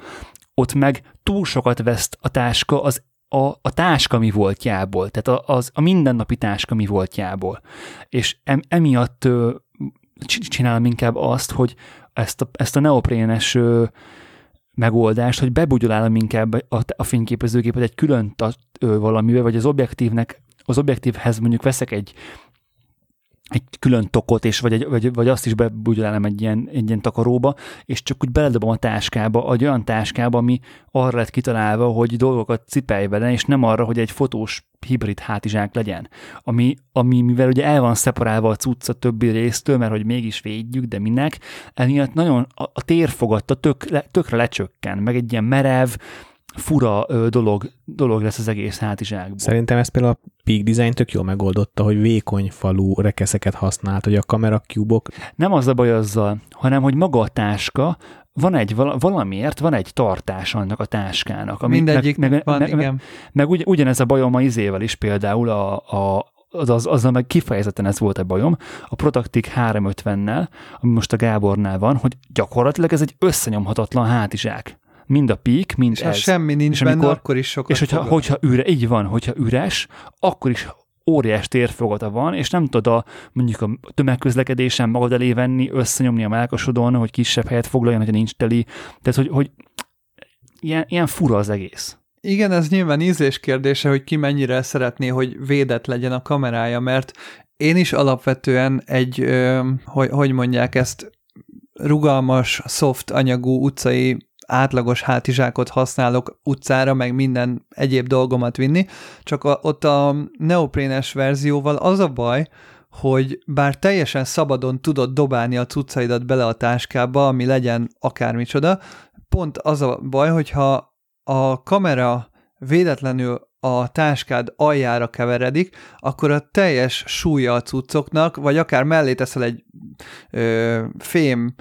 ott meg túl sokat veszt a táska az a, a táska mi voltjából, tehát a, az, a mindennapi táska mi voltjából. És em, emiatt ö, csinálom inkább azt, hogy ezt a, ezt a neoprénes ö, megoldást, hogy bebugyolálom inkább a, a fényképezőgépet egy külön ta, ö, valamivel, vagy az objektívnek, az objektívhez mondjuk veszek egy egy külön tokot, és vagy, egy, vagy, vagy azt is bebugyolálom egy ilyen, egy ilyen takaróba, és csak úgy beledobom a táskába, egy olyan táskába, ami arra lett kitalálva, hogy dolgokat cipelj vele, és nem arra, hogy egy fotós hibrid hátizsák legyen. Ami, ami mivel ugye el van szeparálva a cucc a többi résztől, mert hogy mégis védjük, de minek, emiatt nagyon a, a térfogatta tök, le, tökre lecsökken, meg egy ilyen merev, fura ö, dolog, dolog lesz az egész hátizsákból. Szerintem ez például a Peak Design tök jól megoldotta, hogy vékony falú rekeszeket használt, hogy a kamera cubok Nem az a baj azzal, hanem hogy maga a táska, van egy, vala- valamiért van egy tartás annak a táskának. Ami, Mindegyik meg, meg, van, meg, igen. meg ugy, ugyanez a bajom a izével is például, a, a, az, az, azzal meg kifejezetten ez volt a bajom, a Protactic 350-nel, ami most a Gábornál van, hogy gyakorlatilag ez egy összenyomhatatlan hátizsák. Mind a peak, mind És ez. semmi nincs És benne, amikor- akkor is sokat És hogyha, fogad. hogyha üre, így van, hogyha üres, akkor is óriás térfogata van, és nem tudod a, mondjuk a tömegközlekedésen magad elé venni, összenyomni a melkasodon, hogy kisebb helyet foglaljon, hogyha nincs teli. Tehát, hogy, hogy ilyen, ilyen fura az egész. Igen, ez nyilván ízlés kérdése, hogy ki mennyire szeretné, hogy védett legyen a kamerája, mert én is alapvetően egy, ö, hogy, hogy mondják ezt, rugalmas, soft anyagú utcai átlagos hátizsákot használok utcára, meg minden egyéb dolgomat vinni, csak a, ott a neoprénes verzióval az a baj, hogy bár teljesen szabadon tudod dobálni a cuccaidat bele a táskába, ami legyen akármicsoda, pont az a baj, hogyha a kamera véletlenül a táskád aljára keveredik, akkor a teljes súlya a cuccoknak, vagy akár mellé teszel egy ö, fém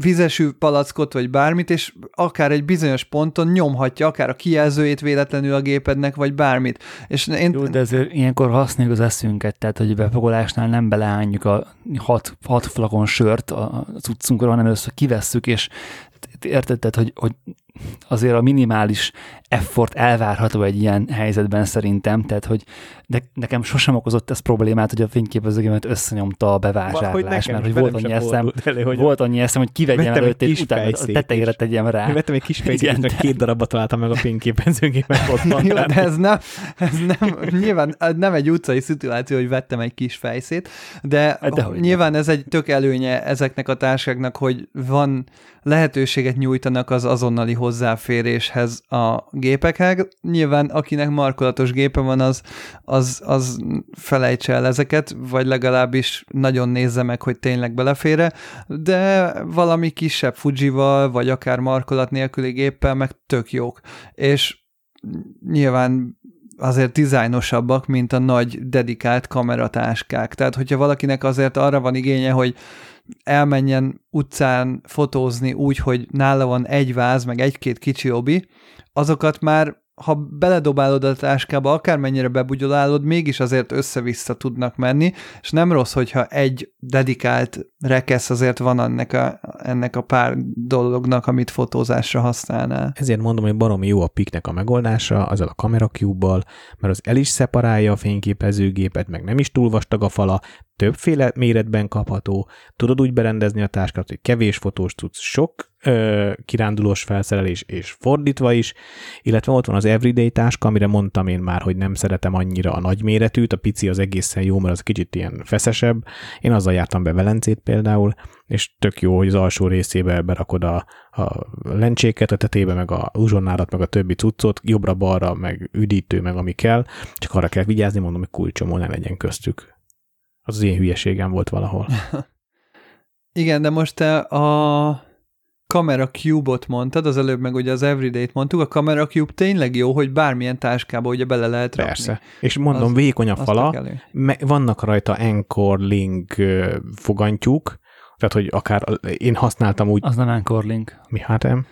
vizesű palackot, vagy bármit, és akár egy bizonyos ponton nyomhatja akár a kijelzőjét véletlenül a gépednek, vagy bármit. És én, Jó, de ezért ilyenkor használjuk az eszünket, tehát hogy bepagolásnál nem beleányjuk a hat, hat flakon sört a cuccunkra, hanem először kivesszük, és érted, tehát, hogy, hogy azért a minimális effort elvárható egy ilyen helyzetben szerintem, tehát hogy de nekem sosem okozott ez problémát, hogy a fényképezőgémet összenyomta a bevásárlás, mert hogy volt annyi eszem, elő, hogy volt annyi eszem, hogy kivegyem előtt, és utána a tetejére tegyem rá. Vettem egy kis fejszét, de- két darabba találtam meg a fényképezőgémet <laughs> otthon. Jó, de ez nem, ez nem, nyilván nem egy utcai szituáció, hogy vettem egy kis fejszét, de, Hát dehogy nyilván ez egy tök előnye ezeknek a társaságnak, hogy van lehetőséget nyújtanak az azonnali hozzáféréshez a gépekhez. Nyilván akinek markolatos gépe van, az, az, az felejtse el ezeket, vagy legalábbis nagyon nézze meg, hogy tényleg belefére, de valami kisebb Fujival, vagy akár markolat nélküli géppel meg tök jók. És nyilván azért dizájnosabbak, mint a nagy dedikált kameratáskák. Tehát, hogyha valakinek azért arra van igénye, hogy elmenjen utcán fotózni úgy, hogy nála van egy váz, meg egy-két kicsi obi, azokat már ha beledobálod a táskába, akármennyire bebugyolálod, mégis azért össze-vissza tudnak menni, és nem rossz, hogyha egy dedikált rekesz azért van ennek a, ennek a pár dolognak, amit fotózásra használnál. Ezért mondom, hogy baromi jó a piknek a megoldása, azzal a kamerakjúbbal, mert az el is szeparálja a fényképezőgépet, meg nem is túl vastag a fala, többféle méretben kapható, tudod úgy berendezni a táskát, hogy kevés fotós tudsz, sok ö, kirándulós felszerelés, és fordítva is, illetve ott van az Everyday táska, amire mondtam én már, hogy nem szeretem annyira a nagyméretűt, a pici az egészen jó, mert az kicsit ilyen feszesebb. Én azzal jártam be Velencét például, és tök jó, hogy az alsó részébe berakod a, a lencséket, a tetébe meg a uzsonnárat, meg a többi cuccot, jobbra-balra, meg üdítő, meg ami kell, csak arra kell vigyázni, mondom, hogy kulcsomó ne legyen köztük. Az az én hülyeségem volt valahol. <laughs> Igen, de most te a Camera Cube-ot mondtad, az előbb meg ugye az Everyday-t mondtuk, a Camera Cube tényleg jó, hogy bármilyen táskába ugye bele lehet rakni. Persze. És mondom, Az- vékony a fala, me- vannak rajta Anchor Link fogantyúk, tehát, hogy akár én használtam úgy, Az nem Anchor Link. mi hát nem?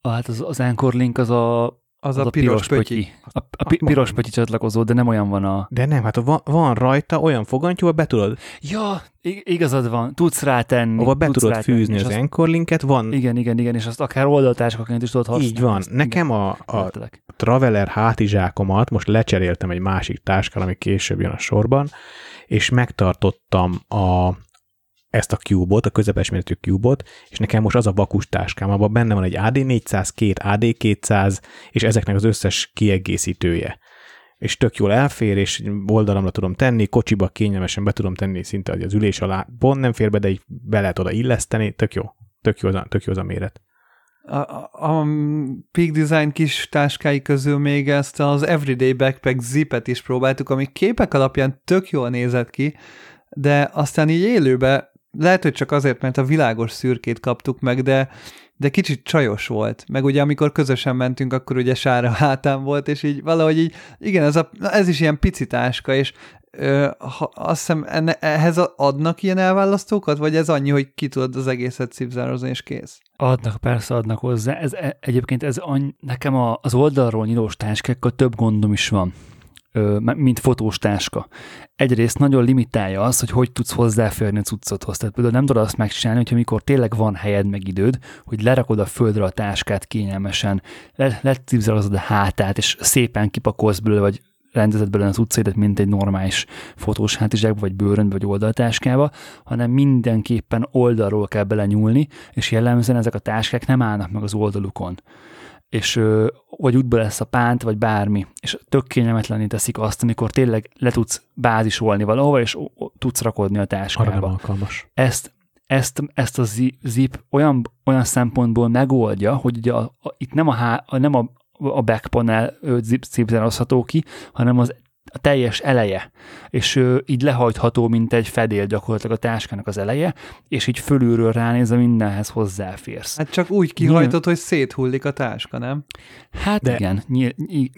Ah, Hát az, az Anchor Link az a, Az, a, piros, pötyi. A, a pi, piros pötyi csatlakozó, de nem olyan van a... De nem, hát van, van rajta olyan fogantyú, ahol be tudod, Ja, ig- igazad van, tudsz rátenni. ahol be tudsz tudod rátenni, fűzni az azt- Anchor Linket, van, Igen, igen, igen, és azt akár oldaltáskaként is tudod használni. így van. Azt- Nekem a, a értelek. Traveler hátizsákomat most lecseréltem egy másik táskára, ami később jön a sorban, és megtartottam a, ezt a cube-ot, a közepes méretű cube-ot, és nekem most az a vakus táskám, abban benne van egy AD400, két AD200, és ezeknek az összes kiegészítője. És tök jól elfér, és oldalamra tudom tenni, kocsiba kényelmesen be tudom tenni szinte az ülés alá. Pont nem fér be, de így be lehet oda illeszteni, tök jó. Tök jó az a, tök jó az a méret. A, a, Peak Design kis táskái közül még ezt az Everyday Backpack zipet is próbáltuk, ami képek alapján tök jól nézett ki, de aztán így élőbe, lehet, hogy csak azért, mert a világos szürkét kaptuk meg, de, de kicsit csajos volt. Meg ugye amikor közösen mentünk, akkor ugye sára hátán volt, és így valahogy így, igen, ez, a, ez is ilyen pici táska, és ö, ha, azt hiszem enne, ehhez adnak ilyen elválasztókat, vagy ez annyi, hogy ki tudod az egészet cipzározni, és kész? Adnak, persze adnak hozzá. Ez, e- egyébként ez any, nekem a, az oldalról nyílós táskákkal több gondom is van, mint fotós táska. Egyrészt nagyon limitálja azt, hogy hogy tudsz hozzáférni a cuccodhoz. Tehát például nem tudod azt megcsinálni, hogy amikor tényleg van helyed meg időd, hogy lerakod a földre a táskát kényelmesen, le, lecipzalozod a hátát, és szépen kipakolsz belőle, vagy rendezed belőle az utcaidat, mint egy normális fotós hátizsákba, vagy bőrönbe, vagy oldaltáskába, hanem mindenképpen oldalról kell belenyúlni, és jellemzően ezek a táskák nem állnak meg az oldalukon és vagy útba lesz a pánt, vagy bármi, és tök kényelmetlenné teszik azt, amikor tényleg le tudsz bázisolni valahova, és tudsz rakodni a Arra nem táskába. alkalmas. Ezt, ezt, ezt a zi- zip olyan, olyan szempontból megoldja, hogy ugye a, a, itt nem a, há, nem a, a back panel ö, zip, zipzározható ki, hanem az a teljes eleje, és így lehajtható, mint egy fedél gyakorlatilag a táskának az eleje, és így fölülről ránézve mindenhez hozzáférsz. Hát csak úgy kihajtott, hogy széthullik a táska, nem? Hát De- igen, nyil,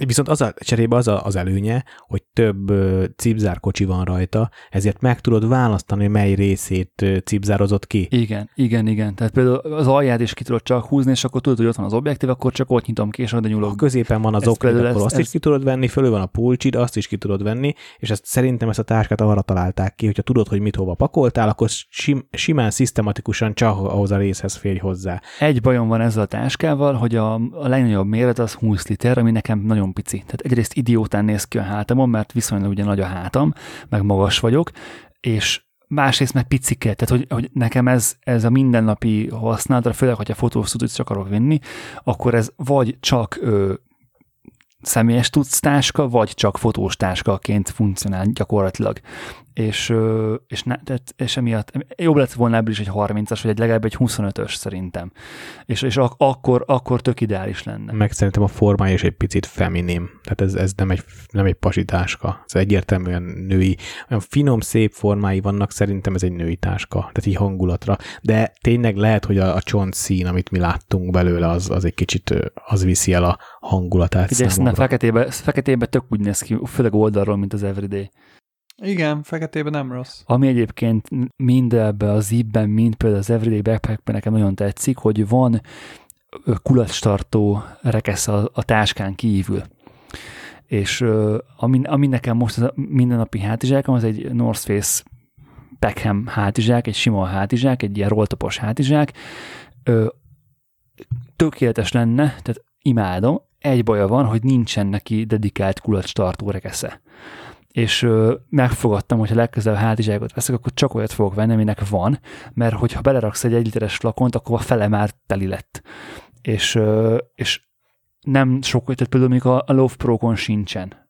Viszont az a, cserébe az a, az előnye, hogy több cipzárkocsi van rajta, ezért meg tudod választani, mely részét cipzározott ki. igen, igen, igen. Tehát például az alját is ki tudod csak húzni, és akkor tudod, hogy ott van az objektív, akkor csak ott nyitom ki, és oda nyúlok. középen van az például akkor ez- azt is ez- ki tudod venni, fölül van a pulcsid, azt is ki tudod venni, és ezt szerintem ezt a táskát arra találták ki, hogyha tudod, hogy mit hova pakoltál, akkor sim, simán, szisztematikusan csak ahhoz a részhez férj hozzá. Egy bajom van ezzel a táskával, hogy a, a legnagyobb méret az 20 liter, ami nekem nagyon pici. Tehát egyrészt idiótán néz ki a hátamon, mert viszonylag ugye nagy a hátam, meg magas vagyok, és másrészt meg picike, tehát hogy, hogy nekem ez, ez a mindennapi használatra, főleg, hogyha tudsz akarok vinni, akkor ez vagy csak ö, személyes tudsz táska, vagy csak fotós táskaként funkcionál gyakorlatilag. És, és, ne, tehát, és emiatt jobb lett volna ebből is egy 30-as, vagy egy legalább egy 25-ös szerintem. És, és ak- akkor, akkor tök ideális lenne. Meg szerintem a formája is egy picit feminim. Tehát ez, ez nem, egy, nem egy pasitáska. Ez egyértelműen női. Olyan finom, szép formái vannak, szerintem ez egy női táska. Tehát így hangulatra. De tényleg lehet, hogy a, a csont szín, amit mi láttunk belőle, az, az egy kicsit az viszi el a hangulatát Ugye számomra. feketébe, feketébe tök úgy néz ki, főleg oldalról, mint az Everyday. Igen, feketében nem rossz. Ami egyébként mind ebbe a zipben, mind például az Everyday Backpackben nekem nagyon tetszik, hogy van kulacstartó rekesz a, a táskán kívül. És ami, ami nekem most a mindennapi hátizsákom, az egy North Face Peckham hátizsák, egy sima hátizsák, egy ilyen rolltopos hátizsák. Tökéletes lenne, tehát imádom, egy baja van, hogy nincsen neki dedikált kulacstartó rekesze és ö, megfogadtam, hogyha legközelebb hátizsákot veszek, akkor csak olyat fogok venni, aminek van, mert hogyha beleraksz egy egy literes flakont, akkor a fele már teli lett. És, és nem sok, tehát például még a, a Love Pro-kon sincsen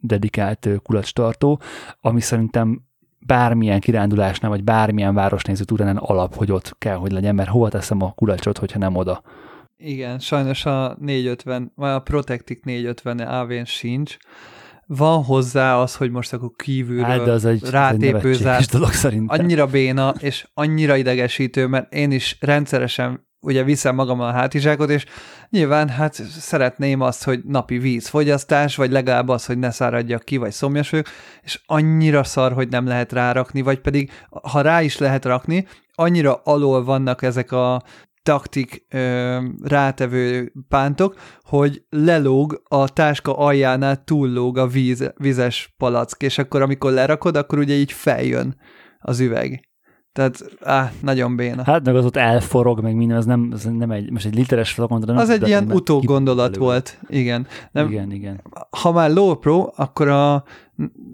dedikált ö, kulacstartó, ami szerintem bármilyen kirándulásnál, vagy bármilyen városnéző túránál alap, hogy ott kell, hogy legyen, mert hova teszem a kulacsot, hogyha nem oda. Igen, sajnos a 450, vagy a Protectic 450 AV-n sincs, van hozzá az, hogy most akkor kívülről hát, de az egy, rátépőzár. egy dolog szerintem. Annyira béna, és annyira idegesítő, mert én is rendszeresen ugye viszem magammal a hátizsákot, és nyilván hát szeretném azt, hogy napi vízfogyasztás, vagy legalább az, hogy ne száradjak ki, vagy szomjas vagyok, és annyira szar, hogy nem lehet rárakni, vagy pedig ha rá is lehet rakni, annyira alól vannak ezek a taktik ö, rátevő pántok, hogy lelóg a táska aljánál túllóg a víz, vízes palack, és akkor amikor lerakod, akkor ugye így feljön az üveg. Tehát, áh, nagyon béna. Hát meg az ott elforog, meg minden, az nem, az nem egy, most egy literes flakon, nem Az egy ilyen utógondolat volt, igen. Nem, igen, igen. Ha már low pro, akkor a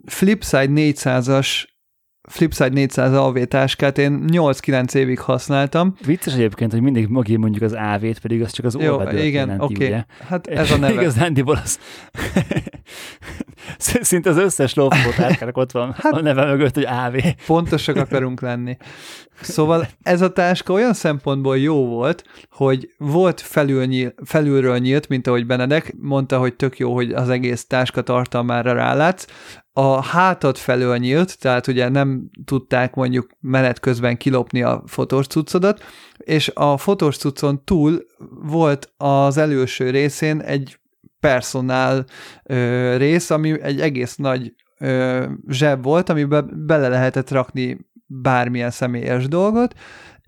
Flipside 400-as Flipside 400 AV táskát én 8-9 évig használtam. Vicces egyébként, hogy mindig mögé mondjuk az AV-t, pedig az csak az Jó, igen, oké. Okay. Ugye? Hát ez a neve. Igazándiból az... <laughs> Szinte az összes lófó táskának ott van hát, a neve mögött, hogy AV. Pontosak akarunk lenni. Szóval ez a táska olyan szempontból jó volt, hogy volt felül nyíl, felülről nyílt, mint ahogy Benedek mondta, hogy tök jó, hogy az egész táska tartalmára rálátsz, a hátad felől nyílt, tehát ugye nem tudták mondjuk menet közben kilopni a fotós cuccodat, és a fotós cuccon túl volt az előső részén egy personál ö, rész, ami egy egész nagy ö, zseb volt, amiben bele lehetett rakni bármilyen személyes dolgot,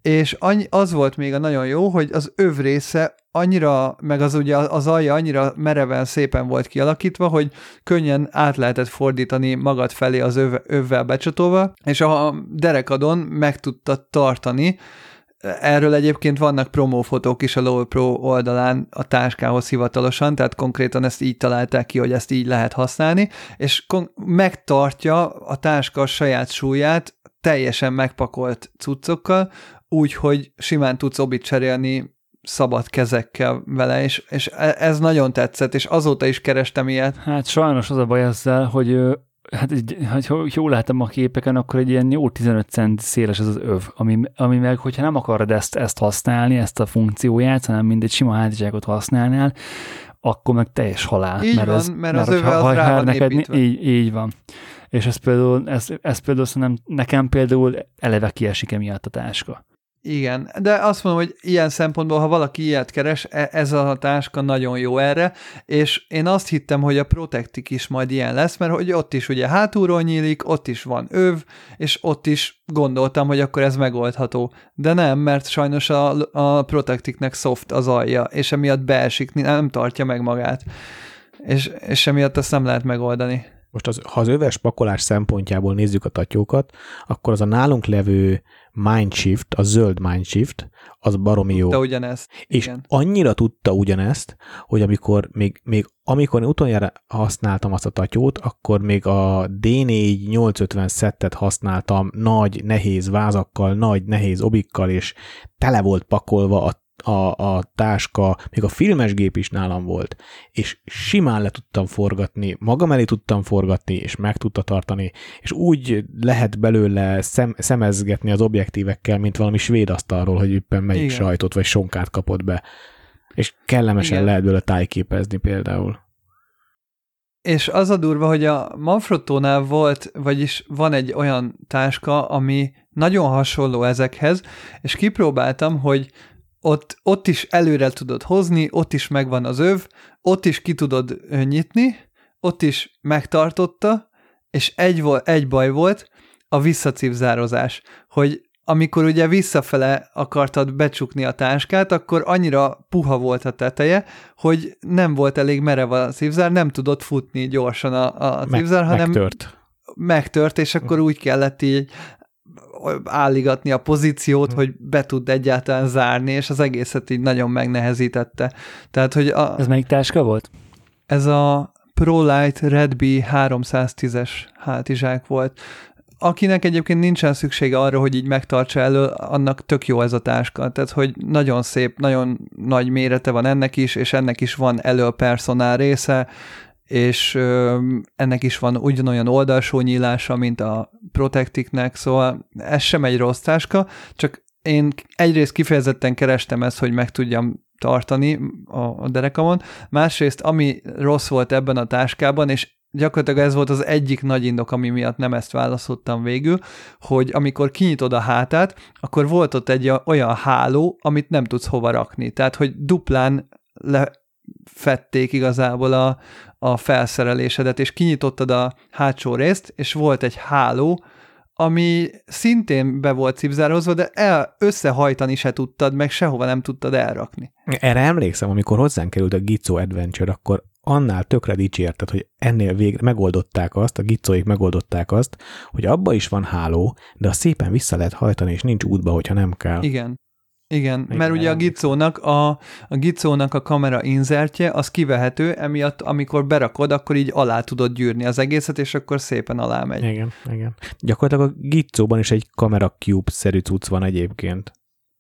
és az volt még a nagyon jó, hogy az öv része annyira, meg az ugye az alja annyira mereven szépen volt kialakítva, hogy könnyen át lehetett fordítani magad felé az öv, övvel becsatolva, és a derekadon meg tudta tartani, Erről egyébként vannak promófotók is a Low Pro oldalán a táskához hivatalosan, tehát konkrétan ezt így találták ki, hogy ezt így lehet használni, és megtartja a táska saját súlyát teljesen megpakolt cuccokkal, úgy, hogy simán tudsz obit cserélni szabad kezekkel vele, és, és e, ez nagyon tetszett, és azóta is kerestem ilyet. Hát sajnos az a baj ezzel, hogy hát egy, ha jól látom a képeken, akkor egy ilyen jó 15 cent széles ez az öv, ami, ami meg, hogyha nem akarod ezt, ezt használni, ezt a funkcióját, hanem mint egy sima hátizsákot használnál, akkor meg teljes halál. Így mert van, ez, mert, mert az öve az rá van neked, így, így van. És ez például, ez, ez például szerintem nekem például eleve kiesik emiatt a táska. Igen, de azt mondom, hogy ilyen szempontból, ha valaki ilyet keres, e, ez a táska nagyon jó erre, és én azt hittem, hogy a Protectic is majd ilyen lesz, mert hogy ott is ugye hátulról nyílik, ott is van öv, és ott is gondoltam, hogy akkor ez megoldható. De nem, mert sajnos a, a Protecticnek soft az alja, és emiatt beesik, nem tartja meg magát. És, és emiatt ezt nem lehet megoldani. Most az, ha az öves pakolás szempontjából nézzük a tatyókat, akkor az a nálunk levő Mindshift, a zöld Mindshift, az baromi tudta jó. ugyanezt. És igen. annyira tudta ugyanezt, hogy amikor még, még amikor én utoljára használtam azt a tatyót, akkor még a D4 850 szettet használtam nagy, nehéz vázakkal, nagy, nehéz obikkal, és tele volt pakolva a a, a táska, még a filmes gép is nálam volt, és simán le tudtam forgatni, magam elé tudtam forgatni, és meg tudta tartani, és úgy lehet belőle szem, szemezgetni az objektívekkel, mint valami svéd asztalról, hogy éppen melyik Igen. sajtot vagy sonkát kapott be. És kellemesen Igen. lehet belőle tájképezni például. És az a durva, hogy a Manfrottónál volt, vagyis van egy olyan táska, ami nagyon hasonló ezekhez, és kipróbáltam, hogy ott, ott is előre tudod hozni, ott is megvan az öv, ott is ki tudod nyitni, ott is megtartotta, és egy, egy baj volt, a visszacipzározás, hogy amikor ugye visszafele akartad becsukni a táskát, akkor annyira puha volt a teteje, hogy nem volt elég merev a cipzár, nem tudott futni gyorsan a, a Meg, hanem megtört. megtört, és akkor úgy kellett így álligatni a pozíciót, Hm. hogy be tud egyáltalán zárni, és az egészet így nagyon megnehezítette. Tehát, hogy a, Ez melyik táska volt? ez a ProLight Red Bee 310-es hátizsák volt. Akinek egyébként nincsen szüksége arra, hogy így megtartsa elő, annak tök jó ez a táska. Tehát, hogy nagyon szép, nagyon nagy mérete van ennek is, és ennek is van elő personál része, és ennek is van ugyanolyan oldalsó nyílása, mint a Protectiknek, szóval ez sem egy rossz táska, csak én egyrészt kifejezetten kerestem ezt, hogy meg tudjam tartani a, a derekamon, másrészt ami rossz volt ebben a táskában, és gyakorlatilag ez volt az egyik nagy indok, ami miatt nem ezt választottam végül, hogy amikor kinyitod a hátát, akkor volt ott egy olyan háló, amit nem tudsz hova rakni. Tehát, hogy duplán lefették igazából a, a felszerelésedet, és kinyitottad a hátsó részt, és volt egy háló, ami szintén be volt cipzározva, de el, összehajtani se tudtad, meg sehova nem tudtad elrakni. Erre emlékszem, amikor hozzánk került a Gizzo Adventure, akkor annál tökre dicsérted, hogy ennél végre megoldották azt, a gicóik megoldották azt, hogy abba is van háló, de azt szépen vissza lehet hajtani, és nincs útba, hogyha nem kell. Igen. Igen, Igen, mert ugye a gicónak a, a gicónak a kamera inzertje, az kivehető, emiatt amikor berakod, akkor így alá tudod gyűrni az egészet, és akkor szépen alá megy. Igen, igen. Gyakorlatilag a Gizzóban is egy kamera cube-szerű cucc van egyébként.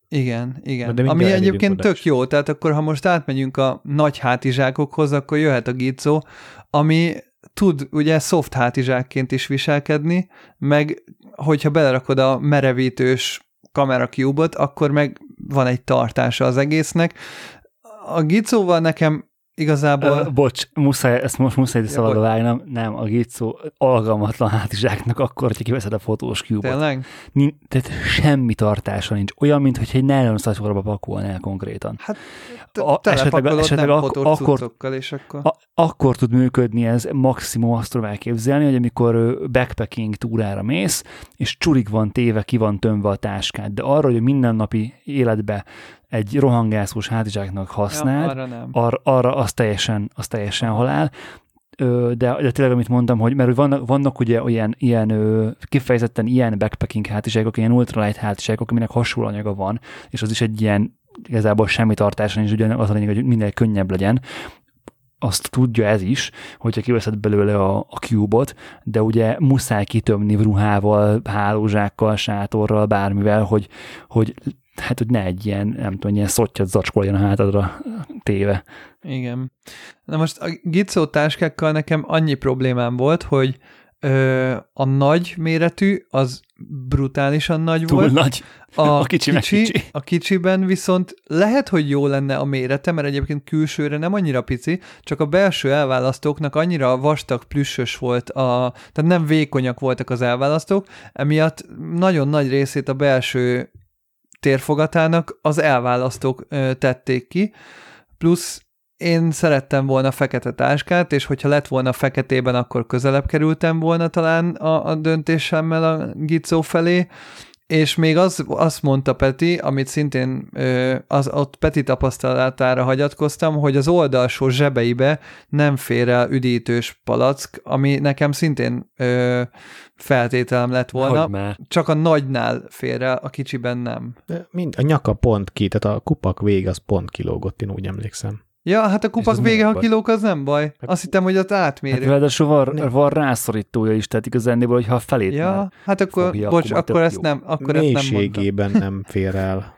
Igen, igen. De Ami egyébként tök jó, tehát akkor ha most átmegyünk a nagy hátizsákokhoz, akkor jöhet a gicó, ami tud ugye soft hátizsákként is viselkedni, meg hogyha belerakod a merevítős kamera cube-ot, akkor meg van egy tartása az egésznek. A gicóval nekem igazából... Ö, bocs, muszáj, ezt most muszáj Ja, szabadba bocs. vágnom. Nem, a gitszó alkalmatlan hátizsáknak akkor, hogyha kiveszed a fotós cube Tényleg? Nin- Tehát semmi tartása nincs. Olyan, mintha egy nylon szatyorba pakolnál konkrétan. Hát A- te- esetleg- telepakolod esetleg nem ak- akkor- és akkor... A, akkor tud működni ez, maximum azt tudom elképzelni, hogy amikor backpacking túrára mész, és csurig van téve, ki van tömve a táskád, de arra, hogy a mindennapi életbe egy rohangászós hátizsáknak használd, ja, arra nem. ar, arra az teljesen, az teljesen halál. De, de tényleg, amit mondtam, hogy mert vannak, vannak ugye olyan ilyen kifejezetten ilyen backpacking hátizságok, ilyen ultralight hátizságok, aminek hasonló anyaga van, és az is egy ilyen igazából semmi tartása nincs, ugye az a lényeg, hogy minél könnyebb legyen. Azt tudja ez is, hogyha kiveszed belőle a, a cube-ot, de ugye muszáj kitömni ruhával, hálózsákkal, sátorral, bármivel, hogy, hogy hát, hogy ne egy ilyen, nem tudom, ilyen szottyat zacskoljon a hátadra téve. Igen. Na most a gicó táskákkal nekem annyi problémám volt, hogy ö, a nagy méretű az brutálisan nagy Túl volt. nagy. A, <laughs> a kicsi meg kicsi. A kicsiben viszont lehet, hogy jó lenne a mérete, mert egyébként külsőre nem annyira pici, csak a belső elválasztóknak annyira vastag, plüssös volt, a, tehát nem vékonyak voltak az elválasztók, emiatt nagyon nagy részét a belső térfogatának az elválasztók tették ki, plusz én szerettem volna fekete táskát, és hogyha lett volna feketében, akkor közelebb kerültem volna talán a, a döntésemmel a Gizó felé, és még az, azt mondta Peti, amit szintén ö, az, ott Peti tapasztalatára hagyatkoztam, hogy az oldalsó zsebeibe nem fér el üdítős palack, ami nekem szintén ö, feltételem lett volna, csak a nagynál fér el, a kicsiben nem. De mind, a nyaka pont ki, tehát a kupak vége az pont kilógott, én úgy emlékszem. Ja, hát a kupak vége, ha baj? kilók, az nem baj. Azt hittem, hogy ott Hát átmérő. ráadásul van, Nem. van rászorítója is, tehát igazániból, hogyha a felét már Ja, hát akkor, fogja, bocs, akkor akkor ezt jó. nem, akkor ezt nem mondtam. Nem fér el.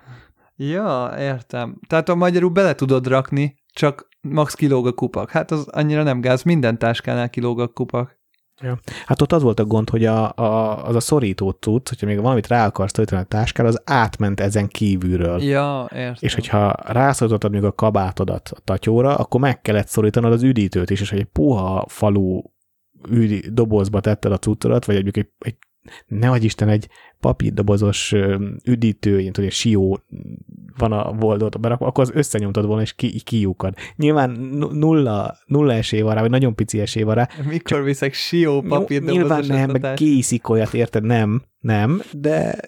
Ja, értem. Tehát a magyarul bele tudod rakni, csak max kilóg a kupak. Hát az annyira nem gáz, minden táskánál kilóg a kupak. Ja. Hát ott az volt a gond, hogy a, a, az a szorító tudsz, hogyha még valamit rá akarsz tölteni a táskára, az átment ezen kívülről. Ja, értem. És hogyha rászorítottad még a kabátodat a tatyóra, akkor meg kellett szorítanod az üdítőt is, és hogy egy puha falu üdi, dobozba tetted a cuccodat, vagy egy, egy, egy ne vagy Isten, egy papírdobozos üdítő, ilyen tudod, sió van a voldot berakva, akkor az összenyomtad volna, és ki, kiukad. Nyilván nulla, nulla esély van rá, vagy nagyon pici esély van rá. Mikor viszek sió papírdobozos Nyilván nem, meg készik olyat, érted? Nem, nem, de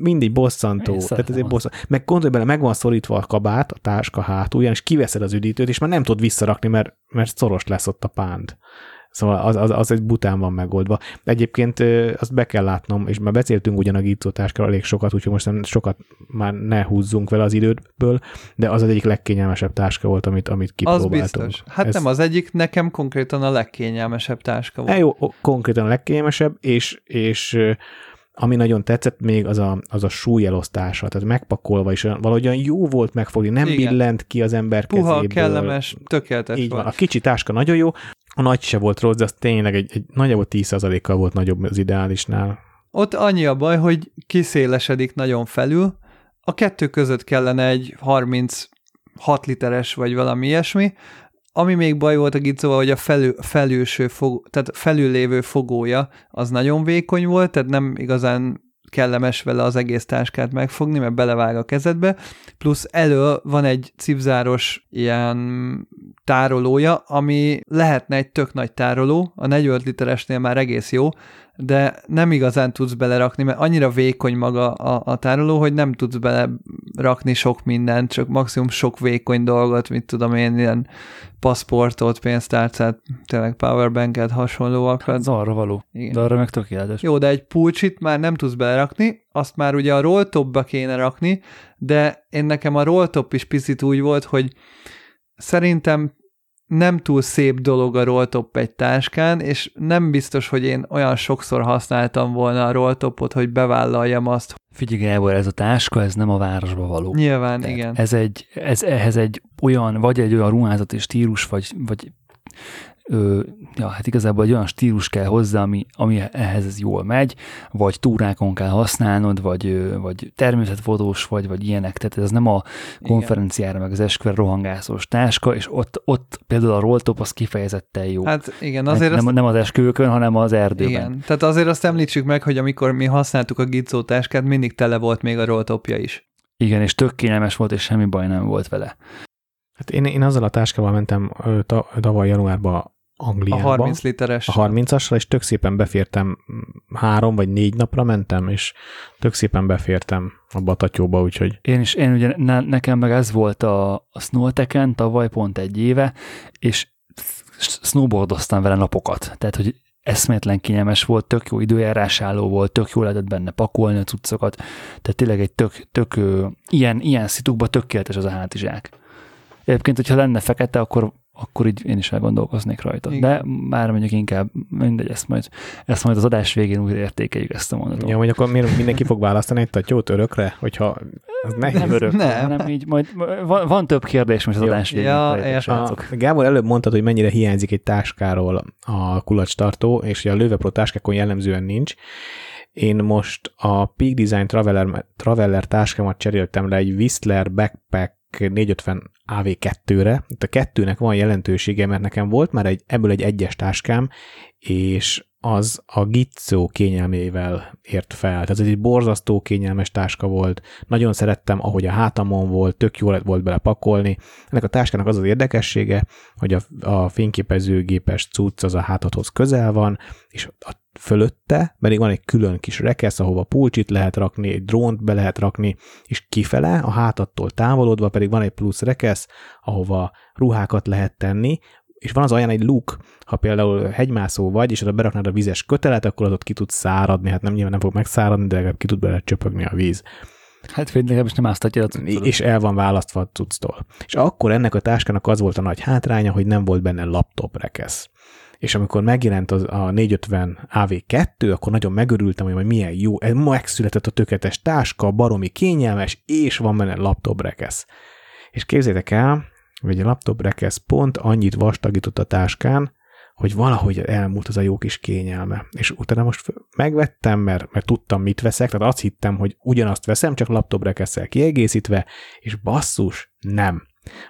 mindig bosszantó. Tehát ez egy bosszantó. Meg gondolj bele, meg van szorítva a kabát, a táska hátulján, és kiveszed az üdítőt, és már nem tudod visszarakni, mert, mert szoros lesz ott a pánt. Szóval az, az, az egy bután van megoldva. Egyébként azt be kell látnom, és már beszéltünk ugyan a gítótáskáról elég sokat, úgyhogy most nem sokat már ne húzzunk vele az időből, de az az egyik legkényelmesebb táska volt, amit, amit kipróbáltunk. Az biztos. Hát Ez... nem az egyik, nekem konkrétan a legkényelmesebb táska volt. E, jó, konkrétan a legkényelmesebb, és, és ami nagyon tetszett még, az a, az a súlyelosztása, tehát megpakolva is valahogyan jó volt megfogni, nem Igen. billent ki az ember Puha, kezéből. kellemes, tökéletes Így volt. van. A kicsi táska nagyon jó, a nagy se volt rossz, de az tényleg egy, egy nagyjából 10%-kal volt nagyobb az ideálisnál. Ott annyi a baj, hogy kiszélesedik nagyon felül, a kettő között kellene egy 36 literes vagy valami ilyesmi, ami még baj volt a gicóval, hogy a felül, felülső fog, tehát felüllévő fogója az nagyon vékony volt, tehát nem igazán kellemes vele az egész táskát megfogni, mert belevág a kezedbe, plusz elő van egy cipzáros ilyen tárolója, ami lehetne egy tök nagy tároló, a 45 literesnél már egész jó, de nem igazán tudsz belerakni, mert annyira vékony maga a, a tároló, hogy nem tudsz belerakni sok mindent, csak maximum sok vékony dolgot, mit tudom én, ilyen paszportot, pénztárcát, tényleg powerbanket, hasonlóakat. Hát, ez arra való, Igen. de arra meg tökéletes. Jó, de egy pulcsit már nem tudsz belerakni, azt már ugye a rolltopba kéne rakni, de én nekem a rolltop is picit úgy volt, hogy szerintem nem túl szép dolog a rolltop egy táskán, és nem biztos, hogy én olyan sokszor használtam volna a rolltopot, hogy bevállaljam azt. Figyelj Gábor, ez a táska, ez nem a városba való. Nyilván, Tehát igen. Ez egy, ez, ehhez egy olyan, vagy egy olyan ruházati stílus, vagy, vagy ö, ja, hát igazából egy olyan stílus kell hozzá, ami, ami ehhez ez jól megy, vagy túrákon kell használnod, vagy, vagy természetfotós vagy, vagy ilyenek, tehát ez nem a konferenciára, igen. meg az esküver rohangászós táska, és ott, ott például a rolltop az kifejezetten jó. Hát igen, azért nem, azt... nem az esküvőkön, hanem az erdőben. Igen, tehát azért azt említsük meg, hogy amikor mi használtuk a gizó táskát, mindig tele volt még a rolltopja is. Igen, és tök kényelmes volt, és semmi baj nem volt vele. Hát én, én azzal a táskával mentem tavaly januárban Angliába. A 30 literes. A 30-assal, és tök szépen befértem, három vagy négy napra mentem, és tök szépen befértem a Batatyóba, úgyhogy... Én is, én ugye, ne, nekem meg ez volt a, a Snowteken tavaly pont egy éve, és snowboardoztam vele napokat. Tehát, hogy eszméletlen kényelmes volt, tök jó időjárásálló volt, tök jó lehetett benne pakolni a cuccokat, tehát tényleg egy tök, tök ilyen, ilyen szitukban tökéletes az a hátizsák. Egyébként, hogyha lenne fekete, akkor akkor így én is elgondolkoznék rajta. Igen. De már mondjuk inkább, mindegy, ezt majd, ezt majd az adás végén újra értékeljük ezt a mondatot. Ja, hogy akkor miért mindenki fog választani egy tatyót örökre, hogyha az nehéz. Nem örökre, nem. hanem így majd van, van több kérdés most az Jó. adás végén. Ja, a, Gábor előbb mondtad, hogy mennyire hiányzik egy táskáról a kulacstartó, és hogy a Löwe Pro táskákon jellemzően nincs. Én most a Peak Design Traveler, Traveler táskámat cseréltem le egy Whistler Backpack 450 AV2-re. Itt a kettőnek van jelentősége, mert nekem volt már egy, ebből egy egyes táskám, és az a Gizzo kényelmével ért fel. Tehát ez egy borzasztó kényelmes táska volt. Nagyon szerettem, ahogy a hátamon volt, tök jó volt bele pakolni. Ennek a táskának az az érdekessége, hogy a, a fényképezőgépes cucc az a hátadhoz közel van, és a fölötte pedig van egy külön kis rekesz, ahova pulcsit lehet rakni, egy drónt be lehet rakni, és kifele, a hátattól távolodva pedig van egy plusz rekesz, ahova ruhákat lehet tenni, és van az olyan egy luk, ha például hegymászó vagy, és oda beraknád a vizes kötelet, akkor az ott ki tud száradni, hát nem nyilván nem fog megszáradni, de legalább ki tud bele csöpögni a víz. Hát legalábbis nem áztatja a cuccot. És el van választva a cucctól. És akkor ennek a táskának az volt a nagy hátránya, hogy nem volt benne laptop rekesz és amikor megjelent az, a 450 AV2, akkor nagyon megörültem, hogy milyen jó, ez megszületett a tökéletes táska, baromi kényelmes, és van benne laptop rekesz. És képzétek el, hogy a laptop rekesz pont annyit vastagított a táskán, hogy valahogy elmúlt az a jó kis kényelme. És utána most megvettem, mert, mert tudtam, mit veszek, tehát azt hittem, hogy ugyanazt veszem, csak laptop rekesszel kiegészítve, és basszus, nem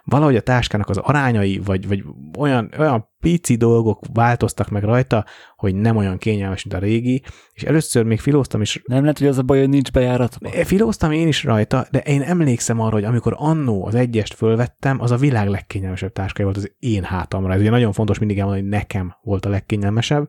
valahogy a táskának az arányai, vagy, vagy olyan, olyan pici dolgok változtak meg rajta, hogy nem olyan kényelmes, mint a régi, és először még filóztam is. Nem lehet, hogy az a baj, hogy nincs bejárat? Filóztam én is rajta, de én emlékszem arra, hogy amikor annó az egyest fölvettem, az a világ legkényelmesebb táskája volt az én hátamra. Ez ugye nagyon fontos mindig elmondani, hogy nekem volt a legkényelmesebb,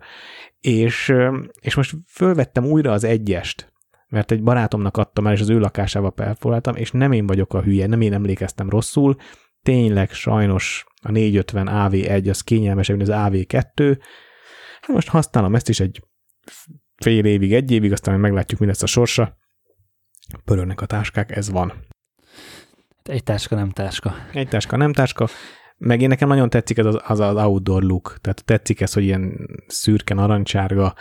és, és most fölvettem újra az egyest, mert egy barátomnak adtam el, és az ő lakásába felfoglaltam, és nem én vagyok a hülye, nem én emlékeztem rosszul, tényleg sajnos a 450 AV1 az kényelmesebb, mint az AV2. Hát most használom ezt is egy fél évig, egy évig, aztán meglátjuk, mi lesz a sorsa. Pörögnek a táskák, ez van. Egy táska, nem táska. Egy táska, nem táska. Meg én nekem nagyon tetszik ez az, az, az outdoor look, tehát tetszik ez, hogy ilyen szürke, narancsárga,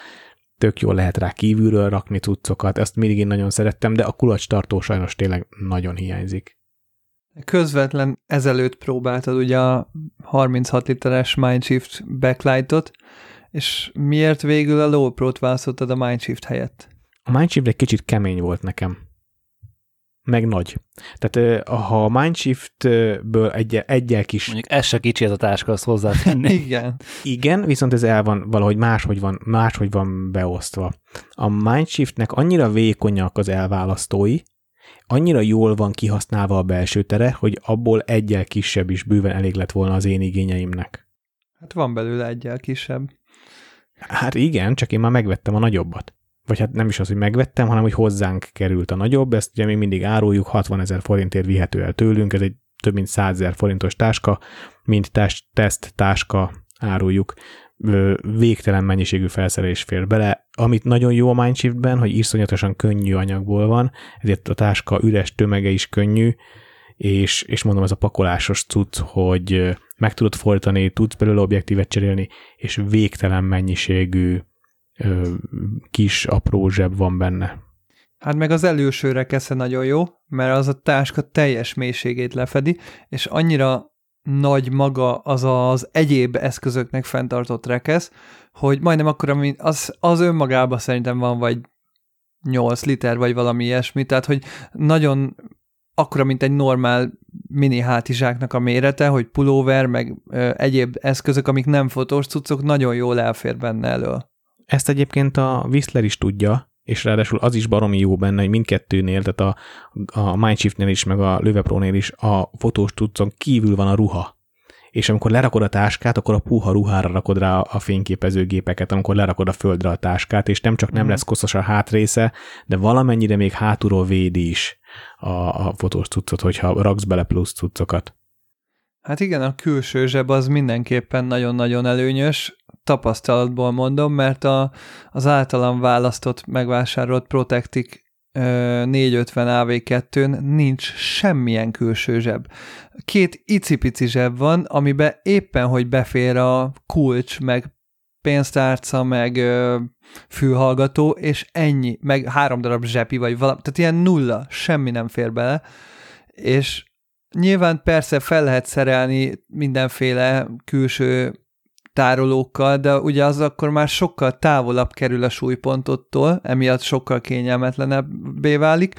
tök jól lehet rá kívülről rakni cuccokat, ezt mindig én nagyon szerettem, de a kulacs tartó sajnos tényleg nagyon hiányzik. Közvetlen ezelőtt próbáltad ugye a 36 literes Mindshift backlightot, és miért végül a Low Pro-t választottad a Mindshift helyett? A Mindshift egy kicsit kemény volt nekem. Meg nagy. Tehát ha a Mindshift-ből egy, egyel kis... Mondjuk ez se kicsi ez a táska, azt hozzá <laughs> Igen. Igen, viszont ez el van valahogy máshogy van, máshogy van beosztva. A Mindshiftnek annyira vékonyak az elválasztói, annyira jól van kihasználva a belső tere, hogy abból egyel kisebb is bőven elég lett volna az én igényeimnek. Hát van belőle egyel kisebb. Hát igen, csak én már megvettem a nagyobbat. Vagy hát nem is az, hogy megvettem, hanem hogy hozzánk került a nagyobb, ezt ugye még mindig áruljuk, 60 ezer forintért vihető el tőlünk, ez egy több mint 100 ezer forintos táska, mint test, teszt táska áruljuk. Végtelen mennyiségű felszerelés fér bele. Amit nagyon jó a Mindshiftben, hogy iszonyatosan könnyű anyagból van, ezért a táska üres tömege is könnyű, és, és mondom, ez a pakolásos cucc, hogy meg tudod fordítani, tudsz belőle objektívet cserélni, és végtelen mennyiségű kis apró zseb van benne. Hát meg az elősőre kesze nagyon jó, mert az a táska teljes mélységét lefedi, és annyira nagy maga az az egyéb eszközöknek fenntartott rekesz, hogy majdnem akkor, mint az, az önmagában szerintem van vagy 8 liter, vagy valami ilyesmi, tehát hogy nagyon akkora, mint egy normál mini hátizsáknak a mérete, hogy pulóver, meg ö, egyéb eszközök, amik nem fotós cuccok, nagyon jól elfér benne elő. Ezt egyébként a Whistler is tudja, és ráadásul az is baromi jó benne, hogy mindkettőnél, tehát a, a Mindshiftnél is, meg a Löwe Pro-nél is a fotós tudcon kívül van a ruha. És amikor lerakod a táskát, akkor a puha ruhára rakod rá a fényképezőgépeket, amikor lerakod a földre a táskát, és nem csak nem mm. lesz koszos a hátrésze, de valamennyire még hátulról védi is a, a fotós cuccot, hogyha raksz bele plusz cuccokat. Hát igen, a külső zseb az mindenképpen nagyon-nagyon előnyös, tapasztalatból mondom, mert a, az általam választott, megvásárolt Protectic 450 AV2-n nincs semmilyen külső zseb. Két icipici zseb van, amiben éppen, hogy befér a kulcs, meg pénztárca, meg ö, fülhallgató, és ennyi, meg három darab zsepi, vagy valami, tehát ilyen nulla, semmi nem fér bele, és nyilván persze fel lehet szerelni mindenféle külső tárolókkal, de ugye az akkor már sokkal távolabb kerül a súlypontottól, emiatt sokkal kényelmetlenebbé válik,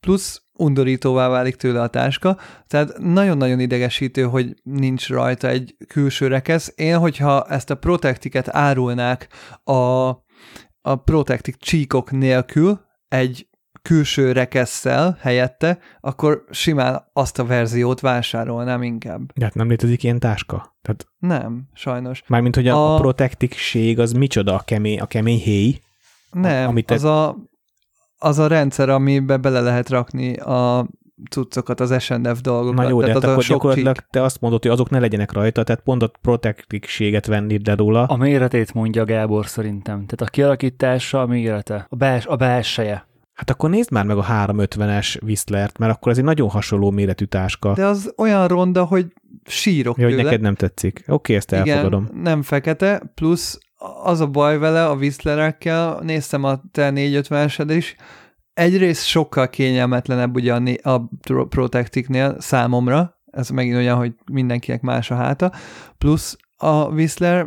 plusz undorítóvá válik tőle a táska, tehát nagyon-nagyon idegesítő, hogy nincs rajta egy külső rekesz. Én, hogyha ezt a protektiket árulnák a, a protektik csíkok nélkül, egy külső rekesszel helyette, akkor simán azt a verziót vásárolnám inkább. De hát nem létezik ilyen táska? Tehát... Nem, sajnos. Mármint, hogy a, a... protektikség az micsoda a kemény, a kemény héj? Nem, amit te... az, a, az a rendszer, amibe bele lehet rakni a cuccokat, az SNF dolgokat. Na jó, de hát akkor gyakorlatilag csík. te azt mondod, hogy azok ne legyenek rajta, tehát pont a protektikséget venni de róla. A méretét mondja Gábor szerintem. Tehát a kialakítása, a mérete, a, bels, a belseje. Hát akkor nézd már meg a 350-es Whistlert, mert akkor ez egy nagyon hasonló méretű táska. De az olyan ronda, hogy sírok Ja, hogy tőle. neked nem tetszik. Oké, ezt elfogadom. Igen, nem fekete, plusz az a baj vele a Whistlerekkel, néztem a te 450-esed is, egyrészt sokkal kényelmetlenebb ugye a, a Pro- Protectiknél számomra, ez megint olyan, hogy mindenkinek más a háta, plusz a Whistler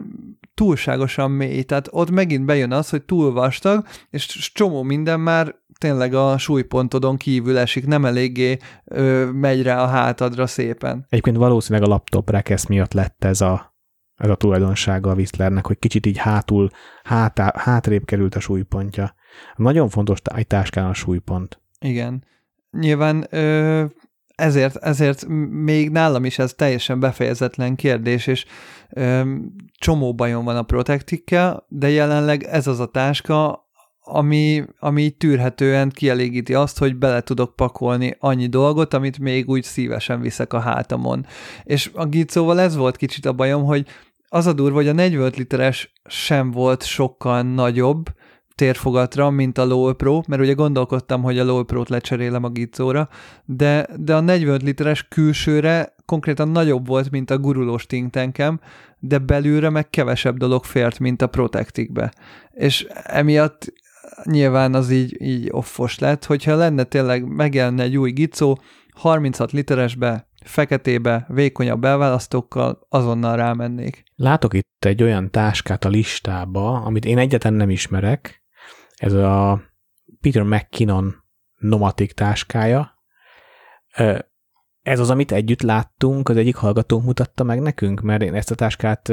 túlságosan mély, tehát ott megint bejön az, hogy túl vastag, és csomó minden már tényleg a súlypontodon kívül esik, nem eléggé ö, megy rá a hátadra szépen. Egyébként valószínűleg a laptop rekesz miatt lett ez a, ez a tulajdonsága a Whistlernek, hogy kicsit így hátul, hátá, hátrébb került a súlypontja. Nagyon fontos egy táskán a súlypont. Igen. Nyilván ö, ezért, ezért még nálam is ez teljesen befejezetlen kérdés, és ö, csomó bajom van a Protectikkel, de jelenleg ez az a táska, ami, ami tűrhetően kielégíti azt, hogy bele tudok pakolni annyi dolgot, amit még úgy szívesen viszek a hátamon. És a Gizóval ez volt kicsit a bajom, hogy az a durva, hogy a 45 literes sem volt sokkal nagyobb, térfogatra, mint a Low Pro, mert ugye gondolkodtam, hogy a Low Pro-t lecserélem a Gizóra, de, de a 45 literes külsőre konkrétan nagyobb volt, mint a gurulós think tankem, de belülre meg kevesebb dolog fért, mint a Protectikbe. És emiatt nyilván az így, így offos lett, hogyha lenne tényleg, megjelenne egy új Gizó, 36 literesbe, feketébe, vékonyabb belválasztókkal, azonnal rámennék. Látok itt egy olyan táskát a listába, amit én egyetlen nem ismerek. Ez a Peter McKinnon Nomatic táskája. Ez az, amit együtt láttunk, az egyik hallgatónk mutatta meg nekünk, mert én ezt a táskát,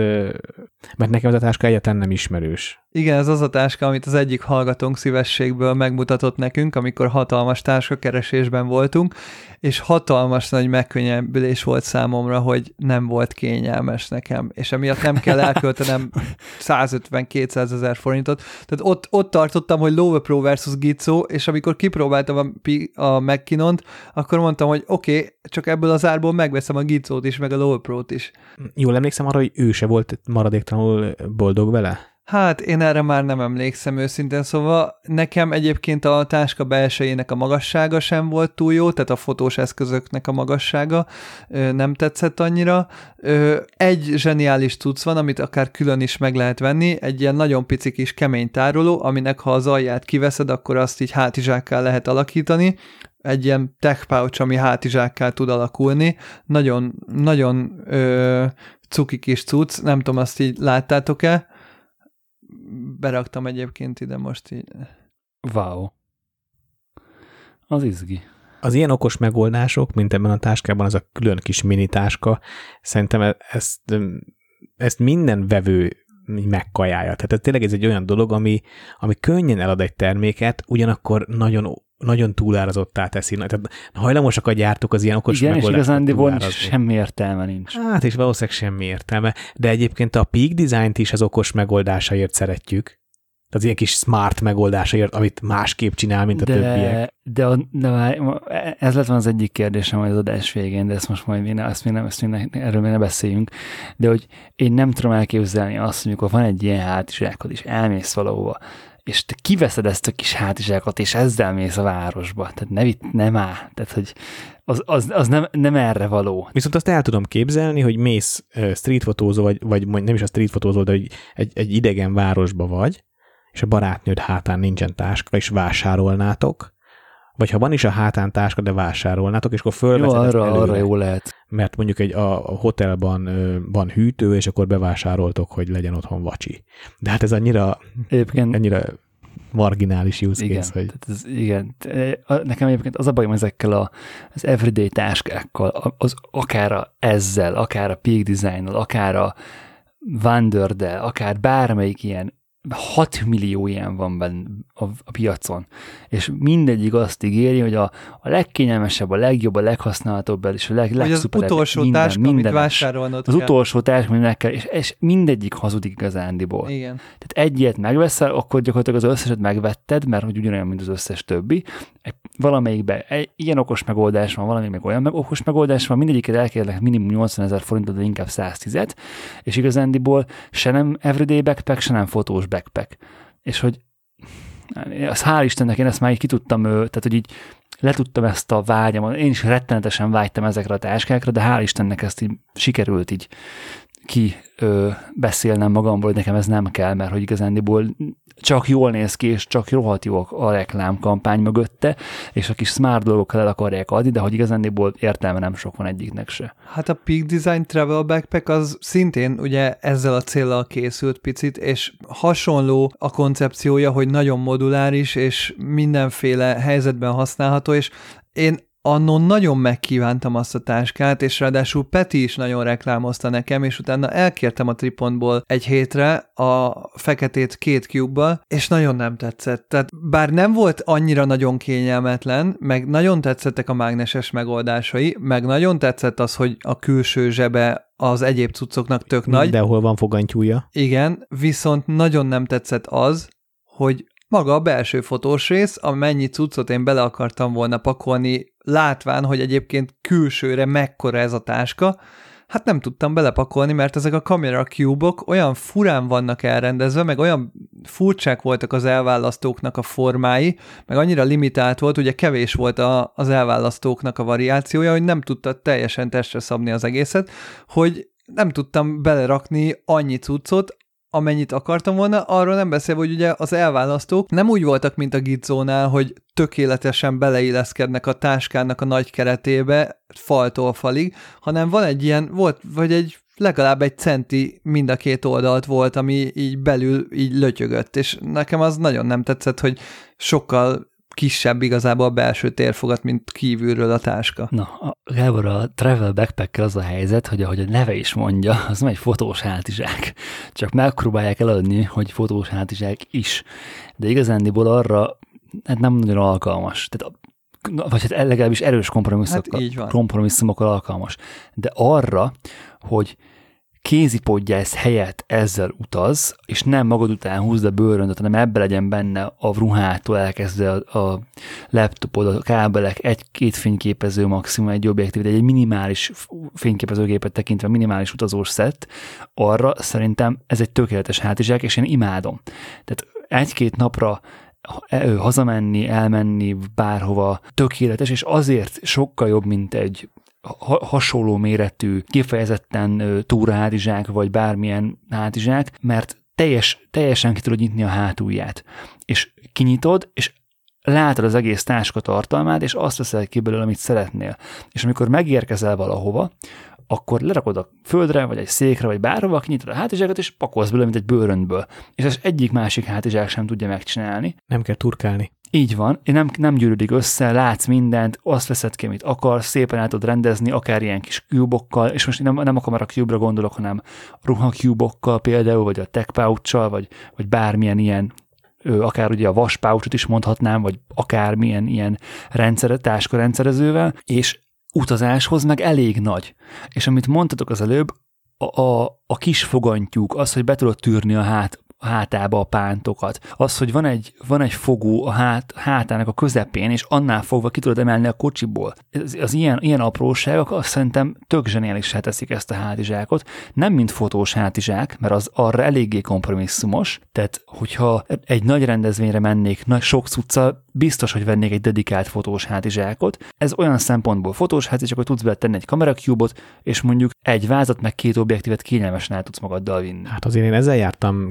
mert nekem ez a táska egyetlen nem ismerős. Igen, ez az a táska, amit az egyik hallgatónk szívességből megmutatott nekünk, amikor hatalmas táskakeresésben voltunk, és hatalmas nagy megkönnyebbülés volt számomra, hogy nem volt kényelmes nekem, és emiatt nem kell elköltenem <laughs> 150-200 ezer forintot. Tehát ott, ott tartottam, hogy Lowe Pro versus Gizzo, és amikor kipróbáltam a, a McKinnont, akkor mondtam, hogy oké, okay, csak ebből az árból megveszem a Gizzót is, meg a Lowe Pro-t is. Jól emlékszem arra, hogy ő se volt maradéktalanul boldog vele? Hát én erre már nem emlékszem őszintén, szóval nekem egyébként a táska belsejének a magassága sem volt túl jó, tehát a fotós eszközöknek a magassága nem tetszett annyira. Egy zseniális cucc van, amit akár külön is meg lehet venni, egy ilyen nagyon pici kis kemény tároló, aminek ha az alját kiveszed, akkor azt így hátizsákká lehet alakítani, egy ilyen tech pouch, ami hátizsákká tud alakulni. Nagyon, nagyon ö, cuki kis cucc, nem tudom, azt így láttátok-e? Beraktam egyébként ide most így. Wow. Az izgi. Az ilyen okos megoldások, mint ebben a táskában, az a külön kis mini táska, szerintem e- ezt, ezt minden vevő megkajálja. Tehát ez tényleg ez egy olyan dolog, ami, ami könnyen elad egy terméket, ugyanakkor nagyon nagyon túlárazottá teszi. Tehát hajlamosak a gyártók az ilyen okos Igen, és igazándiból semmi értelme nincs. Hát, és valószínűleg semmi értelme. De egyébként a Peak Design-t is az okos megoldásaért szeretjük. Tehát ilyen kis smart megoldásaért, amit másképp csinál, mint a de, többiek. De, a, de várj, ma- ez lett van az egyik kérdésem majd az adás végén, de ezt most majd mi ne, ezt mi nem, ezt mi ne, erről még ne beszéljünk, de hogy én nem tudom elképzelni azt, hogy amikor van egy ilyen hátizsákod, és elmész valahova, és te kiveszed ezt a kis hátizsákot, és ezzel mész a városba. Tehát ne, vitt- nem áll. Tehát, hogy az, az, az nem, nem erre való. Viszont azt el tudom képzelni, hogy mész streetfotózó, vagy, vagy nem is a streetfotózó, de hogy egy, egy idegen városba vagy, és a barátnőd hátán nincsen táska, és vásárolnátok, vagy ha van is a hátán táska, de vásárolnátok, és akkor Jó, fölveszed ezt arra, előre, arra jó lehet. Mert mondjuk egy a, a hotelban ö, van hűtő, és akkor bevásároltok, hogy legyen otthon vacsi. De hát ez annyira, Egyébként annyira marginális use Igen, case, hogy tehát ez, igen. Nekem egyébként az a bajom ezekkel a, az everyday táskákkal, az akár a ezzel, akár a Peak Design-nal, akár a Wanderdel, akár bármelyik ilyen 6 millió ilyen van benne a, a piacon, és mindegyik azt ígéri, hogy a, a legkényelmesebb, a legjobb, a leghasználhatóbb, és a leg, Vagy az legszuperebb, utolsó minden, táska, minden amit vásárolnod Az kell. utolsó táska, aminek kell, és, és mindegyik hazudik igazándiból. Igen. Tehát egy ilyet megveszel, akkor gyakorlatilag az összeset megvetted, mert hogy ugyanolyan, mint az összes többi. Egy, valamelyikben egy ilyen okos megoldás van, valamelyik meg olyan meg okos megoldás van, mindegyiket elkérlek minimum 80 ezer forintot, de inkább 110-et, és igazándiból se nem everyday backpack, se nem fotós backpack. És hogy az hál' Istennek én ezt már így ki tudtam, tehát hogy így letudtam ezt a vágyam, én is rettenetesen vágytam ezekre a táskákra, de hál' Istennek ezt így sikerült így ki ö, beszélnem magamból, hogy nekem ez nem kell, mert hogy igazándiból csak jól néz ki, és csak rohadt jó a reklámkampány mögötte, és a kis smart dolgokkal el akarják adni, de hogy igazándiból értelme nem sok van egyiknek se. Hát a Peak Design Travel Backpack az szintén ugye ezzel a célral készült picit, és hasonló a koncepciója, hogy nagyon moduláris, és mindenféle helyzetben használható, és én annon nagyon megkívántam azt a táskát, és ráadásul Peti is nagyon reklámozta nekem, és utána elkértem a Tripontból egy hétre a feketét két cube és nagyon nem tetszett. Tehát bár nem volt annyira nagyon kényelmetlen, meg nagyon tetszettek a mágneses megoldásai, meg nagyon tetszett az, hogy a külső zsebe az egyéb cuccoknak tök nagy. Mindenhol van fogantyúja. Igen, viszont nagyon nem tetszett az, hogy maga a belső fotós rész, amennyi cuccot én bele akartam volna pakolni, látván, hogy egyébként külsőre mekkora ez a táska, hát nem tudtam belepakolni, mert ezek a kamera cube-ok olyan furán vannak elrendezve, meg olyan furcsák voltak az elválasztóknak a formái, meg annyira limitált volt, ugye kevés volt a, az elválasztóknak a variációja, hogy nem tudta teljesen testre szabni az egészet, hogy nem tudtam belerakni annyi cuccot, amennyit akartam volna, arról nem beszélve, hogy ugye az elválasztók nem úgy voltak, mint a Gizónál, hogy tökéletesen beleilleszkednek a táskának a nagy keretébe, faltól falig, hanem van egy ilyen, volt, vagy egy legalább egy centi mind a két oldalt volt, ami így belül így lötyögött, és nekem az nagyon nem tetszett, hogy sokkal kisebb igazából a belső térfogat, mint kívülről a táska. Na, a, Gábor, a travel backpack az a helyzet, hogy ahogy a neve is mondja, az nem egy fotós hátizsák. Csak megpróbálják eladni, hogy fotós hátizsák is. De igazándiból arra hát nem nagyon alkalmas. Tehát vagy hát legalábbis erős kompromisszumokkal, hát kompromisszumokkal alkalmas. De arra, hogy kézipodgyász helyett ezzel utaz, és nem magad után húzd a bőröndöt, hanem ebbe legyen benne a ruhától elkezdve a, a laptopod, a kábelek, egy-két fényképező maximum, egy objektív, egy minimális fényképezőgépet tekintve minimális utazós szett, arra szerintem ez egy tökéletes hátizsák, és én imádom. Tehát egy-két napra hazamenni, elmenni bárhova tökéletes, és azért sokkal jobb, mint egy hasonló méretű, kifejezetten túrahátizsák, vagy bármilyen hátizsák, mert teljes, teljesen ki tudod nyitni a hátulját. És kinyitod, és látod az egész táska tartalmát, és azt veszel ki belőle, amit szeretnél. És amikor megérkezel valahova, akkor lerakod a földre, vagy egy székre, vagy bárhova, kinyitod a hátizsákat, és pakolsz belőle, mint egy bőröndből. És ez egyik másik hátizsák sem tudja megcsinálni. Nem kell turkálni. Így van, nem, nem gyűrűdik össze, látsz mindent, azt veszed ki, amit akarsz, szépen el tudod rendezni, akár ilyen kis kubokkal, és most nem, nem a cube gondolok, hanem ruha kubokkal például, vagy a tech pouch vagy, vagy bármilyen ilyen akár ugye a vaspouchot is mondhatnám, vagy akármilyen ilyen rendszere, táska rendszerezővel, és utazáshoz meg elég nagy. És amit mondtatok az előbb, a, a, a kis fogantyúk, az, hogy be tudod tűrni a hát, hátába a pántokat. Az, hogy van egy, van egy fogó a hát, hátának a közepén, és annál fogva ki tudod emelni a kocsiból. Az, az ilyen, ilyen apróságok azt szerintem tök zseniálisá teszik ezt a hátizsákot. Nem mint fotós hátizsák, mert az arra eléggé kompromisszumos, tehát hogyha egy nagy rendezvényre mennék, nagy sok cucca, biztos, hogy vennék egy dedikált fotós hátizsákot. Ez olyan szempontból fotós hátizsákot tudsz bele tenni egy kamerakubot, és mondjuk egy vázat meg két objektívet kényelmesen el tudsz magaddal vinni. Hát azért én ezzel jártam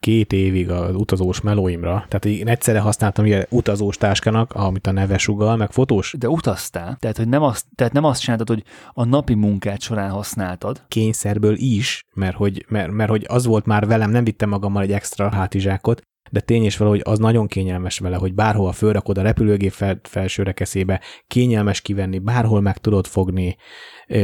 két évig az utazós melóimra. Tehát én egyszerre használtam ilyen utazós táskának, amit a neve sugal, meg fotós. De utaztál. Tehát, hogy nem azt, tehát nem azt csináltad, hogy a napi munkát során használtad. Kényszerből is, mert hogy, mert, mert hogy az volt már velem, nem vittem magammal egy extra hátizsákot, de tény és valahogy az nagyon kényelmes vele, hogy bárhol fölrakod a repülőgép fel, felső rekeszébe, kényelmes kivenni, bárhol meg tudod fogni,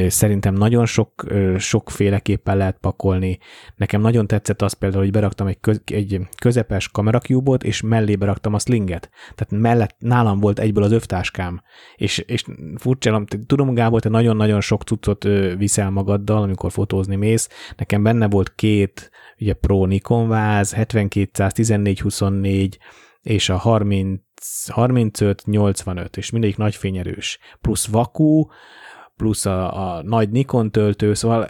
Szerintem nagyon sok, sokféleképpen lehet pakolni. Nekem nagyon tetszett az például, hogy beraktam egy, köz, egy közepes kamerakjúbot, és mellé beraktam a slinget. Tehát mellett nálam volt egyből az övtáskám. És, és furcsa, tudom, Gábor, te nagyon-nagyon sok cuccot viszel magaddal, amikor fotózni mész. Nekem benne volt két ugye Pro Nikon váz, 7200, 1424, és a 30, 35, 85, és mindegyik nagy fényerős, plusz vakú, plusz a, a nagy Nikon töltő, szóval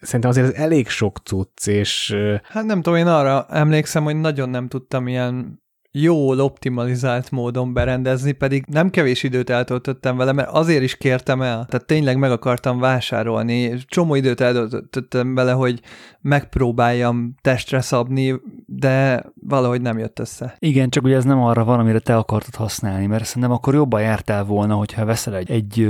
szerintem azért ez elég sok cucc, és... Hát nem tudom, én arra emlékszem, hogy nagyon nem tudtam ilyen jól optimalizált módon berendezni, pedig nem kevés időt eltöltöttem vele, mert azért is kértem el. Tehát tényleg meg akartam vásárolni, csomó időt eltöltöttem vele, hogy megpróbáljam testre szabni, de valahogy nem jött össze. Igen, csak ugye ez nem arra van, amire te akartad használni, mert szerintem akkor jobban jártál volna, hogyha veszel egy, egy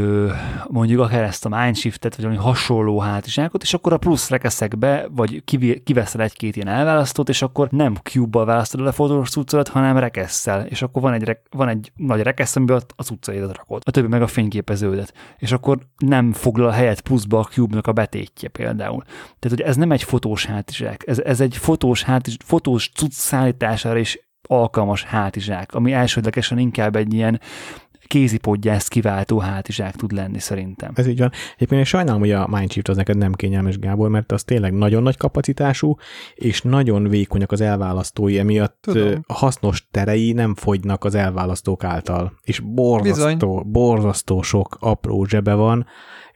mondjuk akár ezt a Mindshiftet, vagy valami hasonló hátizsákot, és akkor a plusz rekeszekbe, vagy kiveszel egy-két ilyen elválasztót, és akkor nem cube-bal választod a fotós cuccodat, hanem rekesszel, és akkor van egy, van egy nagy rekesz, amiben a cuccaidat rakod, a többi meg a fényképeződet, és akkor nem foglal helyet pluszba a cube-nak a betétje például. Tehát, hogy ez nem egy fotós hátizsák, ez, ez egy fotós, hátizsák, fotós cucc szállítására is alkalmas hátizsák, ami elsődlegesen inkább egy ilyen kézipodgyászt kiváltó hátizsák tud lenni szerintem. Ez így van. Egyébként én sajnálom, hogy a Mindshift az neked nem kényelmes, Gábor, mert az tényleg nagyon nagy kapacitású, és nagyon vékonyak az elválasztói, emiatt Tudom. a hasznos terei nem fogynak az elválasztók által. És borzasztó, Bizony. borzasztó sok apró zsebe van.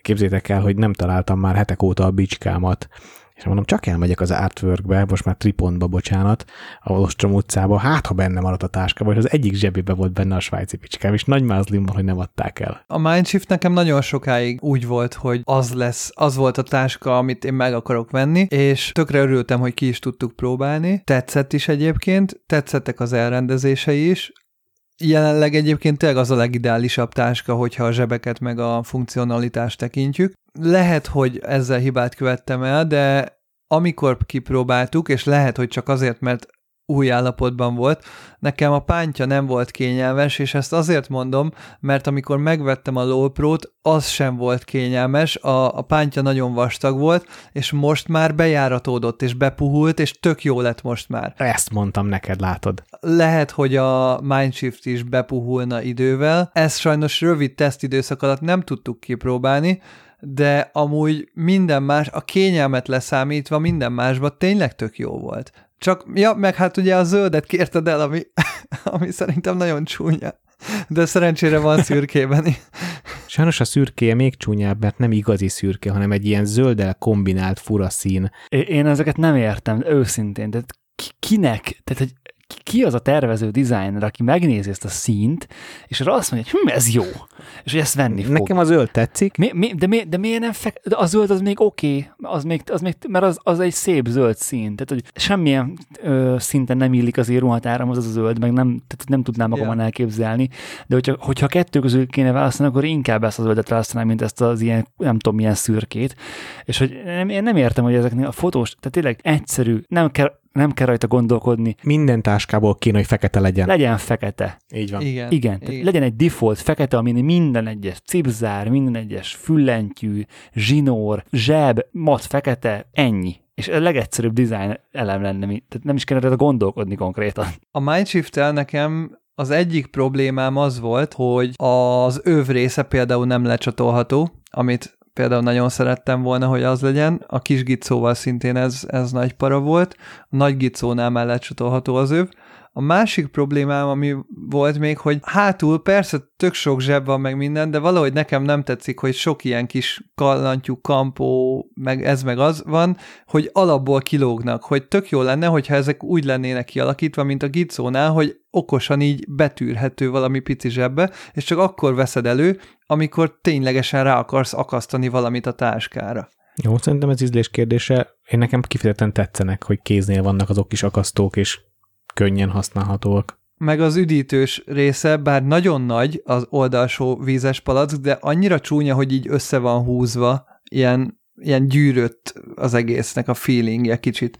Képzétek el, hogy nem találtam már hetek óta a bicskámat és mondom, csak elmegyek az artworkbe, most már Tripontba, bocsánat, a Ostrom utcába, hát ha benne maradt a táskába, és az egyik zsebébe volt benne a svájci picskám, és nagy mázlim van, hogy nem adták el. A Mindshift nekem nagyon sokáig úgy volt, hogy az lesz, az volt a táska, amit én meg akarok venni, és tökre örültem, hogy ki is tudtuk próbálni. Tetszett is egyébként, tetszettek az elrendezései is, Jelenleg egyébként tényleg az a legideálisabb táska, hogyha a zsebeket meg a funkcionalitást tekintjük. Lehet, hogy ezzel hibát követtem el, de amikor kipróbáltuk, és lehet, hogy csak azért, mert új állapotban volt. Nekem a pántja nem volt kényelmes, és ezt azért mondom, mert amikor megvettem a Pro-t, az sem volt kényelmes, a, a pántja nagyon vastag volt, és most már bejáratódott, és bepuhult, és tök jó lett most már. Ezt mondtam neked, látod. Lehet, hogy a Mindshift is bepuhulna idővel. Ez sajnos rövid tesztidőszak alatt nem tudtuk kipróbálni, de amúgy minden más, a kényelmet leszámítva minden másban tényleg tök jó volt. Csak, ja, meg hát ugye a zöldet kérted el, ami, <laughs> ami szerintem nagyon csúnya. De szerencsére van szürkében. Sajnos a szürkéje még csúnyább, mert nem igazi szürke, hanem egy ilyen zöldel kombinált fura szín. Én ezeket nem értem, őszintén. Tehát kinek? Tehát, hogy ki az a tervező designer, aki megnézi ezt a színt, és arra azt mondja, hogy hm, ez jó, és hogy ezt venni fog. Nekem a zöld tetszik. Mi, mi, de, mi, de miért nem fek... De a zöld az még oké, okay, az még, az még, mert az, az egy szép zöld szín, tehát hogy semmilyen ö, szinten nem illik az ruhatáram az a zöld, meg nem, tehát nem tudnám magamon yeah. elképzelni, de hogyha, hogyha kettő közül kéne választani, akkor inkább ezt a zöldet választanám, mint ezt az ilyen, nem tudom, milyen szürkét, és hogy nem, én nem értem, hogy ezeknél a fotós, tehát tényleg egyszerű, nem kell nem kell rajta gondolkodni. Minden táskából kéne, hogy fekete legyen. Legyen fekete. Így van. Igen. Igen. Igen. Legyen egy default fekete, amin minden egyes cipzár, minden egyes füllentyű, zsinór, zseb, mat fekete, ennyi és a legegyszerűbb design elem lenne, tehát nem is kellene gondolkodni konkrétan. A Mindshift-tel nekem az egyik problémám az volt, hogy az öv része például nem lecsatolható, amit például nagyon szerettem volna, hogy az legyen. A kis gicóval szintén ez, ez nagy para volt. A nagy gicónál már lecsatolható az öv. A másik problémám, ami volt még, hogy hátul persze tök sok zseb van meg minden, de valahogy nekem nem tetszik, hogy sok ilyen kis kallantyú, kampó, meg ez meg az van, hogy alapból kilógnak, hogy tök jó lenne, hogyha ezek úgy lennének kialakítva, mint a gicónál, hogy okosan így betűrhető valami pici zsebbe, és csak akkor veszed elő, amikor ténylegesen rá akarsz akasztani valamit a táskára. Jó, szerintem ez ízlés kérdése. Én nekem kifejezetten tetszenek, hogy kéznél vannak azok kis akasztók, és könnyen használhatóak. Meg az üdítős része, bár nagyon nagy az oldalsó vízes palack, de annyira csúnya, hogy így össze van húzva, ilyen, ilyen gyűrött az egésznek a feelingje kicsit.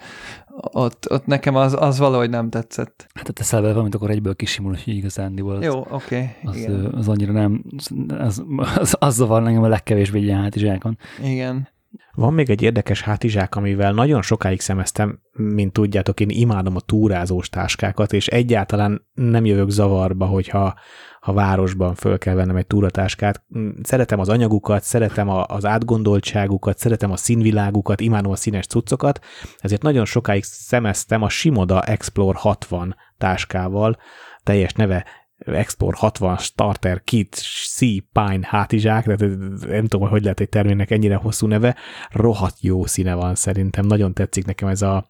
Ott, ott nekem az, az valahogy nem tetszett. Hát te teszel bele valamit, akkor egyből kisimul, hogy igazándiból. Jó, oké. Okay, az, az, annyira nem, az, az, az zavar engem a legkevésbé ilyen hátizsákon. Igen. Van még egy érdekes hátizsák, amivel nagyon sokáig szemeztem, mint tudjátok, én imádom a túrázós táskákat, és egyáltalán nem jövök zavarba, hogyha ha városban föl kell vennem egy túratáskát. Szeretem az anyagukat, szeretem a, az átgondoltságukat, szeretem a színvilágukat, imádom a színes cuccokat, ezért nagyon sokáig szemeztem a Simoda Explore 60 táskával, teljes neve Export 60 Starter Kit C Pine hátizsák, tehát nem tudom, hogy lehet egy terméknek ennyire hosszú neve, rohadt jó színe van szerintem, nagyon tetszik nekem ez a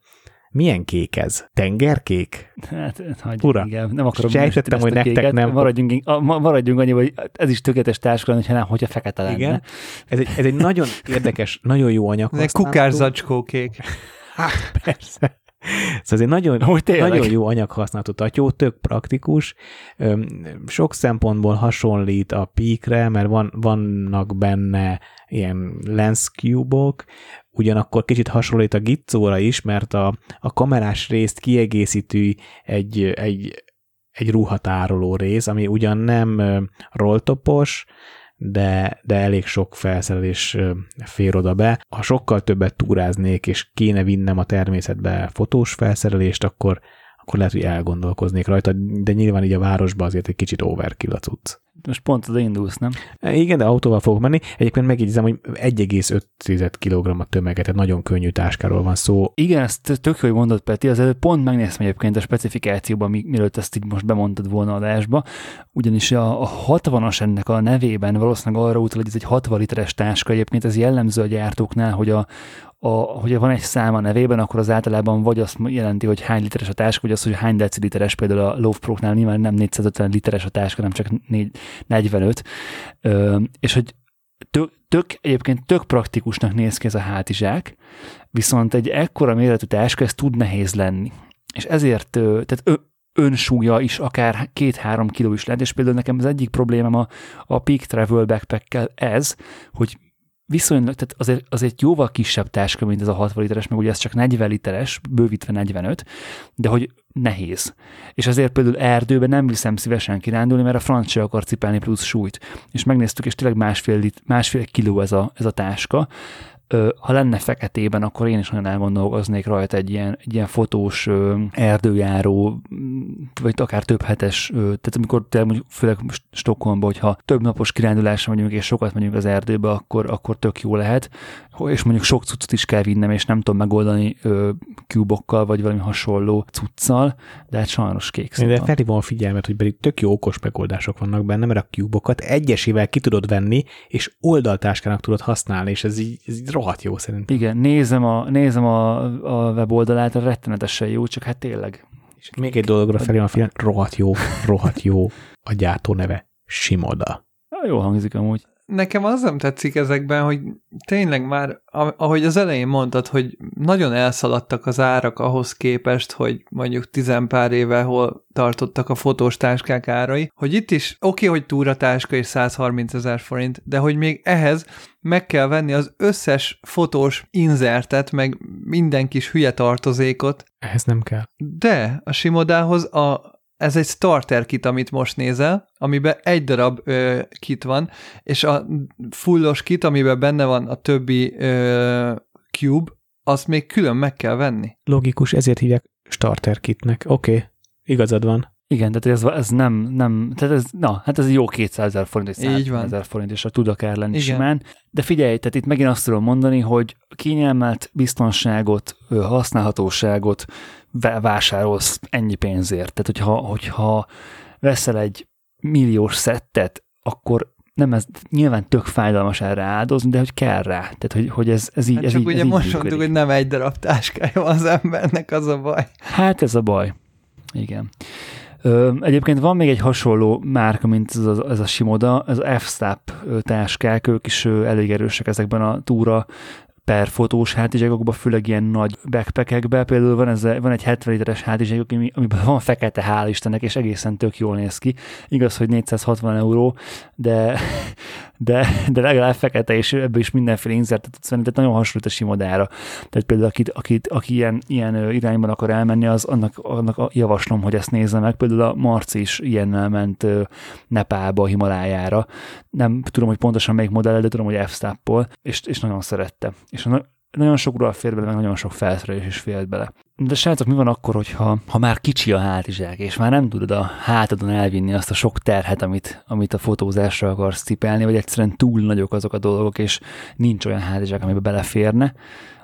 Milyen kék ez? Tengerkék? Hát, hagyj, Ura, igen, nem akarom sejtettem, hogy nektek kéket. nem- Maradjunk, maradjunk annyi, hogy ez is tökéletes lenne, hogyha nem, hogyha fekete lenne. Igen. Ez egy, ez egy nagyon <laughs> érdekes, nagyon jó anyag. Ez egy kukárzacskókék. <laughs> Hát persze. Szóval ez egy nagyon, Hogy tényleg? nagyon jó anyaghasználatú tatyó, tök praktikus, sok szempontból hasonlít a Peakre, mert van, vannak benne ilyen lens cube-ok, ugyanakkor kicsit hasonlít a Gitzóra is, mert a, a kamerás részt kiegészítő egy, egy, egy ruhatároló rész, ami ugyan nem rolltopos, de, de elég sok felszerelés fér oda be. Ha sokkal többet túráznék, és kéne vinnem a természetbe fotós felszerelést, akkor, akkor lehet, hogy elgondolkoznék rajta, de nyilván így a városba azért egy kicsit overkill a cucc. Most pont oda indulsz, nem? Igen, de autóval fogok menni. Egyébként megjegyzem, hogy 1,5 kg a tömeget, tehát nagyon könnyű táskáról van szó. Igen, ezt tök jó, hogy mondod, Peti, az előbb pont megnéztem egyébként a specifikációban, mi- mielőtt ezt így most bemondtad volna adásba, ugyanis a, a 60-as ennek a nevében valószínűleg arra utal, hogy ez egy 60 literes táska, egyébként ez jellemző a gyártóknál, hogy a, a, hogyha van egy szám a nevében, akkor az általában vagy azt jelenti, hogy hány literes a táska, vagy az, hogy hány deciliteres, például a Love Pro-knál nyilván nem 450 literes a táska, hanem csak 4, 45, Ö, és hogy tök, tök, egyébként tök praktikusnak néz ki ez a hátizsák, viszont egy ekkora méretű táska, ez tud nehéz lenni. És ezért, tehát ö, önsúlya is akár két-három kiló is lehet, és például nekem az egyik problémám a, a Peak Travel backpack ez, hogy viszonylag, tehát azért, azért jóval kisebb táska, mint ez a 60 literes, meg ugye ez csak 40 literes, bővítve 45, de hogy nehéz. És ezért például erdőben nem viszem szívesen kirándulni, mert a franc se akar cipelni plusz súlyt. És megnéztük, és tényleg másfél, lit, másfél kiló ez a, ez a táska. Ha lenne feketében, akkor én is nagyon elgondolkoznék rajta egy ilyen, egy ilyen fotós erdőjáró, vagy akár több hetes, tehát amikor te mondjuk főleg Stockholmban, hogyha több napos kirándulásra megyünk, és sokat megyünk az erdőbe, akkor, akkor tök jó lehet, és mondjuk sok cuccot is kell vinnem, és nem tudom megoldani kubokkal, vagy valami hasonló cuccal, de hát sajnos kék De felhívom a figyelmet, hogy pedig tök jó okos megoldások vannak benne, mert a cubokat egyesével ki tudod venni, és oldaltáskának tudod használni, és ez így, ez így rohadt jó szerintem. Igen, nézem a, nézem a, a weboldalát, rettenetesen jó, csak hát tényleg. És még egy dologra felhívom a figyelmet, rohadt jó, rohadt jó a gyártó neve. Simoda. Jó hangzik amúgy. Nekem az nem tetszik ezekben, hogy tényleg már, ahogy az elején mondtad, hogy nagyon elszaladtak az árak ahhoz képest, hogy mondjuk tizenpár éve hol tartottak a fotós táskák árai, hogy itt is oké, okay, hogy túratáska és 130 ezer forint, de hogy még ehhez meg kell venni az összes fotós inzertet, meg minden kis hülye tartozékot, Ehhez nem kell. de a Simodához a, ez egy starter kit, amit most nézel, amiben egy darab ö, kit van, és a fullos kit, amiben benne van a többi ö, cube, azt még külön meg kell venni. Logikus, ezért hívják starter kitnek. Oké, okay. igazad van. Igen, tehát ez, ez nem, nem, tehát ez, na, hát ez jó 200 ezer forint, Így 100 van. ezer forint, és a tud akár lenni Igen. simán. De figyelj, tehát itt megint azt tudom mondani, hogy kényelmet, biztonságot, használhatóságot vásárolsz ennyi pénzért. Tehát, hogyha, hogyha veszel egy milliós szettet, akkor nem ez nyilván tök fájdalmas erre áldozni, de hogy kell rá. Tehát, hogy, hogy ez, ez így, Hát ez csak így, ugye így most működik. mondtuk, hogy nem egy darab táskája van az embernek, az a baj. Hát ez a baj. Igen. Ö, egyébként van még egy hasonló márka, mint ez a, ez a Shimoda, ez a F-Stap táskák, ők is elég erősek ezekben a túra per fotós hátizsákokban, főleg ilyen nagy backpackekben. Például van, ez, van egy 70 literes hátizsákok, ami- amiben van fekete, hál' Istennek, és egészen tök jól néz ki. Igaz, hogy 460 euró, de, de, de legalább fekete, és ebből is mindenféle inzertet tudsz venni, tehát nagyon hasonlít a Shimodára. Tehát például akit, akit, aki ilyen, ilyen irányban akar elmenni, az annak, annak javaslom, hogy ezt nézze meg. Például a Marci is ilyennel ment Nepálba, Himalájára. Nem tudom, hogy pontosan melyik modell, de tudom, hogy f és, és nagyon szerette. És na- nagyon sok ruha fér bele, meg nagyon sok felszerelés is félt bele. De srácok, mi van akkor, hogyha ha már kicsi a hátizsák, és már nem tudod a hátadon elvinni azt a sok terhet, amit, amit a fotózásra akarsz cipelni, vagy egyszerűen túl nagyok azok a dolgok, és nincs olyan hátizsák, amiben beleférne,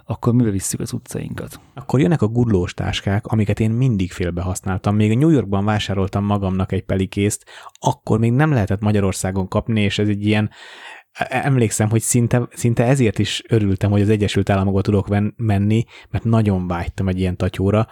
akkor mivel visszük az utcainkat? Akkor jönnek a gurlós táskák, amiket én mindig félbe használtam. Még a New Yorkban vásároltam magamnak egy pelikészt, akkor még nem lehetett Magyarországon kapni, és ez egy ilyen Emlékszem, hogy szinte, szinte ezért is örültem, hogy az Egyesült Államokba tudok menni, mert nagyon vágytam egy ilyen tatyóra.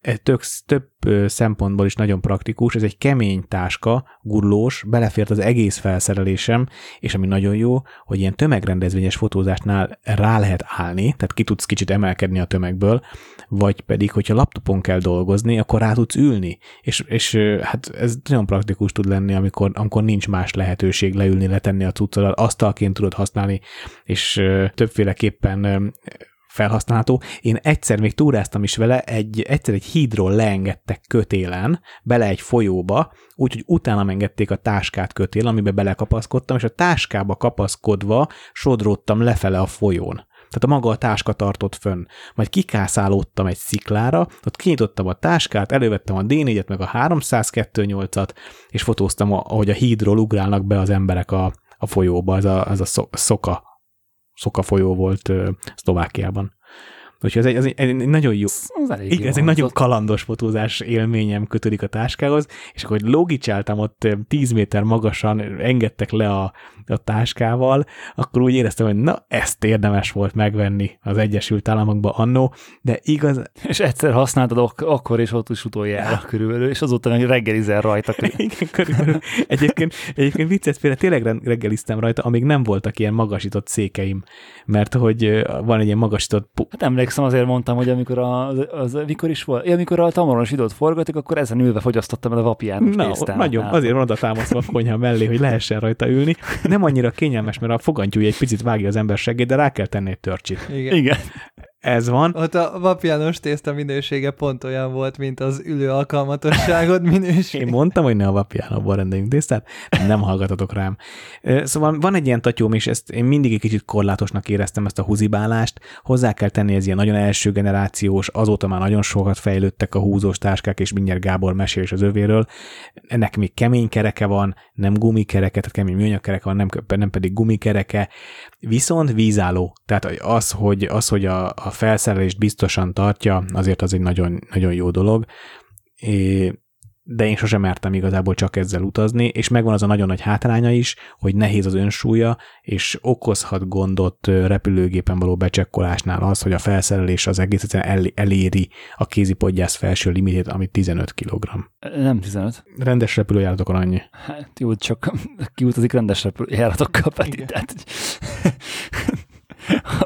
E, Tök, több szempontból is nagyon praktikus, ez egy kemény táska, gurlós, belefért az egész felszerelésem, és ami nagyon jó, hogy ilyen tömegrendezvényes fotózásnál rá lehet állni, tehát ki tudsz kicsit emelkedni a tömegből, vagy pedig, hogyha laptopon kell dolgozni, akkor rá tudsz ülni, és, és hát ez nagyon praktikus tud lenni, amikor, amikor nincs más lehetőség leülni, letenni a cuccodat, asztalként tudod használni, és többféleképpen felhasználható. Én egyszer még túráztam is vele, egy, egyszer egy hídról leengedtek kötélen, bele egy folyóba, úgyhogy utána engedték a táskát kötél, amiben belekapaszkodtam, és a táskába kapaszkodva sodródtam lefele a folyón. Tehát a maga a táska tartott fönn. Majd kikászálódtam egy sziklára, ott kinyitottam a táskát, elővettem a D4-et, meg a 302.8-at, és fotóztam, ahogy a hídról ugrálnak be az emberek a, a folyóba, ez a, ez a szo- szoka, szoka folyó volt ö, Szlovákiában. Úgyhogy ez egy, ez egy, egy nagyon jó, Az elég igen, jó ez egy nagyon kalandos fotózás élményem kötődik a táskához, és akkor hogy logicsáltam ott ö, 10 méter magasan, engedtek le a, a táskával, akkor úgy éreztem, hogy na, ezt érdemes volt megvenni az Egyesült Államokba annó, de igaz, És egyszer használtad ak- akkor, és ott is utoljára körülbelül, és azóta meg reggelizel rajta. <laughs> igen, körülbelül. Egyébként, egyébként viccet félre, tényleg reggeliztem rajta, amíg nem voltak ilyen magasított székeim, mert hogy van egy ilyen magasított Hát emlékszem, azért mondtam, hogy amikor az, az mikor is volt, ja, amikor a tamaros időt forgatok, akkor ezen ülve fogyasztottam el a vapiános Na, nagyon, azért van oda támasztva a konyha mellé, hogy lehessen rajta ülni. Nem annyira kényelmes, mert a fogantyúja egy picit vágja az ember segét, de rá kell tenni egy törcsit. Igen. Igen. Ez van. Ott a vapiános tészta minősége pont olyan volt, mint az ülő alkalmatosságod minősége. Én mondtam, hogy ne a vapjánokból rendeljünk tésztát, nem hallgatatok rám. Szóval van egy ilyen tatyóm, és ezt én mindig egy kicsit korlátosnak éreztem ezt a húzibálást. Hozzá kell tenni, ez ilyen nagyon első generációs, azóta már nagyon sokat fejlődtek a húzós táskák, és mindjárt Gábor mesél is az övéről. Ennek még kemény kereke van, nem gumikereke, tehát kemény műanyag kereke van, nem, nem pedig gumikereke, viszont vízálló. Tehát az, hogy, az, hogy a, a felszerelést biztosan tartja, azért az egy nagyon, nagyon jó dolog. De én sosem mertem igazából csak ezzel utazni, és megvan az a nagyon nagy hátránya is, hogy nehéz az önsúlya, és okozhat gondot repülőgépen való becsekkolásnál az, hogy a felszerelés az egész egyszerűen el, eléri a kézipodgyász felső limitét, ami 15 kg. Nem 15. Rendes repülőjáratokon annyi. Hát jó, csak kiutazik rendes repülőjáratokkal, Peti, tehát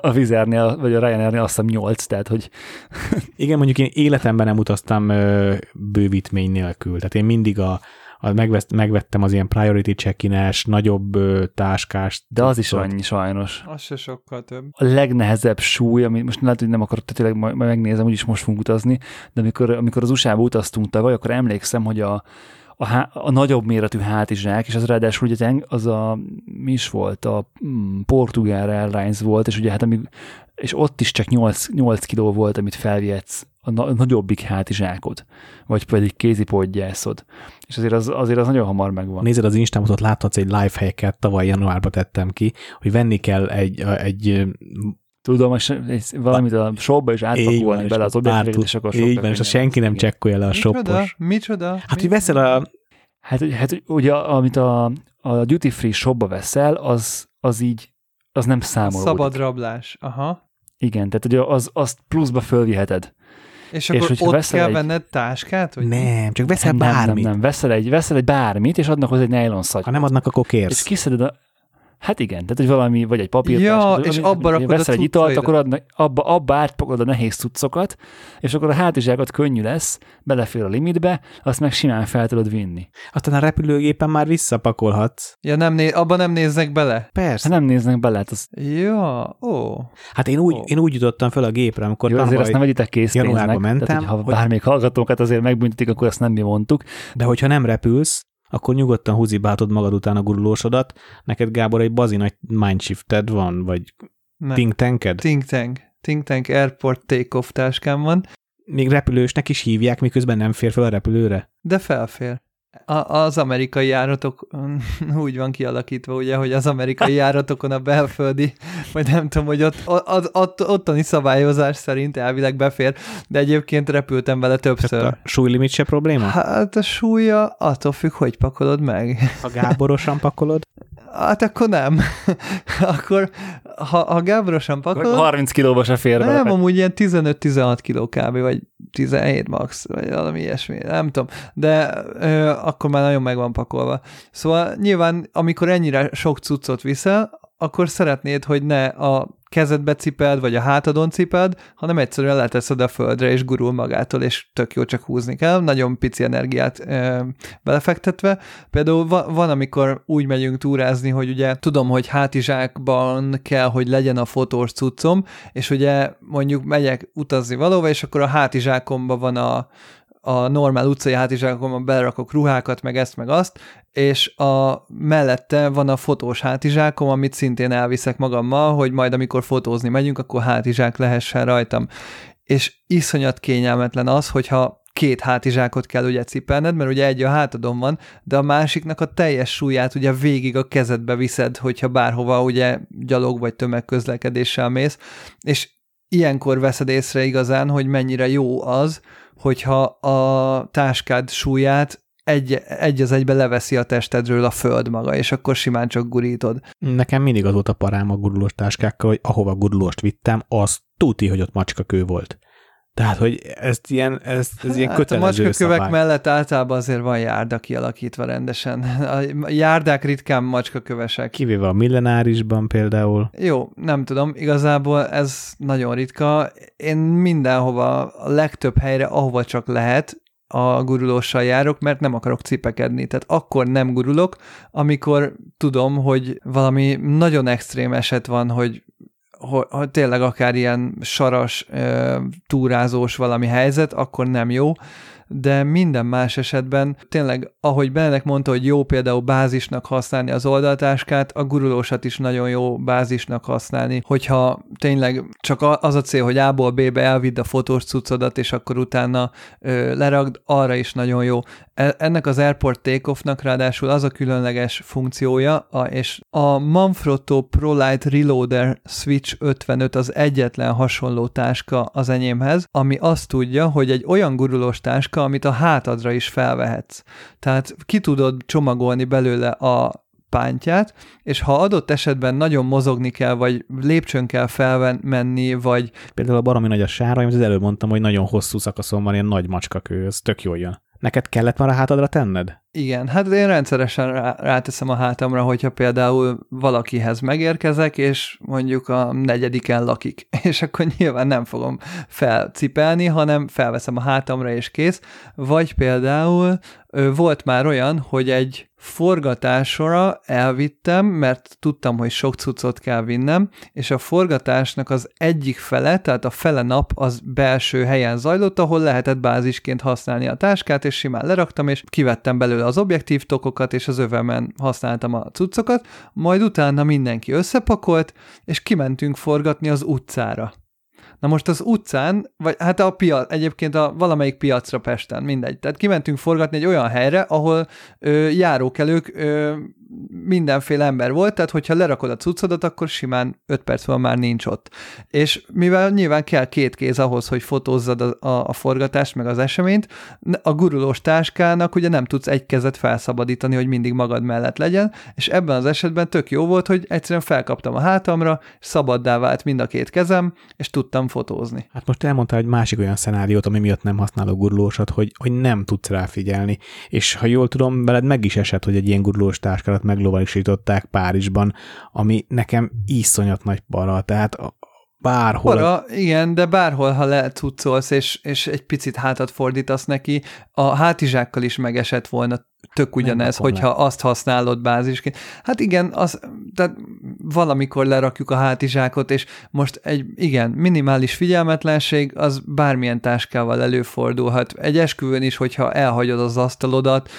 a Vizernél, vagy a Ryanairnél azt hiszem 8, tehát hogy Igen, mondjuk én életemben nem utaztam ö, bővítmény nélkül, tehát én mindig a, a megvett, megvettem az ilyen priority check nagyobb ö, táskás. de az is annyi sajnos. Az se sokkal több. A legnehezebb súly, ami most lehet, hogy nem akarok, tehát tényleg majd, majd megnézem, úgyis most fogunk utazni, de amikor, amikor az USA-ba utaztunk tavaly, akkor emlékszem, hogy a, a, há, a nagyobb méretű hátizsák, és az ráadásul ugye az a, mi is volt, a mm, Portugál Airlines volt, és ugye hát amíg, és ott is csak 8, 8 kiló volt, amit felvihetsz a, na- a nagyobbik hátizsákod, vagy pedig kézipodgyászod. És azért az, azért az nagyon hamar megvan. Nézed az Instámot, ott láthatsz egy lifehacket, tavaly januárban tettem ki, hogy venni kell egy, egy Tudom, és egy- valamit a shopba is átpakolni és bele az tud- és akkor Így van, és senki nem csekkolja le a Micsoda? shoppos. Micsoda? Hát, hogy veszel a... Hát, hogy- hát hogy ugye, amit a, a duty free shopba veszel, az, az így, az nem számolódik. Szabad rablás. Aha. Igen, tehát ugye az, azt pluszba fölviheted. És És akkor ott veszel kell egy- venned táskát? Vagy Nem, csak veszel nem, bármit. Nem, nem, veszel egy, veszel egy bármit, és adnak hozzá egy nylon szatyot. Ha nem adnak, akkor és kérsz. kiszeded a, Hát igen, tehát hogy valami, vagy egy papír. Ja, és abba rakod a veszel egy italt, akkor adnak, abba, abba átpakolod a nehéz cuccokat, és akkor a hátizsákat könnyű lesz, belefér a limitbe, azt meg simán fel tudod vinni. Aztán a repülőgépen már visszapakolhatsz. Ja, nem né- abba nem néznek bele? Persze. Hát nem néznek bele, hát az, Ja, ó. Hát én úgy, Ó. én úgy jutottam fel a gépre, amikor jó, azért azt nem vegyitek januárban mentem, tehát, hogyha hogy- bármelyik hallgatókat azért megbüntetik, akkor ezt nem mi mondtuk. de hogyha nem repülsz, akkor nyugodtan húzibáltod magad után a gurulósodat. Neked, Gábor, egy bazi nagy mindshifted van, vagy Nem. think tanked? Think Tank. Think Tank Airport Takeoff táskám van, Még repülősnek is hívják, miközben nem fér fel a repülőre? de felfér. A, az amerikai járatok <laughs> úgy van kialakítva, ugye, hogy az amerikai <laughs> járatokon a belföldi, vagy nem tudom, hogy ott, az, ott, ottani szabályozás szerint elvileg befér, de egyébként repültem vele többször. Tehát a súlylimit se probléma? Hát a súlya attól függ, hogy pakolod meg. Ha gáborosan <laughs> pakolod? Hát akkor nem. <laughs> akkor, ha, ha Gáborosan pakol... 30 kilóba se fér Nem, amúgy ilyen 15-16 kiló kb. vagy 17 max, vagy valami ilyesmi, nem tudom, de ö, akkor már nagyon meg van pakolva. Szóval nyilván, amikor ennyire sok cuccot viszel, akkor szeretnéd, hogy ne a kezedbe cipeld, vagy a hátadon cipeld, hanem egyszerűen leteszed a földre, és gurul magától, és tök jó, csak húzni kell, nagyon pici energiát ö, belefektetve. Például va, van, amikor úgy megyünk túrázni, hogy ugye tudom, hogy hátizsákban kell, hogy legyen a fotós cuccom, és ugye mondjuk megyek utazni valóva, és akkor a hátizsákomban van a, a normál utcai hátizsákomban belerakok ruhákat, meg ezt, meg azt, és a mellette van a fotós hátizsákom, amit szintén elviszek magammal, hogy majd amikor fotózni megyünk, akkor hátizsák lehessen rajtam. És iszonyat kényelmetlen az, hogyha két hátizsákot kell ugye cipelned, mert ugye egy a hátadon van, de a másiknak a teljes súlyát ugye végig a kezedbe viszed, hogyha bárhova ugye gyalog vagy tömegközlekedéssel mész, és ilyenkor veszed észre igazán, hogy mennyire jó az, hogyha a táskád súlyát egy, egy az egybe leveszi a testedről a föld maga, és akkor simán csak gurítod. Nekem mindig az volt a parám a gurulós táskákkal, hogy ahova gurulóst vittem, az tuti, hogy ott macskakő volt. Tehát, hogy ezt ilyen, ez, ez ilyen Hát a macskakövek mellett általában azért van járda kialakítva rendesen. A járdák ritkán macskakövesek. Kivéve a millenárisban például. Jó, nem tudom, igazából ez nagyon ritka. Én mindenhova, a legtöbb helyre, ahova csak lehet, a gurulóssal járok, mert nem akarok cipekedni. Tehát akkor nem gurulok, amikor tudom, hogy valami nagyon extrém eset van, hogy hogy tényleg akár ilyen saras, túrázós valami helyzet, akkor nem jó, de minden más esetben tényleg, ahogy Benedek mondta, hogy jó például bázisnak használni az oldaltáskát, a gurulósat is nagyon jó bázisnak használni, hogyha tényleg csak az a cél, hogy A-ból B-be elvidd a fotós cuccodat, és akkor utána ö, leragd, arra is nagyon jó. Ennek az Airport Takeoffnak ráadásul az a különleges funkciója, a, és a Manfrotto ProLite Reloader Switch 55 az egyetlen hasonló táska az enyémhez, ami azt tudja, hogy egy olyan gurulós táska, amit a hátadra is felvehetsz. Tehát ki tudod csomagolni belőle a pántját, és ha adott esetben nagyon mozogni kell, vagy lépcsőn kell felmenni, vagy... Például a baromi nagy a sára, amit az előbb mondtam, hogy nagyon hosszú szakaszon van ilyen nagy macskakő, ez tök jól jön. Neked kellett már a hátadra tenned? Igen, hát én rendszeresen rá, ráteszem a hátamra, hogyha például valakihez megérkezek, és mondjuk a negyediken lakik, <laughs> és akkor nyilván nem fogom felcipelni, hanem felveszem a hátamra, és kész. Vagy például volt már olyan, hogy egy forgatásra elvittem, mert tudtam, hogy sok cuccot kell vinnem, és a forgatásnak az egyik fele, tehát a fele nap az belső helyen zajlott, ahol lehetett bázisként használni a táskát, és simán leraktam, és kivettem belőle az objektív tokokat, és az övemen használtam a cuccokat, majd utána mindenki összepakolt, és kimentünk forgatni az utcára. Na most az utcán, vagy hát a piac, egyébként a valamelyik piacra Pesten, mindegy. Tehát kimentünk forgatni egy olyan helyre, ahol ö, járókelők ö, mindenféle ember volt, tehát hogyha lerakod a cuccodat, akkor simán 5 perc van már nincs ott. És mivel nyilván kell két kéz ahhoz, hogy fotózzad a, a, a forgatást, meg az eseményt, a gurulós táskának ugye nem tudsz egy kezet felszabadítani, hogy mindig magad mellett legyen, és ebben az esetben tök jó volt, hogy egyszerűen felkaptam a hátamra, szabaddá vált mind a két kezem, és tudtam fotózni. Hát most elmondtál egy másik olyan szenáriót, ami miatt nem használok gurulósat, hogy, hogy nem tudsz rá figyelni. És ha jól tudom, veled meg is esett, hogy egy ilyen gurulós táskádat meglovalisították Párizsban, ami nekem iszonyat nagy para, tehát bárhol. Para, igen, de bárhol, ha lecucolsz, és, és egy picit hátat fordítasz neki, a hátizsákkal is megesett volna tök ugyanez, hogyha le. azt használod bázisként. Hát igen, az, tehát valamikor lerakjuk a hátizsákot, és most egy, igen, minimális figyelmetlenség, az bármilyen táskával előfordulhat. Egy esküvőn is, hogyha elhagyod az asztalodat,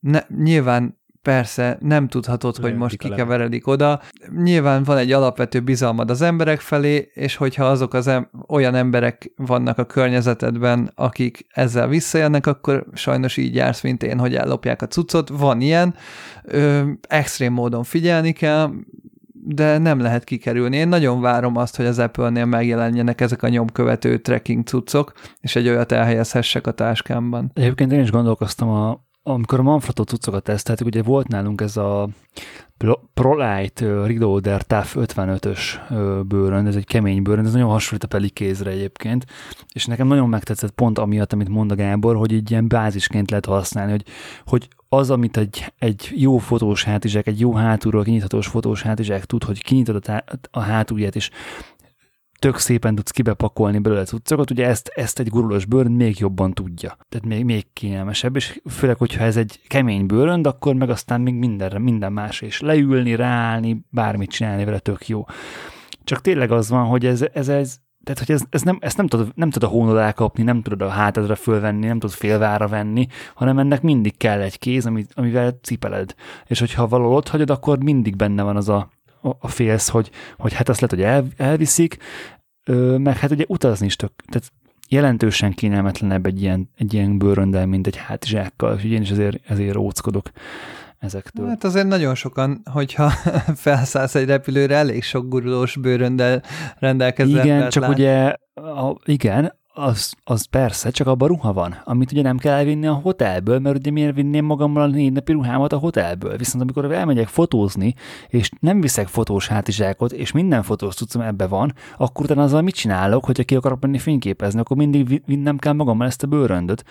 ne, nyilván persze nem tudhatod, hogy most kikeveredik oda. Nyilván van egy alapvető bizalmad az emberek felé, és hogyha azok az em- olyan emberek vannak a környezetedben, akik ezzel visszajönnek, akkor sajnos így jársz, mint én, hogy ellopják a cuccot. Van ilyen, ö, extrém módon figyelni kell, de nem lehet kikerülni. Én nagyon várom azt, hogy az Apple-nél megjelenjenek ezek a nyomkövető tracking cuccok, és egy olyat elhelyezhessek a táskámban. Egyébként én is gondolkoztam a amikor a Manfrotto cuccokat teszteltük, ugye volt nálunk ez a ProLite Reloader TAF 55-ös bőrön, ez egy kemény bőrön, ez nagyon hasonlít a pelikézre egyébként, és nekem nagyon megtetszett pont amiatt, amit mond a Gábor, hogy így ilyen bázisként lehet használni, hogy, hogy az, amit egy, egy jó fotós hátizsák, egy jó hátulról kinyithatós fotós hátizsák tud, hogy kinyitod a, tá- a hátulját, és tök szépen tudsz kibepakolni belőle cuccokat, ugye ezt, ezt egy gurulós bőrön még jobban tudja. Tehát még, még kényelmesebb, és főleg, hogyha ez egy kemény bőrönd, akkor meg aztán még mindenre, minden más, és leülni, ráállni, bármit csinálni vele tök jó. Csak tényleg az van, hogy ez, ez, ez tehát, hogy ez, ez nem, ezt nem tudod, nem tudod a hónod elkapni, nem tudod a hátadra fölvenni, nem tudod félvára venni, hanem ennek mindig kell egy kéz, amit, amivel cipeled. És hogyha valahol ott hagyod, akkor mindig benne van az a, a félsz, hogy, hogy hát azt lehet, hogy el, elviszik, ö, meg hát ugye utazni is tök, tehát jelentősen kényelmetlenebb egy ilyen, egy ilyen bőröndel, mint egy hátizsákkal, és én is ezért, ezért óckodok ezektől. Hát azért nagyon sokan, hogyha <laughs> felszállsz egy repülőre, elég sok gurulós bőröndel rendelkező Igen, csak lát. ugye, a, igen, az, az persze, csak abban ruha van, amit ugye nem kell elvinni a hotelből, mert ugye miért vinném magammal a négy napi ruhámat a hotelből. Viszont amikor elmegyek fotózni, és nem viszek fotós hátizsákot, és minden fotós cuccom ebbe van, akkor utána azzal mit csinálok, hogyha ki akarok menni fényképezni, akkor mindig vinnem kell magammal ezt a bőröndöt,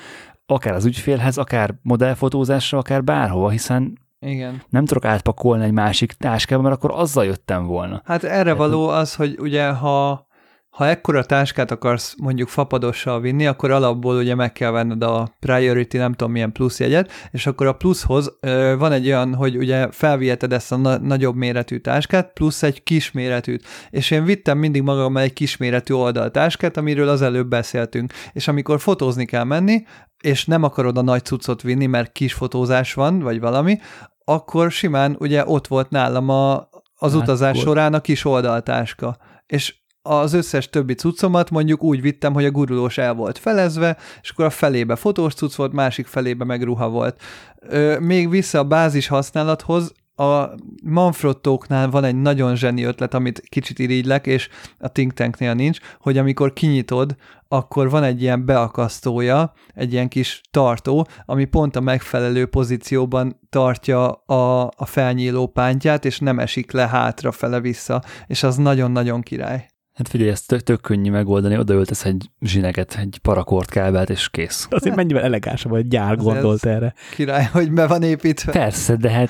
akár az ügyfélhez, akár modellfotózásra, akár bárhova, hiszen igen. Nem tudok átpakolni egy másik táskába, mert akkor azzal jöttem volna. Hát erre való az, hogy ugye ha ha ekkora táskát akarsz mondjuk fapadossal vinni, akkor alapból ugye meg kell venned a priority, nem tudom milyen plusz jegyet, és akkor a pluszhoz ö, van egy olyan, hogy ugye felviheted ezt a na- nagyobb méretű táskát, plusz egy kis méretűt. És én vittem mindig magammal egy kisméretű oldaltáskát, amiről az előbb beszéltünk. És amikor fotózni kell menni, és nem akarod a nagy cuccot vinni, mert kis fotózás van, vagy valami, akkor simán ugye ott volt nálam a, az hát, utazás során a kis oldaltáska. És az összes többi cuccomat mondjuk úgy vittem, hogy a gurulós el volt felezve, és akkor a felébe fotós cucc volt, másik felébe meg ruha volt. Ö, még vissza a bázis használathoz, a Manfrottóknál van egy nagyon zseni ötlet, amit kicsit irigylek, és a think tanknél nincs, hogy amikor kinyitod, akkor van egy ilyen beakasztója, egy ilyen kis tartó, ami pont a megfelelő pozícióban tartja a, a felnyíló pántját, és nem esik le hátra fele vissza, és az nagyon-nagyon király. Hát figyelj, ezt tök, tök könnyű megoldani, odaöltesz egy zsineget, egy parakort kábelt, és kész. Azért mennyivel elegánsabb, hogy gyár gondolt erre. Király, hogy be van építve. Persze, de hát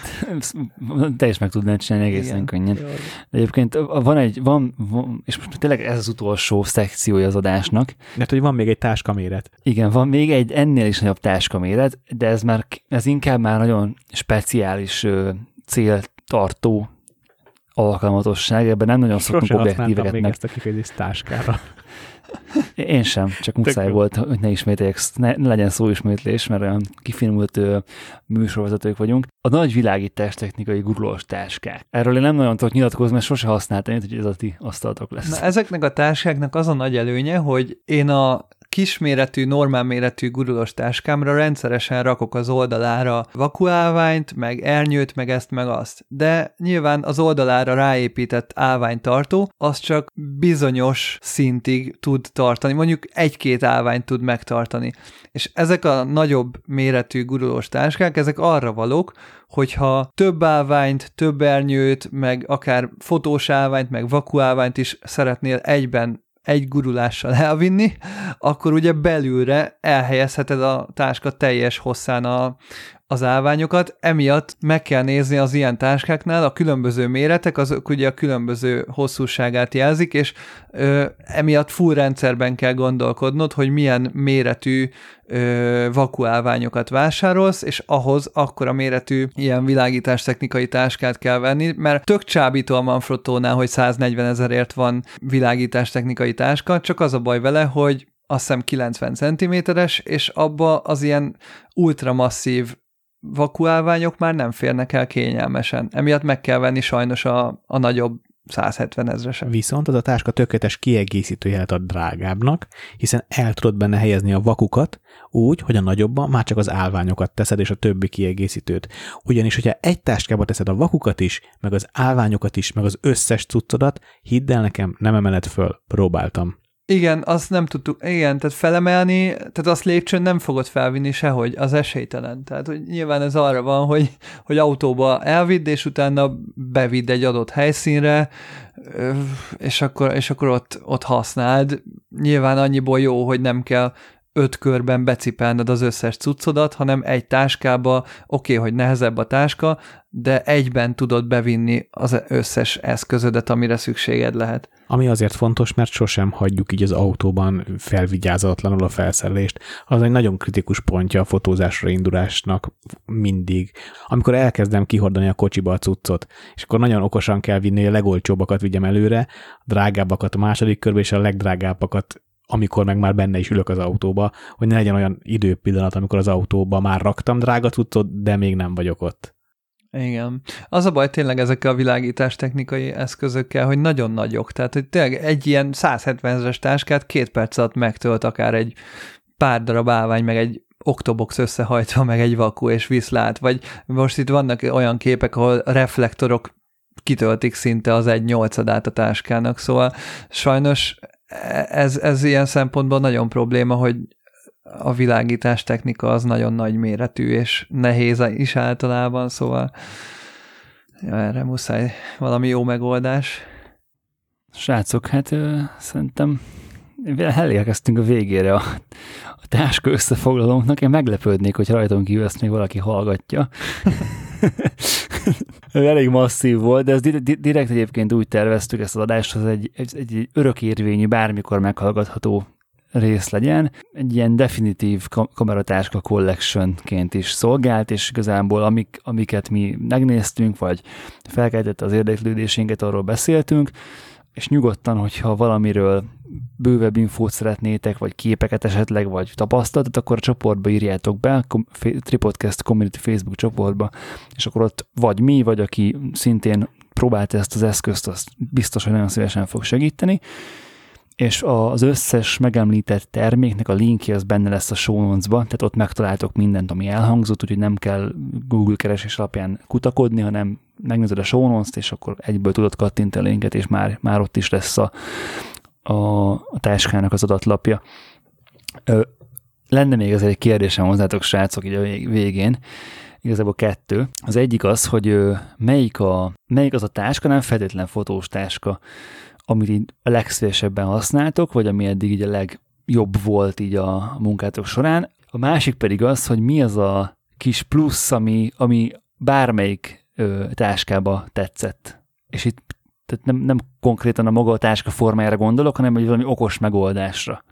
te is meg tudnád csinálni egészen Igen. könnyen. De egyébként van egy, van, van, és most tényleg ez az utolsó szekciója az adásnak. Mert hogy van még egy táskaméret. Igen, van még egy ennél is nagyobb táskaméret, de ez már, ez inkább már nagyon speciális céltartó alkalmatosság, ebben nem nagyon szoktunk Sose objektíveket meg. ezt a kifejezést táskára. <laughs> Én sem, csak muszáj volt, hogy ne ismételjek, ne, ne legyen szóismétlés, mert olyan kifinomult műsorvezetők vagyunk. A nagy világítás technikai gurulós táskák. Erről én nem nagyon tudok nyilatkozni, mert sose használtam, hogy ez a ti asztalatok lesz. Na, ezeknek a táskáknak az a nagy előnye, hogy én a kisméretű, normál méretű gurulós táskámra rendszeresen rakok az oldalára vakuálványt, meg ernyőt, meg ezt, meg azt. De nyilván az oldalára ráépített állványtartó, az csak bizonyos szintig tud tartani, mondjuk egy-két állványt tud megtartani. És ezek a nagyobb méretű gurulós táskák, ezek arra valók, hogyha több állványt, több ernyőt, meg akár fotós állványt, meg vakuálványt is szeretnél egyben egy gurulással elvinni, akkor ugye belülre elhelyezheted a táska teljes hosszán a, az állványokat, emiatt meg kell nézni az ilyen táskáknál, a különböző méretek, azok ugye a különböző hosszúságát jelzik, és ö, emiatt full rendszerben kell gondolkodnod, hogy milyen méretű ö, vakuálványokat vásárolsz, és ahhoz akkora méretű ilyen világítás technikai táskát kell venni, mert tök csábító a Manfrottónál, hogy 140 ezerért van világítás technikai táska, csak az a baj vele, hogy azt hiszem 90 cm-es, és abba az ilyen ultramasszív vakuálványok már nem férnek el kényelmesen. Emiatt meg kell venni sajnos a, a nagyobb 170 ezresen. Viszont az a táska tökéletes kiegészítőjelet ad drágábbnak, hiszen el tudod benne helyezni a vakukat úgy, hogy a nagyobban már csak az állványokat teszed és a többi kiegészítőt. Ugyanis, hogyha egy táskába teszed a vakukat is, meg az állványokat is, meg az összes cuccodat, hidd el nekem, nem emeled föl, próbáltam. Igen, azt nem tudtuk, igen, tehát felemelni, tehát azt lépcsőn nem fogod felvinni sehogy, az esélytelen. Tehát hogy nyilván ez arra van, hogy, hogy autóba elvidd, és utána bevidd egy adott helyszínre, és akkor, és akkor ott, ott használd. Nyilván annyiból jó, hogy nem kell öt körben becipelned az összes cuccodat, hanem egy táskába, oké, okay, hogy nehezebb a táska, de egyben tudod bevinni az összes eszközödet, amire szükséged lehet. Ami azért fontos, mert sosem hagyjuk így az autóban felvigyázatlanul a felszerelést. Az egy nagyon kritikus pontja a fotózásra indulásnak mindig. Amikor elkezdem kihordani a kocsiba a cuccot, és akkor nagyon okosan kell vinni, hogy a legolcsóbbakat vigyem előre, a drágábbakat a második körbe, és a legdrágábbakat amikor meg már benne is ülök az autóba, hogy ne legyen olyan időpillanat, amikor az autóba már raktam drága cuccot, de még nem vagyok ott. Igen. Az a baj tényleg ezekkel a világítás technikai eszközökkel, hogy nagyon nagyok. Tehát, hogy tényleg egy ilyen 170 ezeres táskát két perc alatt megtölt akár egy pár darab állvány, meg egy oktobox összehajtva, meg egy vakú és viszlát, vagy most itt vannak olyan képek, ahol reflektorok kitöltik szinte az egy nyolcadát a táskának, szóval sajnos ez, ez ilyen szempontból nagyon probléma, hogy a világítás technika az nagyon nagy méretű, és nehéz is általában, szóval ja, erre muszáj valami jó megoldás. Srácok, hát ö, szerintem elérkeztünk a végére a, a táska összefoglalónknak. Én meglepődnék, hogy rajtam kívül ezt még valaki hallgatja. <laughs> Elég masszív volt, de ez direkt egyébként úgy terveztük ezt az adást, hogy egy, egy, egy örökérvényű, bármikor meghallgatható rész legyen. Egy ilyen definitív kameratáska collectionként is szolgált, és igazából amik, amiket mi megnéztünk, vagy felkeltette az érdeklődésünket, arról beszéltünk, és nyugodtan, hogyha valamiről bővebb infót szeretnétek, vagy képeket esetleg, vagy tapasztalatot, akkor a csoportba írjátok be, a Tripodcast Community Facebook csoportba, és akkor ott vagy mi, vagy aki szintén próbálta ezt az eszközt, azt biztos, hogy nagyon szívesen fog segíteni, és az összes megemlített terméknek a linkje az benne lesz a show notes-ba, tehát ott megtaláltok mindent, ami elhangzott, úgyhogy nem kell Google keresés alapján kutakodni, hanem megnézed a show notes és akkor egyből tudod kattintani a linket, és már, már ott is lesz a, a, a táskának az adatlapja. Ö, lenne még azért egy kérdésem hozzátok, srácok, így a végén, igazából kettő. Az egyik az, hogy melyik, a, melyik az a táska, nem feltétlen fotós táska, amit így a legszívesebben használtok, vagy ami eddig így a legjobb volt így a munkátok során. A másik pedig az, hogy mi az a kis plusz, ami, ami bármelyik ö, táskába tetszett. És itt tehát nem, nem konkrétan a maga a táska formájára gondolok, hanem egy valami okos megoldásra.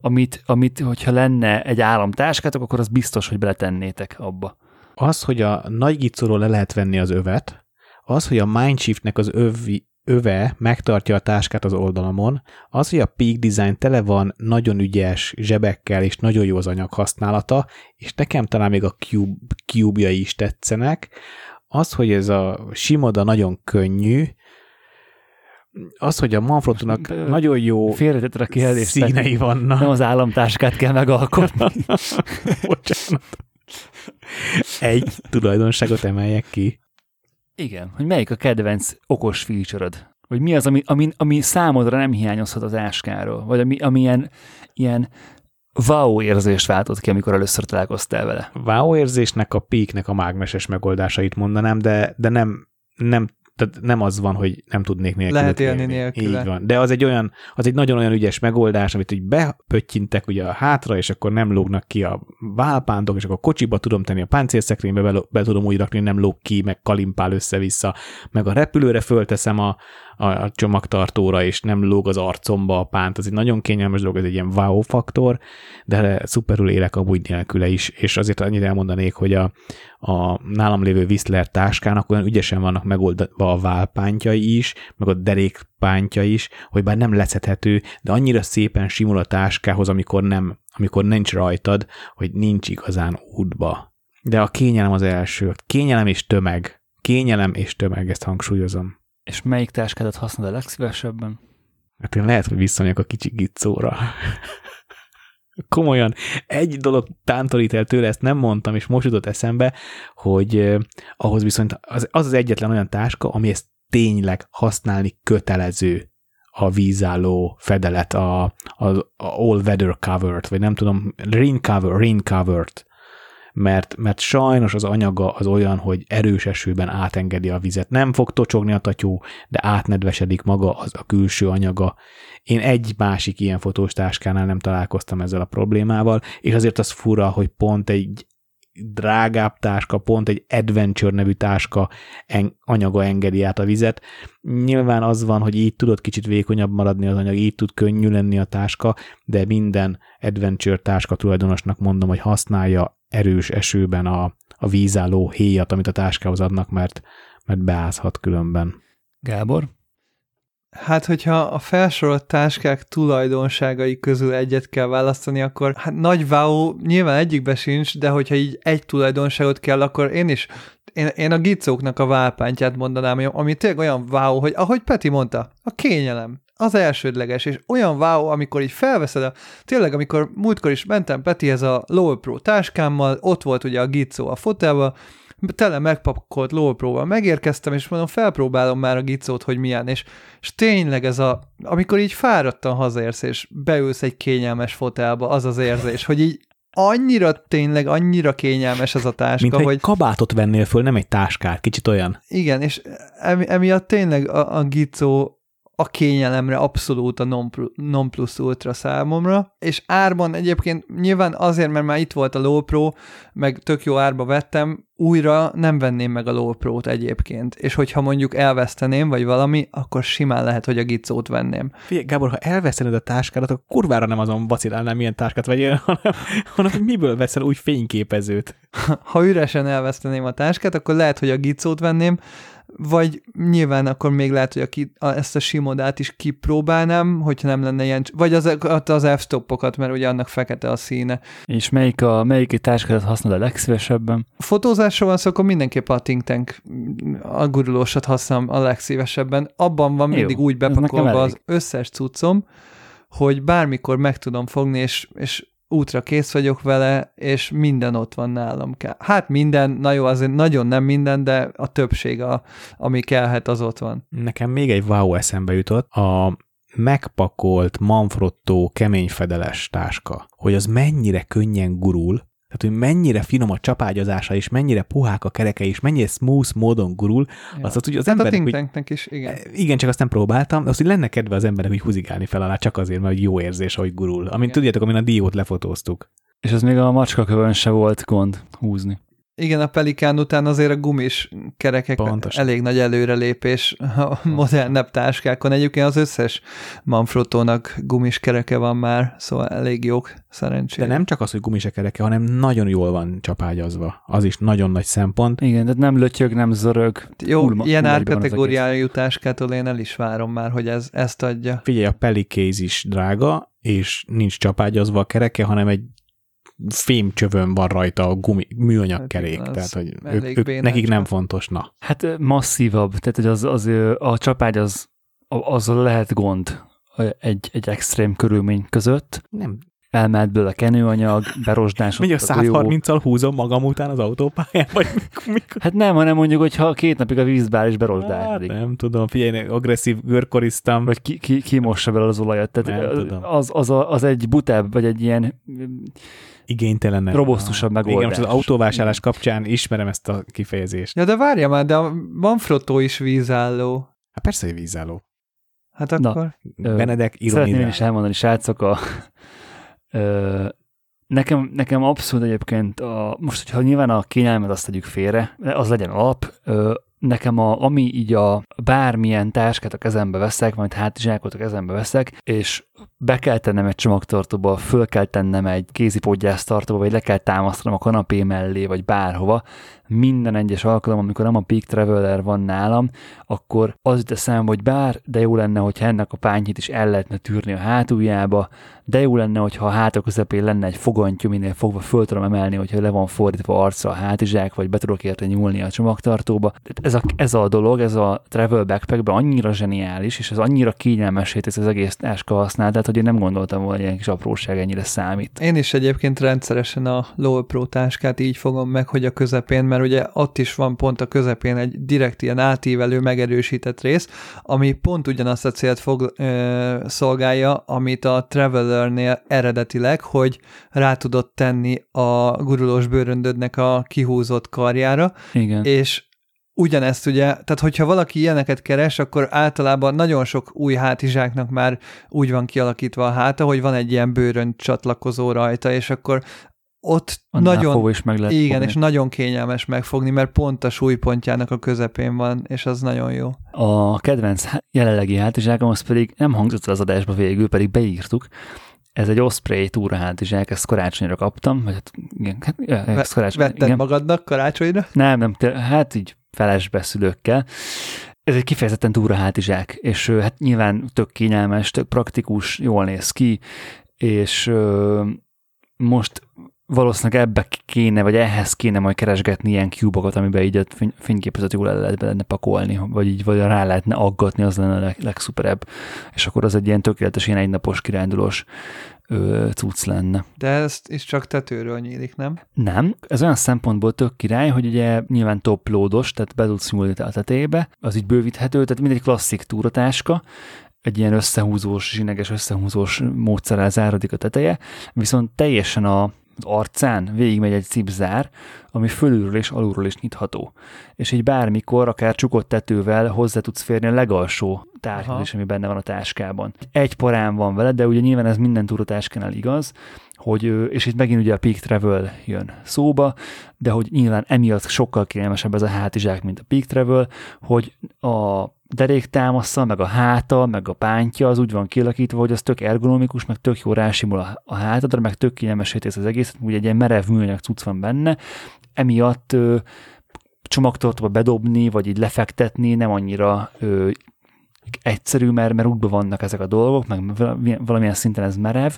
Amit, amit, hogyha lenne egy államtáskátok, akkor az biztos, hogy beletennétek abba. Az, hogy a nagy gicóról le lehet venni az övet, az, hogy a Mindshiftnek az övi, öve megtartja a táskát az oldalamon, az, hogy a Peak Design tele van nagyon ügyes zsebekkel, és nagyon jó az anyag használata, és nekem talán még a cube, cube is tetszenek, az, hogy ez a simoda nagyon könnyű, az, hogy a Manfrottonak nagyon jó Félretetted a. Színei vannak. Nem az államtáskát kell megalkotni. <laughs> Bocsánat. Egy tulajdonságot emeljek ki. Igen, hogy melyik a kedvenc okos feature Vagy mi az, ami, ami, ami számodra nem hiányozhat az áskáról? Vagy ami, ami ilyen, ilyen wow érzést váltott ki, amikor először találkoztál vele? Wow érzésnek a peaknek a mágneses megoldásait mondanám, de, de nem, nem tehát nem az van, hogy nem tudnék nélkül. Lehet élni nélkül. Így van. De az egy olyan, az egy nagyon olyan ügyes megoldás, amit így bepöttyintek ugye a hátra, és akkor nem lógnak ki a válpántok, és akkor kocsiba tudom tenni a páncélszekrénybe, be, be tudom úgy rakni, nem lóg ki, meg kalimpál össze-vissza, meg a repülőre fölteszem a, a csomagtartóra, és nem lóg az arcomba a pánt. Ez egy nagyon kényelmes dolog, ez egy ilyen wow faktor, de szuperül élek amúgy nélküle is, és azért annyit elmondanék, hogy a, a nálam lévő Whistler táskának olyan ügyesen vannak megoldva a válpántjai is, meg a derékpántja is, hogy bár nem leszedhető, de annyira szépen simul a táskához, amikor nem, amikor nincs rajtad, hogy nincs igazán útba. De a kényelem az első. Kényelem és tömeg. Kényelem és tömeg, ezt hangsúlyozom. És melyik táskádat használod a legszívesebben? Hát én lehet, hogy visszamegyek a kicsi gicóra. Komolyan, egy dolog tántorít el tőle, ezt nem mondtam, és most jutott eszembe, hogy ahhoz viszont az, az az egyetlen olyan táska, ami ezt tényleg használni kötelező a vízálló fedelet, a, a, a all weather covered, vagy nem tudom, rain cover, rain covered, mert, mert sajnos az anyaga az olyan, hogy erős esőben átengedi a vizet. Nem fog tocsogni a tatyú, de átnedvesedik maga az a külső anyaga. Én egy másik ilyen fotós táskánál nem találkoztam ezzel a problémával, és azért az fura, hogy pont egy drágább táska, pont egy Adventure nevű táska en, anyaga engedi át a vizet. Nyilván az van, hogy így tudod kicsit vékonyabb maradni az anyag, így tud könnyű lenni a táska, de minden Adventure táska tulajdonosnak mondom, hogy használja erős esőben a, a vízálló héjat, amit a táskához adnak, mert, mert beázhat különben. Gábor? Hát, hogyha a felsorolt táskák tulajdonságai közül egyet kell választani, akkor hát nagy wow, nyilván egyikbe sincs, de hogyha így egy tulajdonságot kell, akkor én is, én, én a gicóknak a válpántját mondanám, ami tényleg olyan wow, hogy ahogy Peti mondta, a kényelem, az elsődleges, és olyan wow, amikor így felveszed a, tényleg, amikor múltkor is mentem Petihez a Low Pro táskámmal, ott volt ugye a gicó a fotelba, tele megpakolt lópróval megérkeztem, és mondom, felpróbálom már a gicót, hogy milyen, és, és tényleg ez a, amikor így fáradtan hazaérsz, és beülsz egy kényelmes fotelba, az az érzés, hogy így annyira tényleg, annyira kényelmes ez a táska, Mint hogy... egy kabátot vennél föl, nem egy táskát, kicsit olyan. Igen, és emi, emiatt tényleg a, a gicó a kényelemre abszolút a non, non plus ultra számomra, és árban egyébként nyilván azért, mert már itt volt a Low Pro, meg tök jó árba vettem, újra nem venném meg a Low Pro-t egyébként, és hogyha mondjuk elveszteném, vagy valami, akkor simán lehet, hogy a gicót venném. Figyelj, Gábor, ha elvesztened a táskádat, akkor kurvára nem azon vacilálnál, milyen táskát vegyél, <laughs> hanem, hanem miből veszel új fényképezőt. Ha üresen elveszteném a táskát, akkor lehet, hogy a gicót venném, vagy nyilván akkor még lehet, hogy a ki, a, ezt a simodát is kipróbálnám, hogyha nem lenne ilyen, vagy az, az f-stoppokat, mert ugye annak fekete a színe. És melyik a melyik táskát használod a legszívesebben? A fotózásról van szó, akkor mindenképp a think tank a gurulósat használom a legszívesebben. Abban van mindig Jó, úgy bepakolva az összes cuccom, hogy bármikor meg tudom fogni, és, és útra kész vagyok vele, és minden ott van nálam. Hát minden, na jó, azért nagyon nem minden, de a többség, a, ami kellhet, az ott van. Nekem még egy wow eszembe jutott, a megpakolt Manfrotto keményfedeles táska, hogy az mennyire könnyen gurul, tehát, hogy mennyire finom a csapágyozása, és mennyire puhák a kereke, és mennyire smooth módon gurul, ja. azt, hogy az emberek... A think hogy, is, igen. Igen, csak azt nem próbáltam, azt, hogy lenne kedve az emberek, hogy húzigálni fel alá, csak azért, mert jó érzés, hogy gurul. Amint igen. tudjátok, amin a diót lefotóztuk. És az még a macskakövön se volt gond húzni. Igen, a Pelikán után azért a gumis kerekek Pontosan. elég nagy előrelépés a modernebb táskákon. Egyébként az összes Manfrottónak gumis kereke van már, szóval elég jók szerencsére. De nem csak az, hogy gumis kereke, hanem nagyon jól van csapágyazva. Az is nagyon nagy szempont. Igen, de nem lötyög, nem zörög. Jó, Ulma, ilyen árkategóriájú táskától én el is várom már, hogy ez, ezt adja. Figyelj, a Pelikéz is drága, és nincs csapágyazva a kereke, hanem egy fémcsövön van rajta a gumi, műanyag hát kerék, hát tehát hogy ők, ők, nekik nem fontos, na. Hát masszívabb, tehát hogy az, az, a csapágy az, az lehet gond egy, egy extrém körülmény között. Nem, elmehet belőle kenőanyag, berosdás. Mondjuk a 130-al húzom magam után az autópályán, vagy <laughs> mikor? Hát nem, hanem mondjuk, hogy ha két napig a vízbe áll és berosdásodik. Hát, nem tudom, figyelj, agresszív görkoriztam. Vagy ki, ki, ki mossa bele az olajat. Tehát nem az, tudom. Az, az, a, az egy butább, vagy egy ilyen igénytelen. Robosztusabb megoldás. Igen, most az autóvásárlás kapcsán ismerem ezt a kifejezést. Ja, de várja már, de van Frotto is vízálló. Hát persze, hogy vízálló. Hát akkor... Na, Benedek ironizál. Szeretném is elmondani, srácok, a, ö, nekem, nekem abszolút egyébként, a, most, hogyha nyilván a kényelmet azt tegyük félre, az legyen alap, ö, nekem a, ami így a bármilyen táskát a kezembe veszek, majd hátizsákot a kezembe veszek, és be kell tennem egy csomagtartóba, föl kell tennem egy kézipodgyásztartóba, vagy le kell támasztanom a kanapé mellé, vagy bárhova, minden egyes alkalom, amikor nem a Peak Traveler van nálam, akkor az jut eszembe, hogy bár, de jó lenne, hogyha ennek a pányhit is el lehetne tűrni a hátuljába, de jó lenne, hogyha a háta közepén lenne egy fogantyú, minél fogva föl tudom emelni, hogyha le van fordítva arca a hátizsák, vagy be tudok érte nyúlni a csomagtartóba. Ez a, ez a dolog, ez a travel backpackben annyira zseniális, és ez annyira kényelmesé teszi az egész táska tehát hogy én nem gondoltam volna, hogy ilyen kis apróság ennyire számít. Én is egyébként rendszeresen a Lowell Pro táskát így fogom meg, hogy a közepén, mert ugye ott is van pont a közepén egy direkt ilyen átívelő, megerősített rész, ami pont ugyanazt a célt fog, ö, szolgálja, amit a Travelernél eredetileg, hogy rá tudod tenni a gurulós bőröndödnek a kihúzott karjára, Igen. és ugyanezt ugye, tehát hogyha valaki ilyeneket keres, akkor általában nagyon sok új hátizsáknak már úgy van kialakítva a háta, hogy van egy ilyen bőrön csatlakozó rajta, és akkor ott Annál nagyon, is meg lehet igen, fogni. és nagyon kényelmes megfogni, mert pont a súlypontjának a közepén van, és az nagyon jó. A kedvenc jelenlegi hátizsákom az pedig nem hangzott el az adásba végül, pedig beírtuk. Ez egy Osprey túra hátizsák, ezt karácsonyra kaptam, vagy hát igen, hát, ezt karácsonyra, Vetted igen. magadnak karácsonyra? Nem, nem, te- hát így felesbe szülőkkel. Ez egy kifejezetten túra hátizsák, és hát nyilván tök kényelmes, tök praktikus, jól néz ki, és ö, most valószínűleg ebbe kéne, vagy ehhez kéne majd keresgetni ilyen cubokat, amiben így a fény- fényképezet jól el lehet benne pakolni, vagy így vagy rá lehetne aggatni, az lenne a leg, legszuperebb. És akkor az egy ilyen tökéletes, ilyen egynapos kirándulós ö, cucc lenne. De ezt is csak tetőről nyílik, nem? Nem, ez olyan szempontból tök király, hogy ugye nyilván top loados, tehát be tudsz nyúlni a tetejébe, az így bővíthető, tehát mindegy klasszik túratáska, egy ilyen összehúzós, zsineges összehúzós módszerrel zárodik a teteje, viszont teljesen a az arcán végigmegy egy cipzár, ami fölülről és alulról is nyitható. És így bármikor, akár csukott tetővel hozzá tudsz férni a legalsó tárgyhoz is, ami benne van a táskában. Egy parán van vele, de ugye nyilván ez minden túratáskánál igaz, hogy, és itt megint ugye a Peak Travel jön szóba, de hogy nyilván emiatt sokkal kényelmesebb ez a hátizsák, mint a Peak Travel, hogy a deréktámasza, meg a háta, meg a pántja az úgy van kialakítva, hogy az tök ergonomikus, meg tök jó rásimul a, hátadra, meg tök kényelmesé tesz az egészet, ugye egy ilyen merev műanyag cucc van benne, emiatt ö, csomagtartóba bedobni, vagy így lefektetni nem annyira ö, egyszerű, mert, mert útban vannak ezek a dolgok, meg valamilyen- szinten ez merev,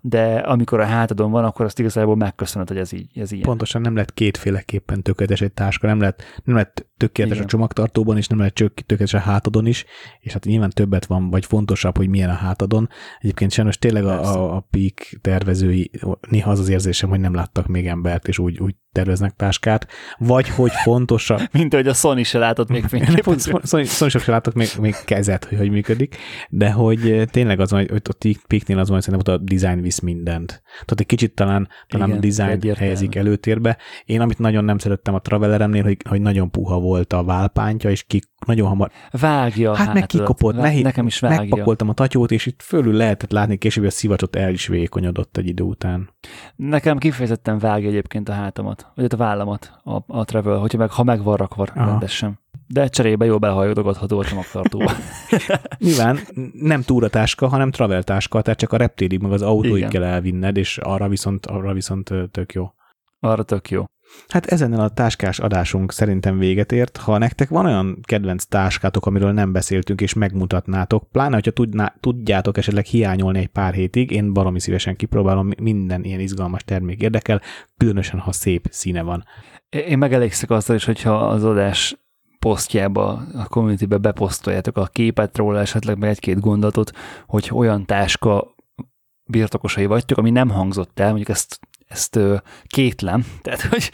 de amikor a hátadon van, akkor azt igazából megköszönöd, hogy ez így ez ilyen. Pontosan nem lehet kétféleképpen tökéletes egy táska, nem lehet, nem lehet tökéletes Igen. a csomagtartóban is, nem lehet csök- tökéletes a hátadon is, és hát nyilván többet van, vagy fontosabb, hogy milyen a hátadon. Egyébként sajnos tényleg Persze. a, a, Peak tervezői néha az az érzésem, hogy nem láttak még embert, és úgy, úgy terveznek táskát, vagy hogy fontosabb, <laughs> Mint ahogy a Sony se látott még <laughs> Pont fényképező. Szonyosok se látok még, még kezet, hogy hogy működik, de hogy eh, tényleg az hogy ott a Piknél az van, hogy szerintem ott a design visz mindent. Tehát egy kicsit talán, talán Igen, a design egyértelmű. helyezik előtérbe. Én amit nagyon nem szerettem a Traveleremnél, hogy, hogy nagyon puha volt a válpántja, és ki, nagyon hamar, Vágja hát meg hátadat. kikopott, nehéz, Nekem is vágja. megpakoltam a tatyót, és itt fölül lehetett látni később, hogy a szivacsot el is vékonyodott egy idő után. Nekem kifejezetten vágja egyébként a hátamat, vagy hát a vállamat a, a travel, hogyha meg, ha meg van rakva rendesen. De cserébe jó belehajoldogatható a csomagtartóba. <laughs> Nyilván nem túratáska, hanem traveltáska, tehát csak a reptérig, meg az autóig Igen. kell elvinned, és arra viszont, arra viszont tök jó. Arra tök jó. Hát ezen a táskás adásunk szerintem véget ért. Ha nektek van olyan kedvenc táskátok, amiről nem beszéltünk, és megmutatnátok, pláne, hogyha tudná, tudjátok esetleg hiányolni egy pár hétig, én baromi szívesen kipróbálom, minden ilyen izgalmas termék érdekel, különösen, ha szép színe van. Én megelégszek azzal is, hogyha az adás posztjába, a communitybe beposztoljátok a képet róla, esetleg meg egy-két gondolatot, hogy olyan táska birtokosai vagytok, ami nem hangzott el, mondjuk ezt, ezt kétlem, <laughs> tehát hogy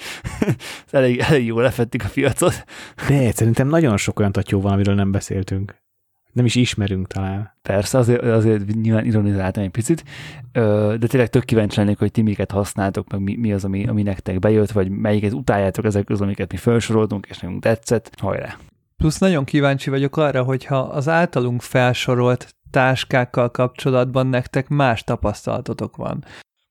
elég, elég jól lefettük a piacot. De szerintem nagyon sok olyan tatyó van, amiről nem beszéltünk. Nem is ismerünk talán. Persze, azért, azért nyilván ironizáltam egy picit, de tényleg tök kíváncsi lennék, hogy ti miket használtok, meg mi, mi az, ami, ami nektek bejött, vagy melyiket utáljátok ezek közül, amiket mi felsoroltunk, és nekünk tetszett. Hajrá! Plusz nagyon kíváncsi vagyok arra, hogyha az általunk felsorolt táskákkal kapcsolatban nektek más tapasztalatotok van.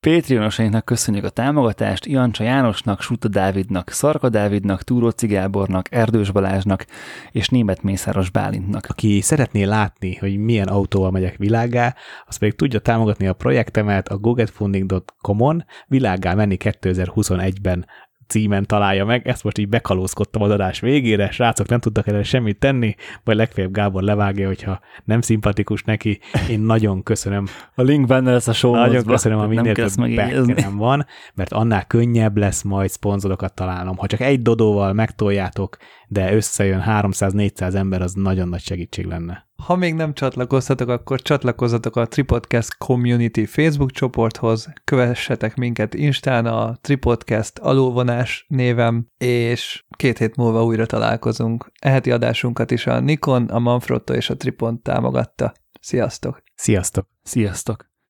Patreonosainknak köszönjük a támogatást, Jancsa Jánosnak, Suta Dávidnak, Szarka Dávidnak, Túróci Gábornak, Erdős Balázsnak és Német Mészáros Bálintnak. Aki szeretné látni, hogy milyen autóval megyek világá, az pedig tudja támogatni a projektemet a gogetfunding.com-on világá menni 2021-ben címen találja meg. Ezt most így bekalózkodtam az adás végére, srácok nem tudtak erre semmit tenni, vagy legfeljebb Gábor levágja, hogyha nem szimpatikus neki. Én nagyon köszönöm A link benne lesz a show Nagyon köszönöm, nem minél több background van, mert annál könnyebb lesz majd szponzorokat találnom. Ha csak egy dodóval megtoljátok de összejön 300-400 ember, az nagyon nagy segítség lenne. Ha még nem csatlakoztatok, akkor csatlakozzatok a Tripodcast Community Facebook csoporthoz, kövessetek minket Instán a Tripodcast alulvonás névem, és két hét múlva újra találkozunk. Eheti adásunkat is a Nikon, a Manfrotto és a Tripont támogatta. Sziasztok! Sziasztok! Sziasztok!